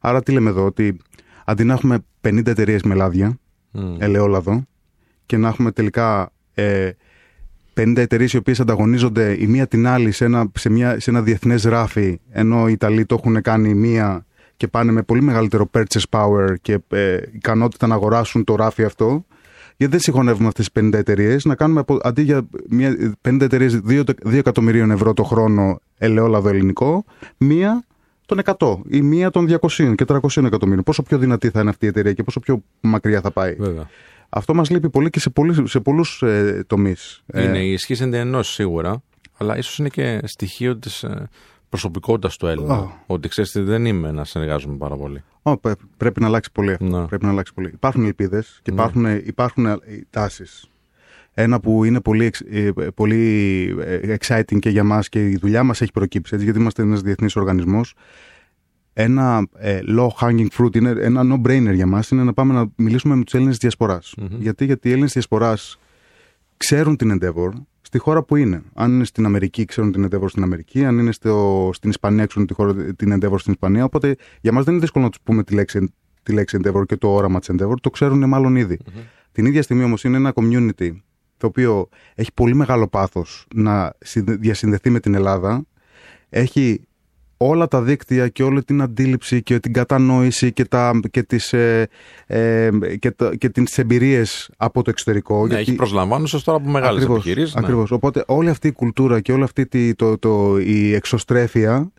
Άρα, τι λέμε εδώ, ότι αντί να έχουμε 50 εταιρείες με λάδια, mm. ελαιόλαδο, και να έχουμε τελικά ε, 50 εταιρείες οι οποίες ανταγωνίζονται η μία την άλλη σε ένα, σε μια, σε ένα διεθνές ράφι, ενώ οι Ιταλοί το έχουν κάνει μία και πάνε με πολύ μεγαλύτερο purchase power και ε, ικανότητα να αγοράσουν το ράφι αυτό, γιατί δεν συγχωνεύουμε αυτές τις 50 εταιρείες, να κάνουμε αντί για μια, 50 εταιρείες 2, 2 εκατομμυρίων ευρώ το χρόνο ελαιόλαδο ελληνικό, μία των 100 ή μία των 200 και 300 εκατομμύριων. Πόσο πιο δυνατή θα είναι αυτή η εταιρεία και πόσο πιο μακριά θα πάει. Βέβαια. Αυτό μας λείπει πολύ και σε, πολλούς σε πολλούς ε, τομείς. Είναι ε, η ισχύ εντενώσει σίγουρα, αλλά ίσως είναι και στοιχείο της ε, προσωπικότητα του Έλληνα. Oh. Ότι ξέρεις δεν είμαι να συνεργάζομαι πάρα πολύ. Oh, πρέπει να αλλάξει πολύ αυτό. Ναι. Πρέπει να αλλάξει πολύ. Υπάρχουν ελπίδες και ναι. υπάρχουν, υπάρχουν ε, τάσεις. Ένα που είναι πολύ, ε, πολύ ε, exciting και για μας και η δουλειά μας έχει προκύψει, έτσι, γιατί είμαστε ένας διεθνής οργανισμός. Ένα low hanging fruit, είναι ένα no-brainer για μας, είναι να πάμε να μιλήσουμε με τους Έλληνες διασποράς. Mm-hmm. Γιατί, γιατί οι Έλληνες διασποράς ξέρουν την Endeavor, στη χώρα που είναι. Αν είναι στην Αμερική, ξέρουν την Endeavor στην Αμερική. Αν είναι στο, στην Ισπανία, ξέρουν τη χώρα, την Endeavor στην Ισπανία. Οπότε για μας δεν είναι δύσκολο να τους πούμε τη λέξη, τη λέξη Endeavor και το όραμα της Endeavor. Το ξέρουν μάλλον ήδη. Mm-hmm. Την ίδια στιγμή όμως είναι ένα community το οποίο έχει πολύ μεγάλο πάθος να διασυνδεθεί με την Ελλάδα. Έχει όλα τα δίκτυα και όλη την αντίληψη και την κατανόηση και, τα, και, τις, ε, ε, και, τα, και τις εμπειρίες από το εξωτερικό. Ναι, γιατί... έχει προσλαμβάνωσες τώρα από μεγάλες ακριβώς, επιχειρήσεις. Ναι. Ακριβώς. Οπότε όλη αυτή η κουλτούρα και όλη αυτή τη, το, το, η εξωστρέφεια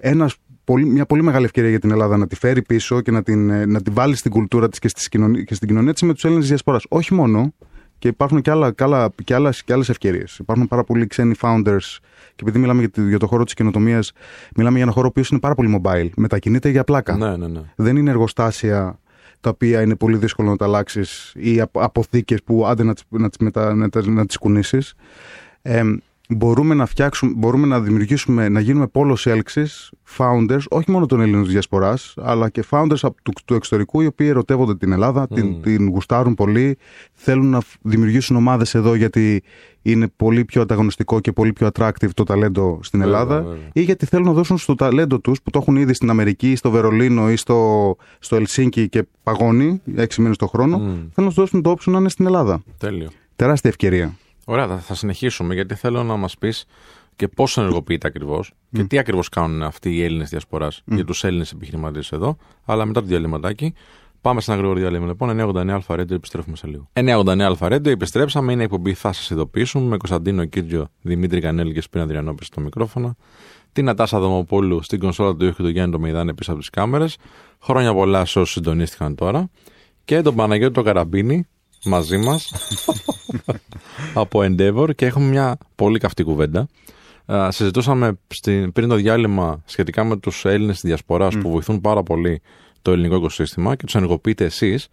ένας πολύ, μια πολύ μεγάλη ευκαιρία για την Ελλάδα να τη φέρει πίσω και να την, να την βάλει στην κουλτούρα της και, στις κοινωνία, και στην κοινωνία της με τους Έλληνες διασποράς. Όχι μόνο, και υπάρχουν και, άλλα, και, άλλα, και, άλλες, και άλλες ευκαιρίες. Υπάρχουν πάρα πολλοί ξένοι founders και επειδή μιλάμε για, για το χώρο της καινοτομίας, μιλάμε για ένα χώρο που είναι πάρα πολύ mobile. Μετακινείται για πλάκα. Ναι, ναι, ναι. Δεν είναι εργοστάσια τα οποία είναι πολύ δύσκολο να τα αλλάξεις ή αποθήκες που άντε να τις να, να, να τις κουνήσεις. Ε, μπορούμε να φτιάξουμε, μπορούμε να δημιουργήσουμε, να γίνουμε πόλος έλξης founders, όχι μόνο των Ελλήνων διασποράς, αλλά και founders του, του εξωτερικού, οι οποίοι ερωτεύονται την Ελλάδα, την, την γουστάρουν πολύ, θέλουν να δημιουργήσουν ομάδες εδώ γιατί είναι πολύ πιο ανταγωνιστικό και πολύ πιο attractive το ταλέντο στην Ελλάδα ή γιατί θέλουν να δώσουν στο ταλέντο τους που το έχουν ήδη στην Αμερική, στο Βερολίνο ή στο, στο Ελσίνκι και παγώνει έξι μήνες το χρόνο, θέλουν να τους δώσουν το όψο να είναι στην Ελλάδα. Τέλειο. Τεράστια ευκαιρία. Ωραία, θα συνεχίσουμε γιατί θέλω να μας πεις και πώς ενεργοποιείται ακριβώς και τι ακριβώς κάνουν αυτοί οι Έλληνες διασποράς για τους Έλληνες επιχειρηματίες εδώ. Αλλά μετά το διαλυματάκι. Πάμε σε ένα γρήγορο διάλειμμα λοιπόν. 989 Αλφα Radio, επιστρέφουμε σε λίγο. 989 Αλφα Radio, επιστρέψαμε. Είναι εκπομπή Θα σας ειδοποιήσουμε με Κωνσταντίνο Κίτζιο, Δημήτρη Κανέλη και Σπίνα Δριανόπη στο μικρόφωνο. Την Ατάσα Δομοπόλου στην κονσόλα του ήχου του Γιάννη το Μεϊδάνε πίσω από τις κάμερες. Χρόνια πολλά σε όσους συντονίστηκαν τώρα. Και τον Παναγιώτη το Καραμπίνη μαζί μας [laughs] από Endeavor και έχουμε μια πολύ καυτή κουβέντα. Α, συζητούσαμε στην, πριν το διάλειμμα σχετικά με τους Έλληνες της Διασποράς που βοηθούν πάρα πολύ το ελληνικό οικοσύστημα και τους ενεργοποιείτε εσείς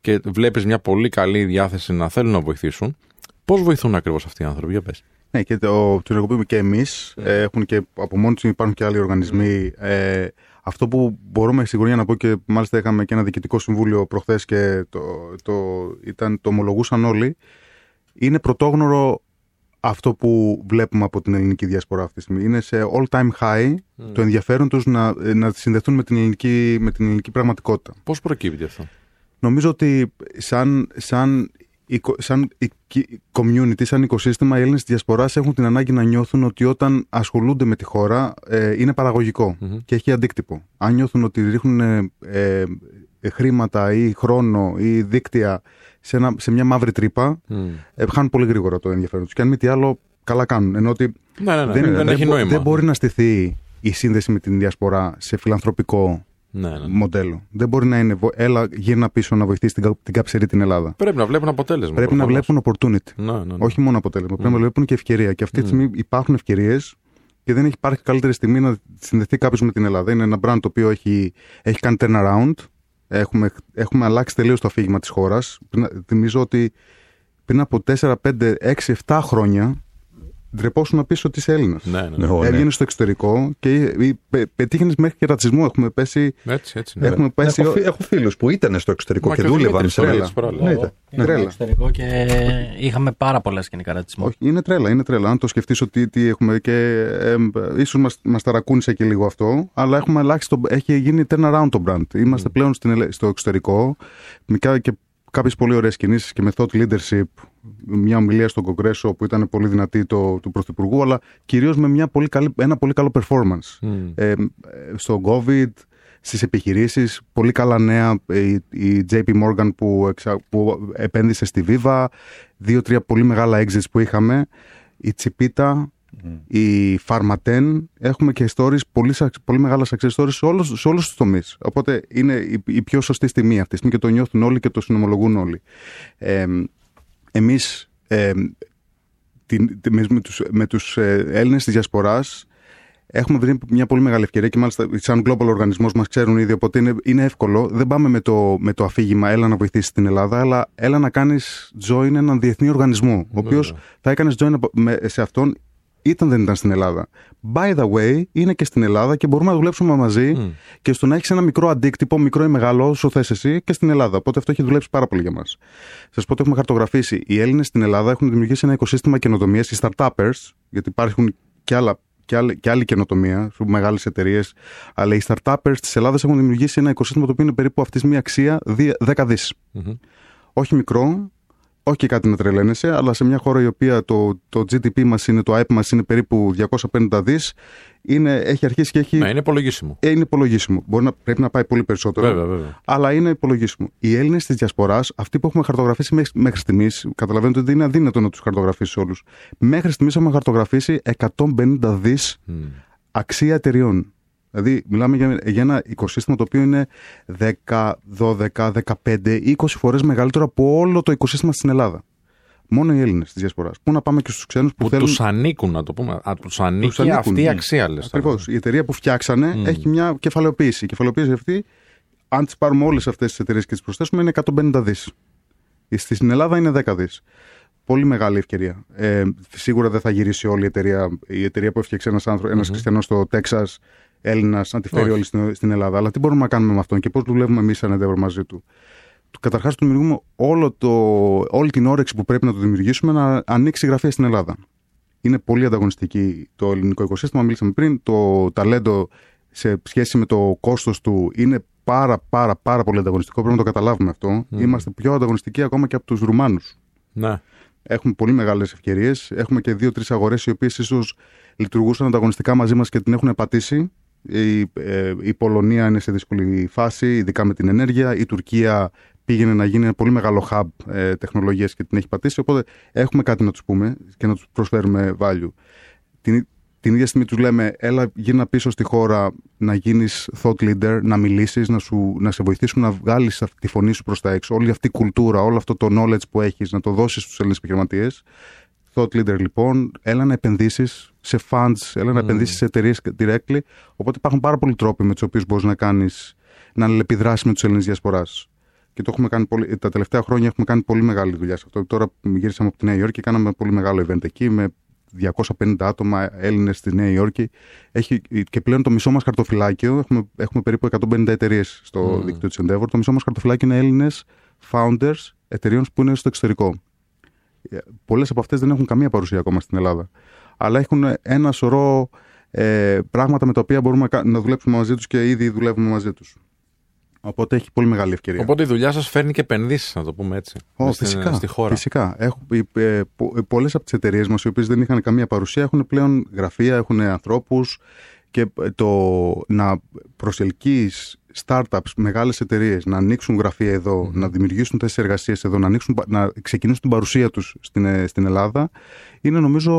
και βλέπεις μια πολύ καλή διάθεση να θέλουν να βοηθήσουν. Πώς βοηθούν ακριβώς αυτοί οι άνθρωποι, για πες. Ναι, και το, το ενεργοποιούμε και εμείς. Ε, έχουν και από μόνοι τους υπάρχουν και άλλοι οργανισμοί. Ε, αυτό που μπορούμε σιγουριά να πω και μάλιστα είχαμε και ένα διοικητικό συμβούλιο προχθές και το, το, ήταν, το ομολογούσαν όλοι. Είναι πρωτόγνωρο αυτό που βλέπουμε από την ελληνική διασπορά αυτή τη στιγμή. Είναι σε all time high το ενδιαφέρον τους να, να συνδεθούν με την ελληνική, με την ελληνική πραγματικότητα. Πώς προκύπτει αυτό; Νομίζω ότι σαν, σαν, οικο- σαν οικ- community, σαν οικοσύστημα, οι Έλληνες της διασποράς έχουν την ανάγκη να νιώθουν ότι όταν ασχολούνται με τη χώρα ε, είναι παραγωγικό και έχει αντίκτυπο. Αν νιώθουν ότι ρίχνουν ε, ε, χρήματα ή χρόνο ή δίκτυα σε, ένα, σε μια μαύρη τρύπα, ε, χάνουν πολύ γρήγορα το ενδιαφέρον τους. Και αν μη τι άλλο, καλά κάνουν. Ενώ ότι Ναι, ναι, ναι. δεν, Δεν, έχει μπο- νόημα. δεν μπορεί να στηθεί η σύνδεση με την διασπορά σε φιλανθρωπικό Ναι, ναι. μοντέλο. Δεν μπορεί να είναι, βο- έλα γύρνα πίσω να βοηθήσει την, κα- την κάψερη την Ελλάδα. Πρέπει να βλέπουν αποτέλεσμα. Πρέπει να προφανώς. βλέπουν opportunity. Ναι, ναι, ναι. Όχι μόνο αποτέλεσμα. Πρέπει να βλέπουν και ευκαιρία. Και αυτή τη στιγμή υπάρχουν ευκαιρίες και δεν έχει υπάρχει καλύτερη στιγμή να συνδεθεί κάποιος με την Ελλάδα. Είναι ένα brand το οποίο έχει, έχει κάνει turnaround. Έχουμε, έχουμε αλλάξει τελείως το αφήγημα της χώρας. Θυμίζω ότι πριν από 4, 5, 6, 7 χρόνια ντρεπόσουν να πεις ότι είσαι Έλληνας. Ναι, ναι, ναι. Ναι, ω, ναι. Έβγαινε στο εξωτερικό και πετύχαινες μέχρι και ρατσισμό. Έχουμε πέσει. Έτσι, έτσι. Ναι. Έχουμε πέσει Έχω, φι- έχω φίλους που ήταν στο εξωτερικό Μα και και ο δούλευαν Δημήτρης σε τώρα, τρέλα. έτσι, παράλληλα. Ναι, Εγώ ήταν. ήμουν Τρέλα. στο εξωτερικό και είχαμε πάρα πολλά σκηνικά ρατσισμού. Όχι, είναι τρέλα, είναι τρέλα. Αν το σκεφτείς ότι τι έχουμε και. Ε, ίσως μας, μας ταρακούνησε και λίγο αυτό, αλλά έχουμε αλλάξει το, έχει γίνει turnaround το brand. Είμαστε πλέον στην, Ελλέ- στο εξωτερικό με κα- και κάποιες πολύ ωραίες κινήσεις και με thought leadership. Μια ομιλία στον Κογκρέσο που ήταν πολύ δυνατή το, του Πρωθυπουργού, αλλά κυρίως με μια πολύ καλή, ένα πολύ καλό performance. Μμ. Ε, ε, στο COVID, στις επιχειρήσεις, πολύ καλά νέα, ε, η, η JP Morgan που, εξα- που επένδυσε στη Viva, δύο-τρία πολύ μεγάλα exits που είχαμε, η Τσιπίτα, η Pharmaten, έχουμε και stories, πολύ, σα- πολύ μεγάλα success stories σε όλους, σε όλους τους τομείς. Οπότε είναι η, η πιο σωστή στιγμή αυτή τη στιγμή και το νιώθουν όλοι και το συνομολογούν όλοι. Ε, εμείς ε, την, τη- με, με τους, με τους ε, Έλληνες της Διασποράς έχουμε βρει μια πολύ μεγάλη ευκαιρία και μάλιστα σαν global οργανισμός μας ξέρουν ήδη οπότε είναι, είναι εύκολο. Δεν πάμε με το, με το αφήγημα έλα να βοηθήσεις την Ελλάδα αλλά έλα να κάνεις join έναν διεθνή οργανισμό ο οποίος θα έκανες join από- με- σε αυτόν ήταν δεν ήταν στην Ελλάδα. By the way, είναι και στην Ελλάδα και μπορούμε να δουλέψουμε μαζί και στο να έχεις ένα μικρό αντίκτυπο, μικρό ή μεγάλο, όσο θες εσύ, και στην Ελλάδα. Οπότε αυτό έχει δουλέψει πάρα πολύ για μας. Σας πω ότι έχουμε χαρτογραφήσει. Οι Έλληνες στην Ελλάδα έχουν δημιουργήσει ένα οικοσύστημα καινοτομίας, οι startuppers, γιατί υπάρχουν και, άλλα, και, άλλη, και άλλη καινοτομία, μεγάλες εταιρείες. Αλλά οι startuppers της Ελλάδας έχουν δημιουργήσει ένα οικοσύστημα το οποίο είναι περίπου αυτής τη στιγμή αξία 10 δις. Όχι μικρό, όχι και κάτι να τρελαίνεσαι, αλλά σε μια χώρα η οποία το, το GDP μας είναι, το ΑΕΠ μας είναι περίπου 250 δις, είναι, έχει αρχίσει και έχει... Ναι, είναι υπολογίσιμο. Ε, είναι υπολογίσιμο. Μπορεί να, πρέπει να πάει πολύ περισσότερο. Βέβαια, βέβαια. Αλλά είναι υπολογίσιμο. Οι Έλληνες της Διασποράς, αυτοί που έχουμε χαρτογραφήσει μέχρι, μέχρι στιγμής, καταλαβαίνετε ότι είναι αδύνατο να τους χαρτογραφήσεις όλους. Μέχρι στιγμής έχουμε χαρτογραφήσει 150 δις αξία εταιριών. Δηλαδή, μιλάμε για, για ένα οικοσύστημα το οποίο είναι 10, 12, 15, 20 φορές μεγαλύτερο από όλο το οικοσύστημα στην Ελλάδα. Μόνο οι Έλληνες της Διασποράς. Πού να πάμε και στους ξένους που, Που θέλουν. τους ανήκουν, να το πούμε. Α, τους ανήκει Τους ανήκουν, αυτή η ναι. αξία, λες. Ακριβώς. Η εταιρεία που φτιάξανε έχει μια κεφαλαιοποίηση. Η κεφαλαιοποίηση αυτή, αν τις πάρουμε όλες αυτές τις εταιρείες και τις προσθέσουμε, είναι 150 δις. Στην Ελλάδα είναι 10 δις. Πολύ μεγάλη ευκαιρία. Ε, σίγουρα δεν θα γυρίσει όλη η εταιρεία. Η εταιρεία που έφτιαξε ένας άνθρωπο, ένας χριστιανό στο Τέξας, Έλληνας, να τη φέρει Όχι. όλη στην, στην Ελλάδα. Αλλά τι μπορούμε να κάνουμε με αυτόν και πώς δουλεύουμε εμείς σαν Endeavor μαζί του. Καταρχάς, του δημιουργούμε όλο το, όλη την όρεξη που πρέπει να το δημιουργήσουμε να ανοίξει γραφεία στην Ελλάδα. Είναι πολύ ανταγωνιστική το ελληνικό οικοσύστημα. Μίλησαμε πριν. Το ταλέντο σε σχέση με το κόστος του είναι πάρα πάρα πάρα πολύ ανταγωνιστικό. Πρέπει να το καταλάβουμε αυτό. Είμαστε πιο ανταγωνιστικοί ακόμα και από τους Ρουμάνους. Ναι. Έχουμε πολύ μεγάλες ευκαιρίες. Έχουμε και δύο-τρεις αγορές οι οποίες ίσως λειτουργούσαν ανταγωνιστικά μαζί μας και την έχουν πατήσει. Η, ε, η Πολωνία είναι σε δύσκολη φάση, ειδικά με την ενέργεια. Η Τουρκία πήγαινε να γίνει ένα πολύ μεγάλο hub ε, τεχνολογίας και την έχει πατήσει. Οπότε έχουμε κάτι να τους πούμε και να τους προσφέρουμε value. Την, την ίδια στιγμή τους λέμε, έλα γύρνα πίσω στη χώρα να γίνεις thought leader, να μιλήσεις, να, σου, να σε βοηθήσουν να βγάλεις τη φωνή σου προς τα έξω. Όλη αυτή η κουλτούρα, όλο αυτό το knowledge που έχεις, να το δώσεις στους Έλληνες επιχειρηματίες. Thought leader λοιπόν, έλα να επενδύσεις σε funds, έλα να επενδύσεις σε εταιρείες directly. Οπότε υπάρχουν πάρα πολλοί τρόποι με τους οποίους μπορείς να κάνεις να αλληλεπιδράσεις με τους Έλληνες διασποράς. Και το έχουμε κάνει πολύ, τα τελευταία χρόνια έχουμε κάνει πολύ μεγάλη δουλειά σε αυτό. Τώρα γύρισαμε από τη Νέα Υόρκη και κάναμε πολύ μεγάλο event εκεί με 250 άτομα Έλληνες στη Νέα Υόρκη. Έχει, και πλέον το μισό μας χαρτοφυλάκιο, έχουμε, έχουμε περίπου 150 εταιρείες στο Mm. δίκτυο της Endeavor. Το μισό μας χαρτοφυλάκιο είναι Έλληνες founders εταιρείων που είναι στο εξωτερικό. Πολλές από αυτές δεν έχουν καμία παρουσία ακόμα στην Ελλάδα. Αλλά έχουν ένα σωρό ε, πράγματα με τα οποία μπορούμε να κα- να δουλέψουμε μαζί τους και ήδη δουλεύουμε μαζί τους. Οπότε έχει πολύ μεγάλη ευκαιρία. Οπότε η δουλειά σας φέρνει και επενδύσεις, να το πούμε έτσι. Ω, μες στην- φυσικά, Στη χώρα. φυσικά. Έχουν, ε, πο, Πολλές από τις εταιρείες μας, οι οποίες δεν είχαν καμία παρουσία, έχουν πλέον γραφεία, έχουν ανθρώπους και ε, το να προσελκύεις startups, μεγάλες εταιρείες, να ανοίξουν γραφεία εδώ, να δημιουργήσουν θέσεις εργασίας εδώ, να, ανοίξουν, να ξεκινήσουν την παρουσία τους στην, ε, στην Ελλάδα, είναι νομίζω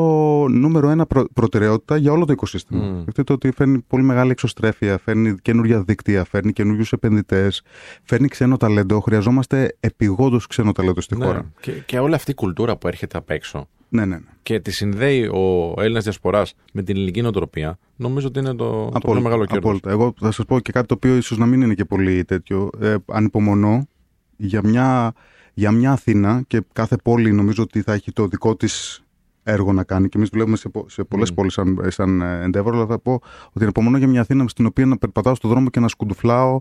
νούμερο ένα προ, προτεραιότητα για όλο το οικοσύστημα. Μμ. Σκεφτείτε ότι φέρνει πολύ μεγάλη εξωστρέφεια, φέρνει καινούργια δίκτυα, φέρνει καινούριους επενδυτές, φέρνει ξένο ταλέντο. Χρειαζόμαστε επιγόντως ξένο ταλέντο στη Ναι. χώρα. Και, και όλη αυτή η κουλτούρα που έρχεται απ' έξω Ναι, ναι, ναι. και τη συνδέει ο Έλληνας διασποράς με την ελληνική νοοτροπία, νομίζω ότι είναι το, το πιο μεγάλο κέρδος. απόλυτα. Εγώ θα σας πω και κάτι το οποίο ίσως να μην είναι και πολύ τέτοιο. Ε, ανυπομονώ για μια, για μια Αθήνα και κάθε πόλη νομίζω ότι θα έχει το δικό της έργο να κάνει και εμείς δουλεύουμε σε, πο- σε πολλές Mm. πόλεις σαν, σαν ε, Endeavor, αλλά θα πω ότι ανυπομονώ για μια Αθήνα στην οποία να περπατάω στον δρόμο και να σκουντουφλάω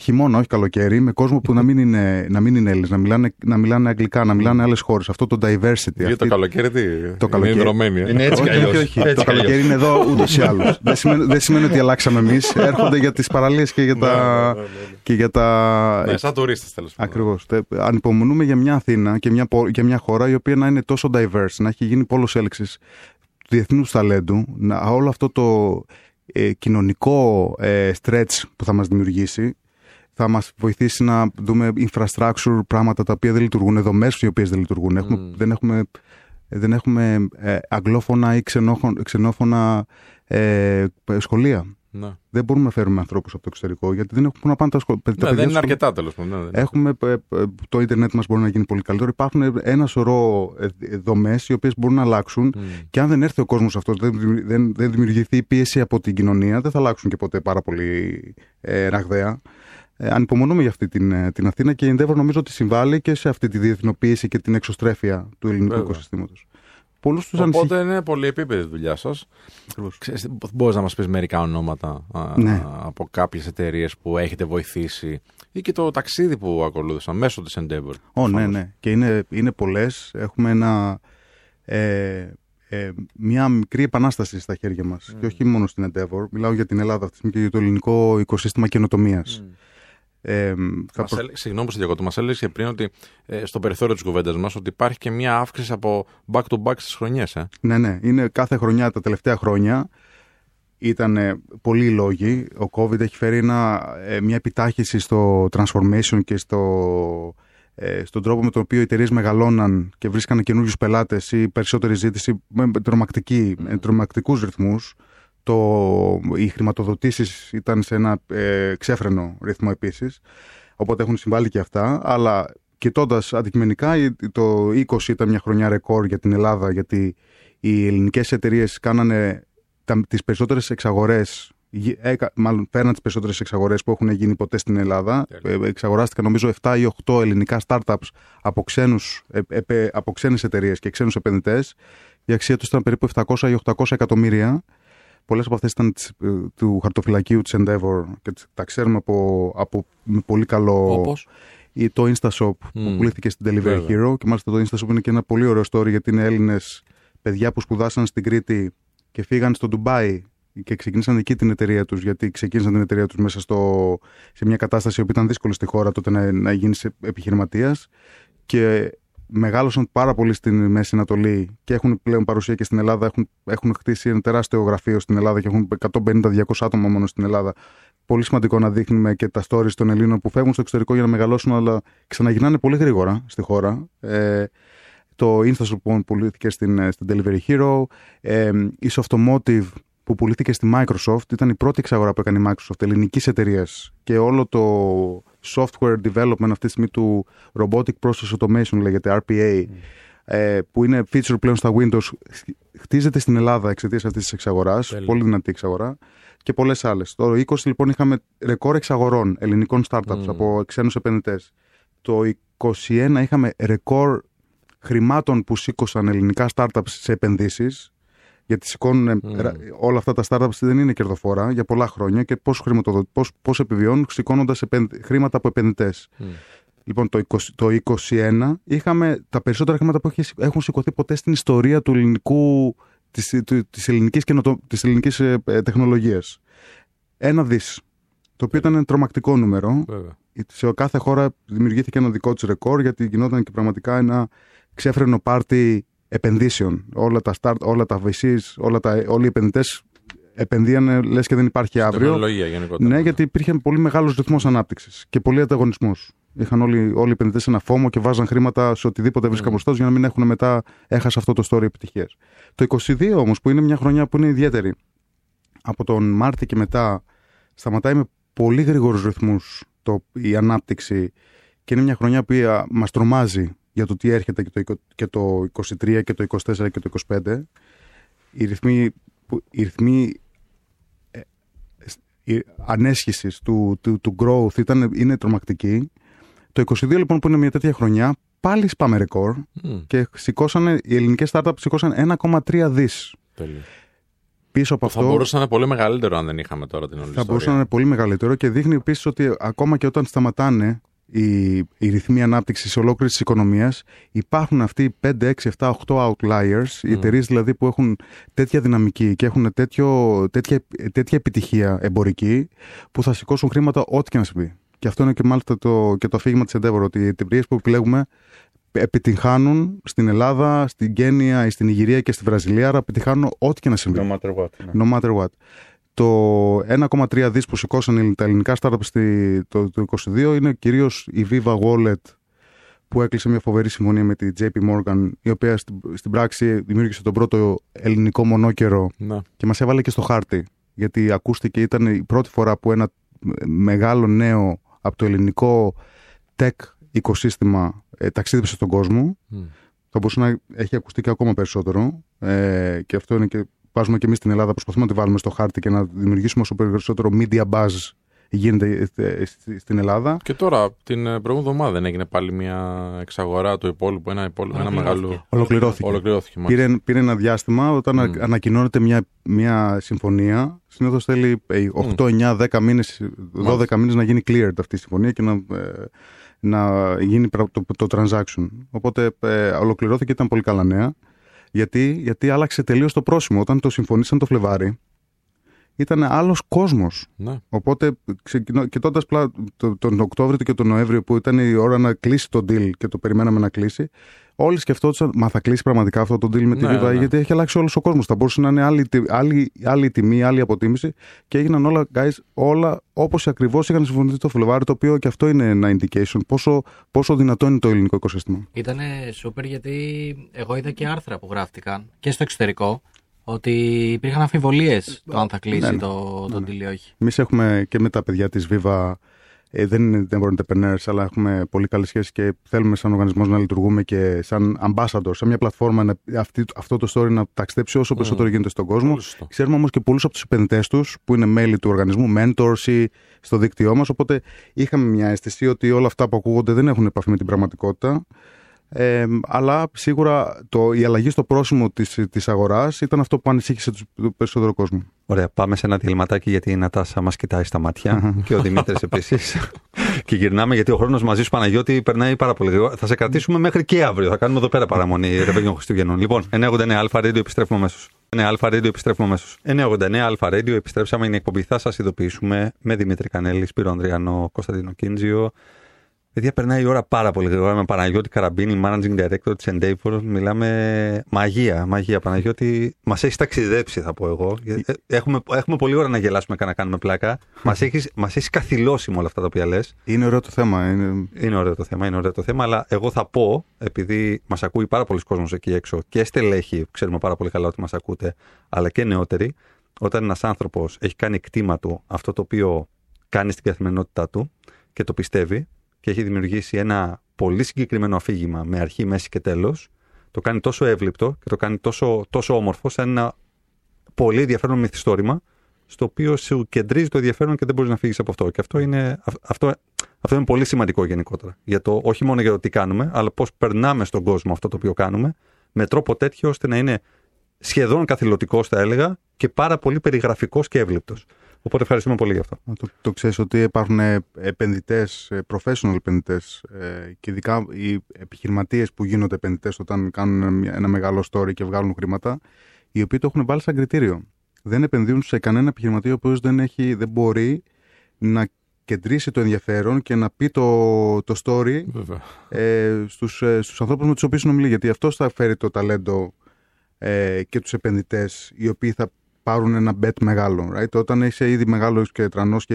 χειμώνα, όχι καλοκαίρι, με κόσμο που να μην είναι, να μην είναι Έλληνες, να μιλάνε, να μιλάνε αγγλικά, να μιλάνε άλλες χώρες. Αυτό το diversity. Γιατί αυτή- το καλοκαίρι τι; Το καλοκαίρι. Είναι δρομένη. ε. Είναι έτσι κι όχι, αλλιώς. όχι, όχι. Έτσι Το κι αλλιώς. καλοκαίρι είναι εδώ ούτως ή άλλως. δεν, σημαίνει, δεν σημαίνει ότι αλλάξαμε εμείς. Έρχονται για τις παραλίες και για τα. Ναι, ναι, ναι, Και για τα... Ναι, σαν τουρίστες τέλος πάντων. Ακριβώς. Ανυπομονούμε για μια Αθήνα και μια, πο- και μια χώρα η οποία να είναι τόσο diverse, να έχει γίνει πόλος έλεξη του διεθνούς ταλέντου, να, όλο αυτό το ε, κοινωνικό ε, stretch που θα μας δημιουργήσει θα μας βοηθήσει να δούμε infrastructure, πράγματα τα οποία δεν λειτουργούν, δομές οι οποίες δεν λειτουργούν. Έχουμε, Mm. δεν έχουμε, δεν έχουμε ε, αγγλόφωνα ή ξενόχο- ξενόφωνα ε, σχολεία. Ναι. Δεν μπορούμε να φέρουμε ανθρώπους από το εξωτερικό γιατί δεν έχουν πού να πάνε τα σχολεία. Ναι, δεν είναι αρκετά τέλος πάντων. ναι, δεν- Έχουμε, ε, ε, το ίντερνετ μας μπορεί να γίνει πολύ καλύτερο. Υπάρχουν ένα σωρό ε, δομές οι οποίες μπορούν να αλλάξουν Μμ. και αν δεν έρθει ο κόσμος αυτός, δεν, δημιου- δεν, δεν δημιουργηθεί πίεση από την κοινωνία, δεν θα αλλάξουν και ποτέ πάρα πολύ ε, ραγδαία. Ε, ανυπομονούμε για αυτή την, ε, την Αθήνα και η Endeavor νομίζω ότι συμβάλλει και σε αυτή τη διεθνοποίηση και την εξωστρέφεια του ελληνικού Βέβαια. οικοσυστήματος. Πολλούς τους ανησυχεί. Οπότε είναι πολύ επίπεδη η δουλειά σας. Ακριβώς. Μπορείς να μας πεις μερικά ονόματα α, Ναι. από κάποιες εταιρείες που έχετε βοηθήσει ή και το ταξίδι που ακολούθησαν μέσω της Endeavor. Ω, ναι, προφανώς. ναι. Και είναι, είναι πολλές. Έχουμε ένα, ε, ε, μια μικρή επανάσταση στα χέρια μας. Mm. Και όχι μόνο στην Endeavor. Μιλάω για την Ελλάδα αυτή τη στιγμή και για το ελληνικό οικοσύστημα καινοτομίας. Mm. Ε, θα Μας προ- έλε- Συγγνώμη που σε διακόπτω. Μα έλεγε και πριν ότι ε, στο περιθώριο της κουβέντας μας ότι υπάρχει και μια αύξηση από back to back στις χρονιές. Ε. Ναι, ναι. Είναι κάθε χρονιά, τα τελευταία χρόνια. Ήταν ε, πολλοί οι λόγοι. Ο COVID έχει φέρει ένα, ε, μια επιτάχυση στο transformation και στο, ε, στον τρόπο με τον οποίο οι εταιρείες μεγαλώναν και βρίσκανε καινούριους πελάτες ή περισσότερη ζήτηση με τρομακτική, με τρομακτικούς ρυθμούς. Το, οι χρηματοδοτήσεις ήταν σε ένα ε, ξέφρενο ρυθμό επίσης. Οπότε έχουν συμβάλει και αυτά. Αλλά κοιτώντας αντικειμενικά, η- το 20 ήταν μια χρονιά ρεκόρ για την Ελλάδα, γιατί οι ελληνικές εταιρείες κάνανε τα, τις περισσότερες εξαγορές γι- έκα- μάλλον φέρναν τις περισσότερες εξαγορές που έχουν γίνει ποτέ στην Ελλάδα. Τέλεια. Ε, εξαγοράστηκαν νομίζω 7 ή 8 ελληνικά startups από, ξένους, ε, ε, από ξένες εταιρείες και ξένους επενδυτές. Η αξία τους ήταν περίπου 700 ή 800 εκατομμύρια. Πολλές από αυτές ήταν της, ε, του χαρτοφυλακίου της Endeavor και τις- τα ξέρουμε από, από με πολύ καλό Όπως; ή το InstaShop που Μμμ. πουλήθηκε στην Delivery Βέβαια. Hero και μάλιστα το InstaShop είναι και ένα πολύ ωραίο story γιατί είναι Έλληνες παιδιά που σπουδάσαν στην Κρήτη και φύγαν στο Ντουμπάι και ξεκίνησαν εκεί την εταιρεία τους γιατί ξεκίνησαν την εταιρεία τους μέσα στο, σε μια κατάσταση που ήταν δύσκολη στη χώρα τότε να, να γίνεις επιχειρηματίας και μεγάλωσαν πάρα πολύ στην Μέση Ανατολή και έχουν πλέον παρουσία και στην Ελλάδα. Έχουν, έχουν χτίσει ένα τεράστιο γραφείο στην Ελλάδα και έχουν 150-200 άτομα μόνο στην Ελλάδα. Πολύ σημαντικό να δείχνουμε και τα stories των Ελλήνων που φεύγουν στο εξωτερικό για να μεγαλώσουν, αλλά ξαναγυρνάνε πολύ γρήγορα στη χώρα. Ε, το InstaShop που πουλήθηκε στην, ε, στην Delivery Hero. Ε, η Softomotive που πουλήθηκε στη Microsoft ήταν η πρώτη εξαγορά που έκανε η Microsoft ελληνικής εταιρείας και όλο το software development αυτή τη στιγμή του Robotic Process Automation λέγεται RPA ε, που είναι feature πλέον στα Windows, χτίζεται στην Ελλάδα εξαιτίας αυτής της εξαγοράς. Τέλεια. Πολύ δυνατή εξαγορά. Και πολλές άλλες. Το 20 λοιπόν είχαμε ρεκόρ εξαγορών ελληνικών startups Μμμ. από ξένους επενδυτές. Το 21 είχαμε ρεκόρ χρημάτων που σήκωσαν ελληνικά startups σε επενδύσεις. Γιατί σηκώνουν ε, Μμμ. ρα- όλα αυτά τα startups δεν είναι κερδοφόρα για πολλά χρόνια και πώς πώς, πώς επιβιώνουν σηκώνοντας χρήματα από επενδυτές. Μμ. Λοιπόν, το 20, το 21 είχαμε τα περισσότερα χρήματα που έχει- έχουν σηκωθεί ποτέ στην ιστορία του ελληνικού, της, του, της ελληνικής, καινοτο, της ελληνικής ε, ε, τεχνολογίας. Ένα δις, το οποίο ήταν ένα τρομακτικό νούμερο. Βέβαια. Σε κάθε χώρα δημιουργήθηκε ένα δικό της ρεκόρ γιατί γινόταν και πραγματικά ένα ξέφρενο πάρτι επενδύσεων. Όλα τα, start, όλα τα VCs, όλα τα, όλοι οι επενδυτές επενδύανε λες και δεν υπάρχει αύριο. Τεχνολογία γενικότερα. Ναι, γιατί υπήρχε πολύ μεγάλος ρυθμός ανάπτυξης και πολύ ανταγωνισμός. Είχαν όλοι, όλοι οι επενδυτές ένα φόμο και βάζαν χρήματα σε οτιδήποτε βρίσκαν μπροστά τους για να μην έχουν μετά έχασε αυτό το story επιτυχίας. Το 22 όμως, που είναι μια χρονιά που είναι ιδιαίτερη, από τον Μάρτιο και μετά σταματάει με πολύ γρήγορους ρυθμούς η ανάπτυξη και είναι μια χρονιά που μας τρομάζει για το τι έρχεται και το, εικο- και το 23 και το 24 και το 25. Οι ρυθμοί, που- οι ρυθμοί η ανέσχυσης του, του, του growth ήταν, είναι τρομακτική. Το 22 λοιπόν που είναι μια τέτοια χρονιά πάλι σπάμε ρεκόρ Μμ. και σηκώσανε, οι ελληνικές startups σηκώσαν 1,3 δις. Τέλεια. Πίσω από Θα αυτό μπορούσε να είναι πολύ μεγαλύτερο αν δεν είχαμε τώρα την όλη θα μπορούσε ιστορία. να είναι πολύ μεγαλύτερο και δείχνει επίσης ότι ακόμα και όταν σταματάνε οι, οι ρυθμοί ανάπτυξης σε ολόκληρης της οικονομίας, υπάρχουν αυτοί οι 5, 6, 7, 8 outliers, οι εταιρείες δηλαδή που έχουν τέτοια δυναμική και έχουν τέτοιο, τέτοια, τέτοια επιτυχία εμπορική, που θα σηκώσουν χρήματα ό,τι και να συμβεί. Και αυτό είναι και μάλιστα το, και το αφήγημα της Endeavor, ότι οι εταιρείες που επιλέγουμε επιτυγχάνουν στην Ελλάδα, στην Κένια, ή στην Ιγυρία και στη Βραζιλία, άρα επιτυγχάνουν ό,τι και να συμβεί. No matter what. ναι. No matter what. Το 1,3 δις που σηκώσαν τα ελληνικά startups στη- το, το 22 είναι κυρίως η Viva Wallet που έκλεισε μια φοβερή συμφωνία με τη JP Morgan η οποία στην, στην πράξη δημιούργησε τον πρώτο ελληνικό μονόκερο Ναι. και μας έβαλε και στο χάρτη γιατί ακούστηκε ήταν η πρώτη φορά που ένα μεγάλο νέο από το ελληνικό tech οικοσύστημα ε, ταξίδεψε στον κόσμο Μμ. θα μπορούσε να έχει ακουστεί και ακόμα περισσότερο. Ε, και αυτό είναι και βάζουμε και εμείς στην Ελλάδα, προσπαθούμε να τη βάλουμε στο χάρτη και να δημιουργήσουμε όσο περισσότερο media buzz γίνεται ε, στη- στην Ελλάδα. Και τώρα, την ε, προηγούμενη εβδομάδα δεν έγινε πάλι μια εξαγορά του υπόλοιπου, ένα, υπόλοιπο, ένα Ολοκληρώθηκε. μεγάλο. Ολοκληρώθηκε. Ολοκληρώθηκε. μάλιστα. Πήρε, πήρε ένα διάστημα όταν Μμ. ανα- ανακοινώνεται μια, μια συμφωνία. Συνήθως θέλει ε, 8, 9, 10 μήνες, 12 μήνες να γίνει cleared αυτή η συμφωνία και να, ε, να γίνει πρα- το, το transaction. Οπότε ε, ολοκληρώθηκε και ήταν πολύ καλά νέα. Γιατί, γιατί άλλαξε τελείως το πρόσημο. Όταν το συμφωνήσαν το Φλεβάρι, ήταν άλλος κόσμος. Ναι. Οπότε, κοιτώντας το, τον Οκτώβριο και τον Νοέμβριο που ήταν η ώρα να κλείσει το deal και το περιμέναμε να κλείσει, όλοι σκεφτόντουσαν, μα θα κλείσει πραγματικά αυτό το deal με τη Ναι, Viva, ναι. γιατί έχει αλλάξει όλος ο κόσμος. Θα μπορούσε να είναι άλλη, τι- άλλη, άλλη τιμή, άλλη αποτίμηση και έγιναν όλα, guys, όλα όπως ακριβώς είχαν συμφωνηθεί το Φλεβάρι, το οποίο και αυτό είναι ένα indication πόσο, πόσο δυνατό είναι το ελληνικό οικοσύστημα. Ήταν σούπερ γιατί εγώ είδα και άρθρα που γράφτηκαν και στο εξωτερικό ότι υπήρχαν αμφιβολίες το αν θα κλείσει Ναι, ναι. το, το deal ή όχι. Εμείς έχουμε και με τα παιδιά της Viva, ε, δεν είναι never entrepreneurs, αλλά έχουμε πολύ καλές σχέσεις και θέλουμε σαν οργανισμός να λειτουργούμε και σαν ambassador, σαν μια πλατφόρμα να, αυτή, αυτό το story να ταξιδέψει όσο περισσότερο γίνεται στον κόσμο. Πολύ σωστό. Ξέρουμε όμως και πολλούς από τους επενδυτές τους που είναι μέλη του οργανισμού, mentors ή στο δίκτυό μας. Οπότε είχαμε μια αίσθηση ότι όλα αυτά που ακούγονται δεν έχουν επαφή με την πραγματικότητα. Ε, αλλά σίγουρα το, η αλλαγή στο πρόσημο της, της αγοράς ήταν αυτό που ανησύχησε τους- το περισσότερο κόσμο. Ωραία, πάμε σε ένα διαλειμματάκι γιατί η Νατάσα μας κοιτάει στα μάτια [laughs] και ο Δημήτρης επίσης. [laughs] και γυρνάμε γιατί ο χρόνος μαζί σου Παναγιώτη περνάει πάρα πολύ γρήγορα. Θα σε κρατήσουμε μέχρι και αύριο. Θα κάνουμε εδώ πέρα παραμονή ρεβεγιόν Χριστουγέννων. Λοιπόν, 989 Alpha Radio επιστρέφουμε αμέσως. 9 Alpha Radio επιστρέφουμε αμέσως. 989 Alpha Radio επιστρέψαμε. Είναι η εκπομπή. Θα σας ειδοποιήσουμε με Δημήτρη Κανέλη, Σπύρο Ανδριανό, Κωνσταντίνο Κίντζιο. Παιδιά, περνάει η ώρα πάρα πολύ γρήγορα με Παναγιώτη Καραμπίνη, Managing Director της Endeavor. Μιλάμε μαγεία, μαγεία. Παναγιώτη, μας έχεις ταξιδέψει, θα πω εγώ. Ε, Έχουμε, έχουμε πολλή ώρα να γελάσουμε και να κάνουμε πλάκα. [laughs] Μας έχεις μας έχεις καθηλώσει με όλα αυτά τα οποία λες. Είναι ωραίο το θέμα. Είναι... Είναι ωραίο το θέμα, είναι ωραίο το θέμα, αλλά εγώ θα πω, επειδή μας ακούει πάρα πολύς κόσμος εκεί έξω και στελέχη, ξέρουμε πάρα πολύ καλά ότι μας ακούτε, αλλά και νεότεροι, όταν ένας άνθρωπος έχει κάνει εκτίμα του αυτό το οποίο κάνει στην καθημερινότητά του και το πιστεύει και έχει δημιουργήσει ένα πολύ συγκεκριμένο αφήγημα με αρχή, μέση και τέλος, το κάνει τόσο εύληπτο και το κάνει τόσο, τόσο όμορφο, σαν ένα πολύ ενδιαφέρον μυθιστόρημα, στο οποίο σου κεντρίζει το ενδιαφέρον και δεν μπορείς να φύγεις από αυτό. Και αυτό είναι, αυτό, αυτό είναι πολύ σημαντικό γενικότερα. Για το, όχι μόνο για το τι κάνουμε, αλλά πώς περνάμε στον κόσμο αυτό το οποίο κάνουμε, με τρόπο τέτοιο ώστε να είναι σχεδόν καθηλωτικός, θα έλεγα, και πάρα πολύ περιγραφικός και εύληπτος. Οπότε ευχαριστούμε πολύ γι' αυτό. Το, το ξέρεις ότι υπάρχουν επενδυτές, professional επενδυτές και ειδικά οι επιχειρηματίες που γίνονται επενδυτές όταν κάνουν ένα μεγάλο story και βγάλουν χρήματα, οι οποίοι το έχουν βάλει σαν κριτήριο. Δεν επενδύουν σε κανένα επιχειρηματή ο οποίος δεν, έχει, δεν μπορεί να κεντρήσει το ενδιαφέρον και να πει το, το story ε, στους, ε, στους ανθρώπους με τους οποίους συνομιλεί. Γιατί αυτό θα φέρει το ταλέντο ε, και τους επενδυτές οι οποίοι θα πάρουν ένα bet μεγάλο. Right? Όταν είσαι ήδη μεγάλος και τρανός και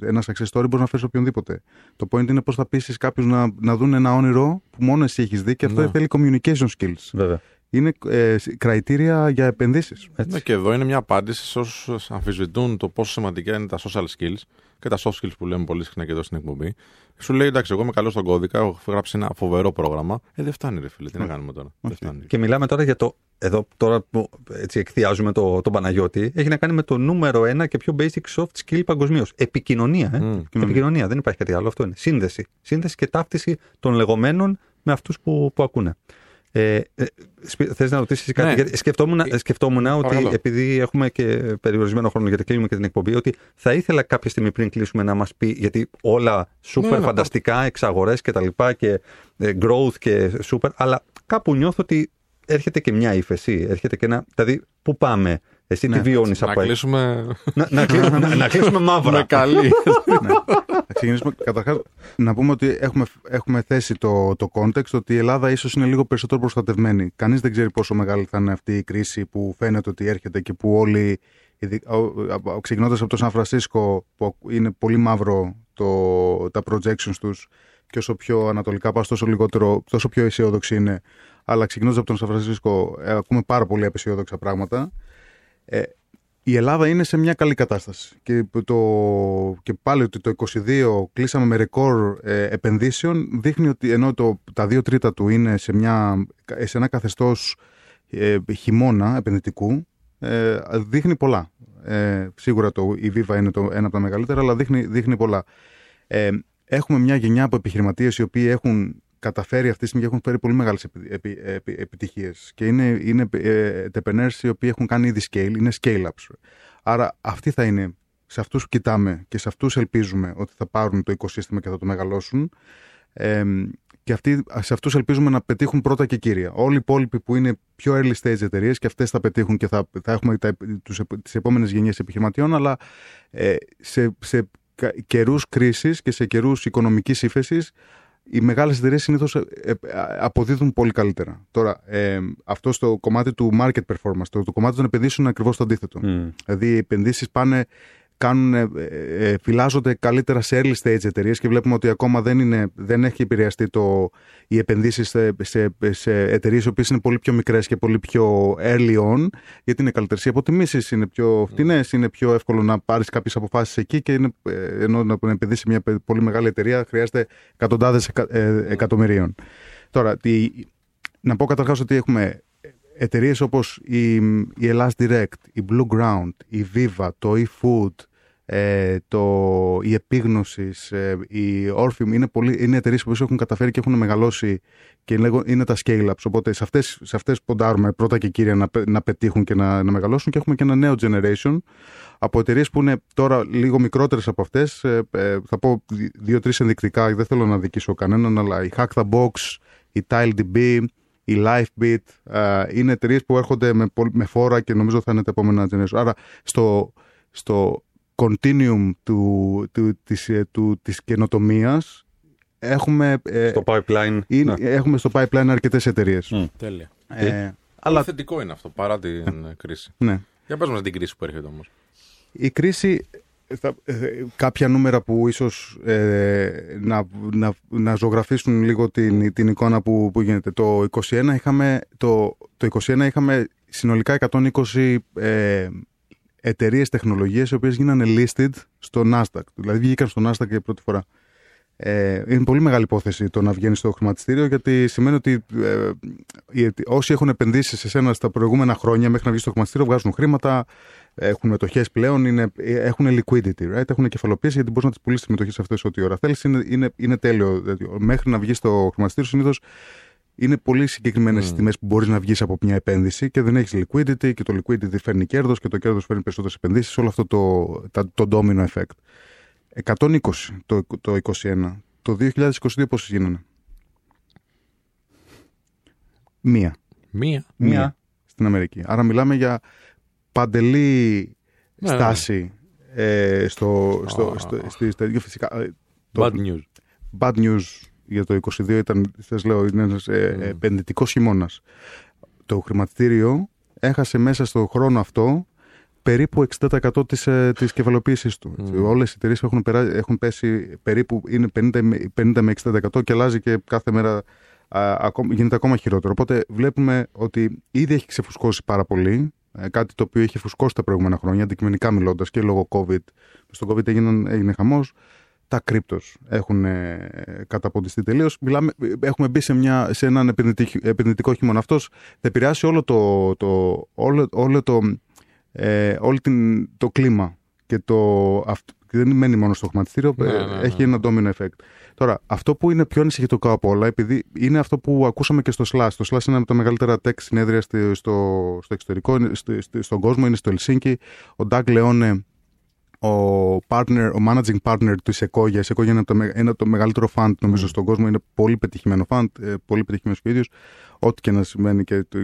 ένας success story, μπορείς να φέρεις οποιονδήποτε. Το point είναι πώς θα πείσει κάποιους να, να δουν ένα όνειρο που μόνο εσύ έχεις δει και αυτό ναι. θέλει communication skills. Βέβαια. Είναι ε, κριτήρια για επενδύσεις. Ναι, και εδώ είναι μια απάντηση σε όσους αμφισβητούν το πόσο σημαντικά είναι τα social skills και τα soft skills που λέμε πολύ συχνά και εδώ στην εκπομπή. Σου λέει, εντάξει, εγώ είμαι καλός στον κώδικα, έχω γράψει ένα φοβερό πρόγραμμα. Ε, δεν φτάνει, ρε φίλε, τι να κάνουμε τώρα. Δεν φτάνει. Και μιλάμε τώρα για το. Εδώ τώρα που έτσι εκθιάζουμε τον το Παναγιώτη, έχει να κάνει με το νούμερο ένα και πιο basic soft skill παγκοσμίως. Επικοινωνία. Ε; Mm. Επικοινωνία. Δεν υπάρχει κάτι άλλο. Αυτό είναι. Σύνδεση. Σύνδεση και ταύτιση των λεγόμενων με αυτούς που, που ακούνε. Ε, ε, Θες να ρωτήσεις κάτι; Ναι. Γιατί σκεφτόμουν, ε, σκεφτόμουν ότι επειδή έχουμε και περιορισμένο χρόνο γιατί κλείνουμε και την εκπομπή, ότι θα ήθελα κάποια στιγμή πριν κλείσουμε να μας πει, γιατί όλα σούπερ ναι, ναι, φανταστικά, εξαγορές και τα λοιπά και ε, growth και super, αλλά κάπου νιώθω ότι έρχεται και μια ύφεση. Έρχεται και ένα. Δηλαδή, πού πάμε; Εσύ ναι. τι βιώνεις από Να κλείσουμε. να, να, να, [laughs] να κλείσουμε μαύρα. Με καλή. [laughs] ναι. Να ξεκινήσουμε. Καταρχάς, να πούμε ότι έχουμε, έχουμε θέσει το, το context ότι η Ελλάδα ίσως είναι λίγο περισσότερο προστατευμένη. Κανείς δεν ξέρει πόσο μεγάλη θα είναι αυτή η κρίση που φαίνεται ότι έρχεται και που όλοι. Ξεκινώντας από το Σαν Φρανσίσκο, που είναι πολύ μαύρο το, τα projections τους, και όσο πιο ανατολικά πας, τόσο, λιγότερο, τόσο πιο αισιόδοξη είναι. Αλλά ξεκινώντας από τον Σαν Φρανσίσκο, ε, ακούμε πάρα πολύ απεσιόδοξα πράγματα. Ε, η Ελλάδα είναι σε μια καλή κατάσταση. Και, το, και πάλι ότι το 22 κλείσαμε με ρεκόρ ε, επενδύσεων δείχνει ότι ενώ το, τα δύο τρίτα του είναι σε, μια, σε ένα καθεστώς ε, χειμώνα επενδυτικού ε, δείχνει πολλά. Ε, σίγουρα το, η Viva είναι το, ένα από τα μεγαλύτερα αλλά δείχνει, δείχνει πολλά. Ε, έχουμε μια γενιά από επιχειρηματίες οι οποίοι έχουν καταφέρει αυτή τη στιγμή και έχουν φέρει πολύ μεγάλες επι, επι, επιτυχίες. Και είναι, είναι ε, οι οποίοι έχουν κάνει ήδη scale, είναι scale-ups. Άρα αυτοί θα είναι, σε αυτούς κοιτάμε και σε αυτούς ελπίζουμε ότι θα πάρουν το οικοσύστημα και θα το μεγαλώσουν. Ε, και αυτοί, σε αυτούς ελπίζουμε να πετύχουν πρώτα και κύρια. Όλοι οι υπόλοιποι που είναι πιο early stage εταιρείες και αυτές θα πετύχουν και θα, θα έχουμε τις επόμενες γενιές επιχειρηματιών, αλλά ε, σε, σε καιρούς κρίσης και σε καιρούς οικονομικής ύφεσης οι μεγάλες εταιρείες συνήθως ε, ε, αποδίδουν πολύ καλύτερα. Τώρα, ε, αυτό στο κομμάτι του market performance, το, το κομμάτι των επενδύσεων είναι ακριβώς το αντίθετο. Mm. Δηλαδή, οι επενδύσεις πάνε κάνουν, ε, ε, φυλάζονται καλύτερα σε early stage εταιρείες και βλέπουμε ότι ακόμα δεν, είναι, δεν έχει επηρεαστεί το, οι επενδύσεις σε, σε, σε εταιρείες οι οποίες είναι πολύ πιο μικρές και πολύ πιο early on, γιατί είναι καλύτερες οι αποτιμήσεις, είναι πιο φτηνές, mm. είναι πιο εύκολο να πάρεις κάποιες αποφάσεις εκεί και είναι, ε, ενώ να επενδύσεις μια πολύ μεγάλη εταιρεία χρειάζεται εκατοντάδες ε, εκατομμυρίων. Τώρα, τι, να πω καταρχάς ότι έχουμε εταιρείες όπως η, η Elas Direct, η Blue Ground, η Viva, το eFood, ε, το, η επίγνωσης, ε, η Orpheum είναι, πολύ, είναι εταιρείες που έχουν καταφέρει και έχουν μεγαλώσει και είναι τα scale-ups. Οπότε σε αυτές, σε αυτές ποντάρουμε πρώτα και κύρια να, να πετύχουν και να, να μεγαλώσουν και έχουμε και ένα νέο generation από εταιρείες που είναι τώρα λίγο μικρότερες από αυτές. Ε, ε, θα πω δύο-τρεις ενδεικτικά, δεν θέλω να δικήσω κανέναν, αλλά η Hack the Box, η TileDB, η Lifebit, ε, είναι εταιρείες που έρχονται με, με φόρα και νομίζω θα είναι τα επόμενα generation. Άρα στο, στο continuum του, του, της, ε, του, της καινοτομίας έχουμε, ε, στο pipeline, είναι, ναι. έχουμε στο pipeline αρκετές εταιρείες. Mm. Τέλεια. Ε, αλλά θετικό είναι αυτό παρά την ε, κρίση. Ναι. Για πες μας την κρίση που έρχεται όμως. Η κρίση, θα, κάποια νούμερα που ίσως να, να, να ζωγραφίσουν λίγο την, την εικόνα που, που γίνεται. Το 2021 είχαμε, το, το 21 είχαμε συνολικά 120 ε, εταιρείες τεχνολογία οι οποίες γίνανε listed στο Nasdaq. Δηλαδή βγήκαν στο Nasdaq για πρώτη φορά. Ε, είναι πολύ μεγάλη υπόθεση το να βγαίνει στο χρηματιστήριο γιατί σημαίνει ότι ε, οι- όσοι έχουν επενδύσει σε σένα στα προηγούμενα χρόνια μέχρι να βγεις στο χρηματιστήριο βγάζουν χρήματα, έχουν μετοχές πλέον, είναι, ε, έχουν liquidity, right? έχουν κεφαλοποίηση γιατί μπορείς να τις πουλήσεις τις μετοχές αυτές ό,τι ώρα θέλεις. Είναι, είναι, είναι τέλειο. Δηλαδή, μέχρι να βγεις στο χρηματιστήριο συνήθως είναι πολύ συγκεκριμένες mm. τιμές που μπορείς να βγεις από μια επένδυση και δεν έχεις liquidity και το liquidity φέρνει κέρδος και το κέρδος φέρνει περισσότερες επενδύσεις. Όλο αυτό το, τα- το domino effect. 120 το, το 21. Το 2022 πόσες γίνανε; Μία. Μία. Μία. στην Αμερική. Άρα μιλάμε για παντελή Ναι, ναι. στάση ε, στο, στο, Α. στο, στη, στη- φυσικά, ε, το Bad news. bad news για το 22 ήταν, σας λέω, είναι ένας ε, Mm. επενδυτικός χειμώνας. Το χρηματιστήριο έχασε μέσα στο χρόνο αυτό περίπου 60% της, ε, της κεφαλοποίησης του. Mm. Όλες οι εταιρείες έχουν, περά- έχουν πέσει περίπου είναι 50, με- 50 με 60% και αλλάζει και κάθε μέρα α, ακόμα, γίνεται ακόμα χειρότερο. Οπότε βλέπουμε ότι ήδη έχει ξεφουσκώσει πάρα πολύ. ε, Κάτι το οποίο είχε φουσκώσει τα προηγούμενα χρόνια, αντικειμενικά μιλώντας και λόγω COVID. Στον COVID έγιναν, έγινε χαμός. Τα κρύπτος έχουν ε, καταποντιστεί τελείως. Έχουμε μπει σε, μια, σε έναν επενδυτικ- επενδυτικό χειμώνα. Αυτός θα επηρεάσει όλο το, το, όλο, όλο το, ε, όλη την, το κλίμα και το, αυτ- και δεν μένει μόνο στο χρηματιστήριο, Ναι, ε, ναι, ναι. έχει ένα domino effect. Τώρα, αυτό που είναι πιο ανησυχητικό από όλα, επειδή είναι αυτό που ακούσαμε και στο SLAS. Το SLAS είναι ένα από τα μεγαλύτερα tech συνέδρια στη- στο, στο εξωτερικό, είναι στη- στη- στον κόσμο, είναι στο Ελσίνκι. Ο Doug Leone, ο, partner, ο managing partner του Sequoia. Η Sequoia είναι από το, με- ένα από το μεγαλύτερο fund νομίζω στον κόσμο. Είναι πολύ πετυχημένο fund, ε, πολύ πετυχημένος και ο ίδιος. Ό,τι και να σημαίνει και το,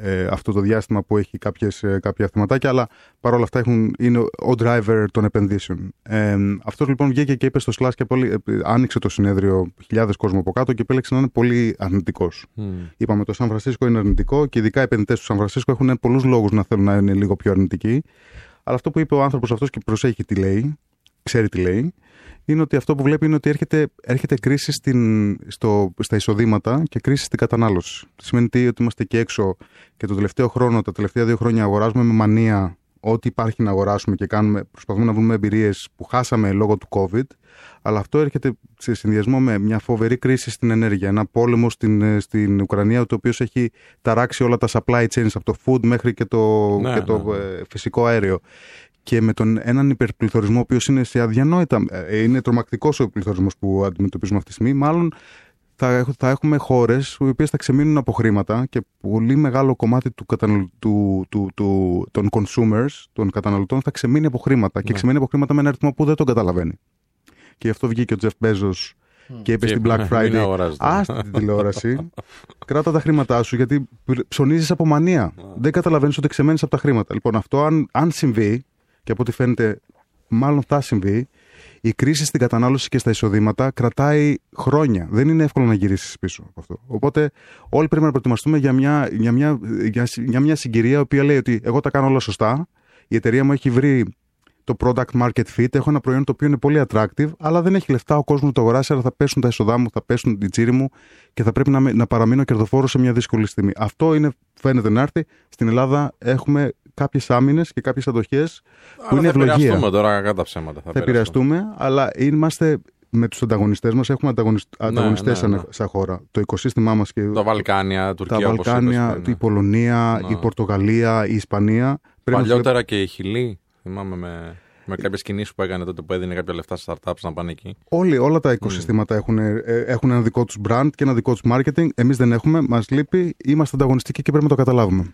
ε, αυτό το διάστημα που έχει κάποιες, ε, κάποια θεματάκια, αλλά παρόλα αυτά έχουν, είναι ο- ο driver των επενδύσεων. Ε, αυτός λοιπόν βγήκε και είπε στο Slash και πολύ, ε, άνοιξε το συνέδριο χιλιάδες κόσμο από κάτω και επέλεξε να είναι πολύ αρνητικός. Μμ. Είπαμε το Σαν Φρανσίσκο είναι αρνητικό και ειδικά οι επενδυτές του Σαν Φρανσίσκο έχουν πολλούς λόγους να θέλουν να είναι λίγο πιο αρνητικοί. Αλλά αυτό που είπε ο άνθρωπος αυτός και προσέχει τι λέει, ξέρει τι λέει, είναι ότι αυτό που βλέπει είναι ότι έρχεται, έρχεται κρίση στην, στο, στα εισοδήματα και κρίση στην κατανάλωση. Σημαίνει τι, ότι είμαστε εκεί έξω και το τελευταίο χρόνο, τα τελευταία δύο χρόνια αγοράζουμε με μανία ό,τι υπάρχει να αγοράσουμε και κάνουμε, προσπαθούμε να βρούμε εμπειρίες που χάσαμε λόγω του COVID. Αλλά αυτό έρχεται σε συνδυασμό με μια φοβερή κρίση στην ενέργεια. Ένα πόλεμο στην, ε, στην Ουκρανία, το οποίος έχει ταράξει όλα τα supply chains από το food μέχρι και το, Ναι, και το ναι. ε, φυσικό αέριο. Και με τον έναν υπερπληθωρισμό, ο οποίος είναι σε αδιανόητα. ε, Είναι τρομακτικός ο πληθωρισμός που αντιμετωπίζουμε αυτή τη στιγμή. Μάλλον θα, έχ- θα έχουμε χώρες οι οποίες θα ξεμείνουν από χρήματα και πολύ μεγάλο κομμάτι του, καταναλ- του, του, του, των consumers, των καταναλωτών, θα ξεμείνει από χρήματα. Και Ναι. ξεμείνει από χρήματα με ένα αριθμό που δεν τον καταλαβαίνει. Και γι' αυτό βγήκε ο Τζεφ Μπέζος και είπε Και στην Black [laughs] μην Friday. αγοράζετε. Άστη την τηλεόραση. [laughs] κράτα τα χρήματά σου γιατί ψωνίζεις από μανία. Δεν καταλαβαίνεις ότι ξεμένεις από τα χρήματα. Λοιπόν, αυτό αν, αν συμβεί, και από ό,τι φαίνεται, μάλλον θα συμβεί, η κρίση στην κατανάλωση και στα εισοδήματα κρατάει χρόνια. Δεν είναι εύκολο να γυρίσεις πίσω από αυτό. Οπότε, όλοι πρέπει να προετοιμαστούμε για μια, για μια, για, για μια συγκυρία η οποία λέει ότι εγώ τα κάνω όλα σωστά. Η εταιρεία μου έχει βρει το product market fit. Έχω ένα προϊόν το οποίο είναι πολύ attractive, αλλά δεν έχει λεφτά ο κόσμος να το αγοράσει, αλλά θα πέσουν τα έσοδά μου, θα πέσουν οι τσίροι μου και θα πρέπει να, με- να παραμείνω κερδοφόρος σε μια δύσκολη στιγμή. Αυτό είναι, φαίνεται να έρθει. Στην Ελλάδα έχουμε κάποιες άμυνες και κάποιες αντοχές που Άρα είναι θα ευλογία. επηρεαστούμε τώρα κατά ψέματα. Θα, Θα επηρεαστούμε, αλλά είμαστε με τους ανταγωνιστές μας. Έχουμε ανταγωνιστές ναι, ναι. σαν χώρα. Το οικοσύστημά μας και Τα Βαλκάνια, Τουρκία, τα όπως Βαλκάνια, είπες πριν, η Πολωνία, Ναι. η Πορτογαλία, η Ισπανία. Πρέπει να Παλιότερα και η Χιλή, θυμάμαι με, με κάποιες κινήσεις που έκανε τότε που έδινε κάποια λεφτά σε startups να πάνε εκεί. Όλοι, όλα τα οικοσυστήματα έχουν, ε, έχουν ένα δικό τους brand και ένα δικό τους marketing. Εμείς δεν έχουμε, μας λείπει, είμαστε ανταγωνιστικοί και πρέπει να το καταλάβουμε.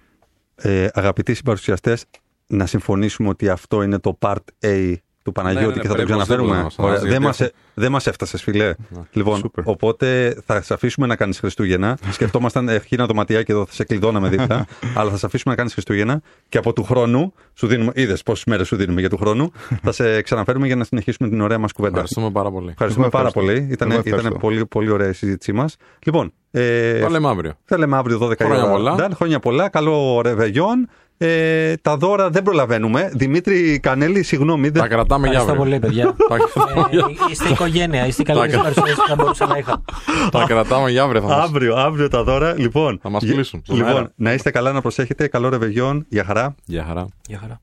Ε, αγαπητοί συμπαρουσιαστές, να συμφωνήσουμε ότι αυτό είναι το part A του Παναγιώτη Ναι, ναι, και θα το πρέπει ξαναφέρουμε. οπωσδήποτε να μας Ωραία, δεν, αναζητήσει. μας, ε- δεν μας έφτασες φιλέ. λοιπόν, super. οπότε θα σε αφήσουμε να κάνεις Χριστούγεννα. [laughs] Σκεφτόμασταν ευχήνα το ματιάκι εδώ, θα σε κλειδώναμε δίπλα. [laughs] αλλά θα σε αφήσουμε να κάνεις Χριστούγεννα και από του χρόνου, σου δίνουμε, είδες πόσες μέρες σου δίνουμε για του χρόνου, [laughs] θα σε ξαναφέρουμε για να συνεχίσουμε την ωραία μας κουβέντα. Ευχαριστούμε πάρα πολύ. Ευχαριστούμε Εγώ πάρα ευχαριστώ. πολύ. Ήταν, Εγώ ήταν ευχαριστώ. πολύ, πολύ ωραία η συζήτησή μας. Λοιπόν, ε, Τα λέμε αύριο. θα λέμε αύριο 12 η Χρόνια ώρα. πολλά. Νταν, χρόνια πολλά. Καλό ρεβεγιόν. Ε, τα δώρα δεν προλαβαίνουμε. Δημήτρη Κανέλη, συγγνώμη. Τα Δεν... κρατάμε για Ευχαριστώ αύριο. πολύ, παιδιά. [laughs] Τα- Ε, είστε οικογένεια, είστε οι καλύτερες παρουσιάσεις που θα μπορούσα να είχα. Τα κρατάμε για αύριο. Θα μας... Αύριο, αύριο τα δώρα. Λοιπόν, Θα μας γε- κλείσουν στον Λοιπόν, αέρα. να είστε καλά, να προσέχετε. Καλό ρεβεγιόν. Γεια χαρά. Γεια χαρά. Γεια χαρά.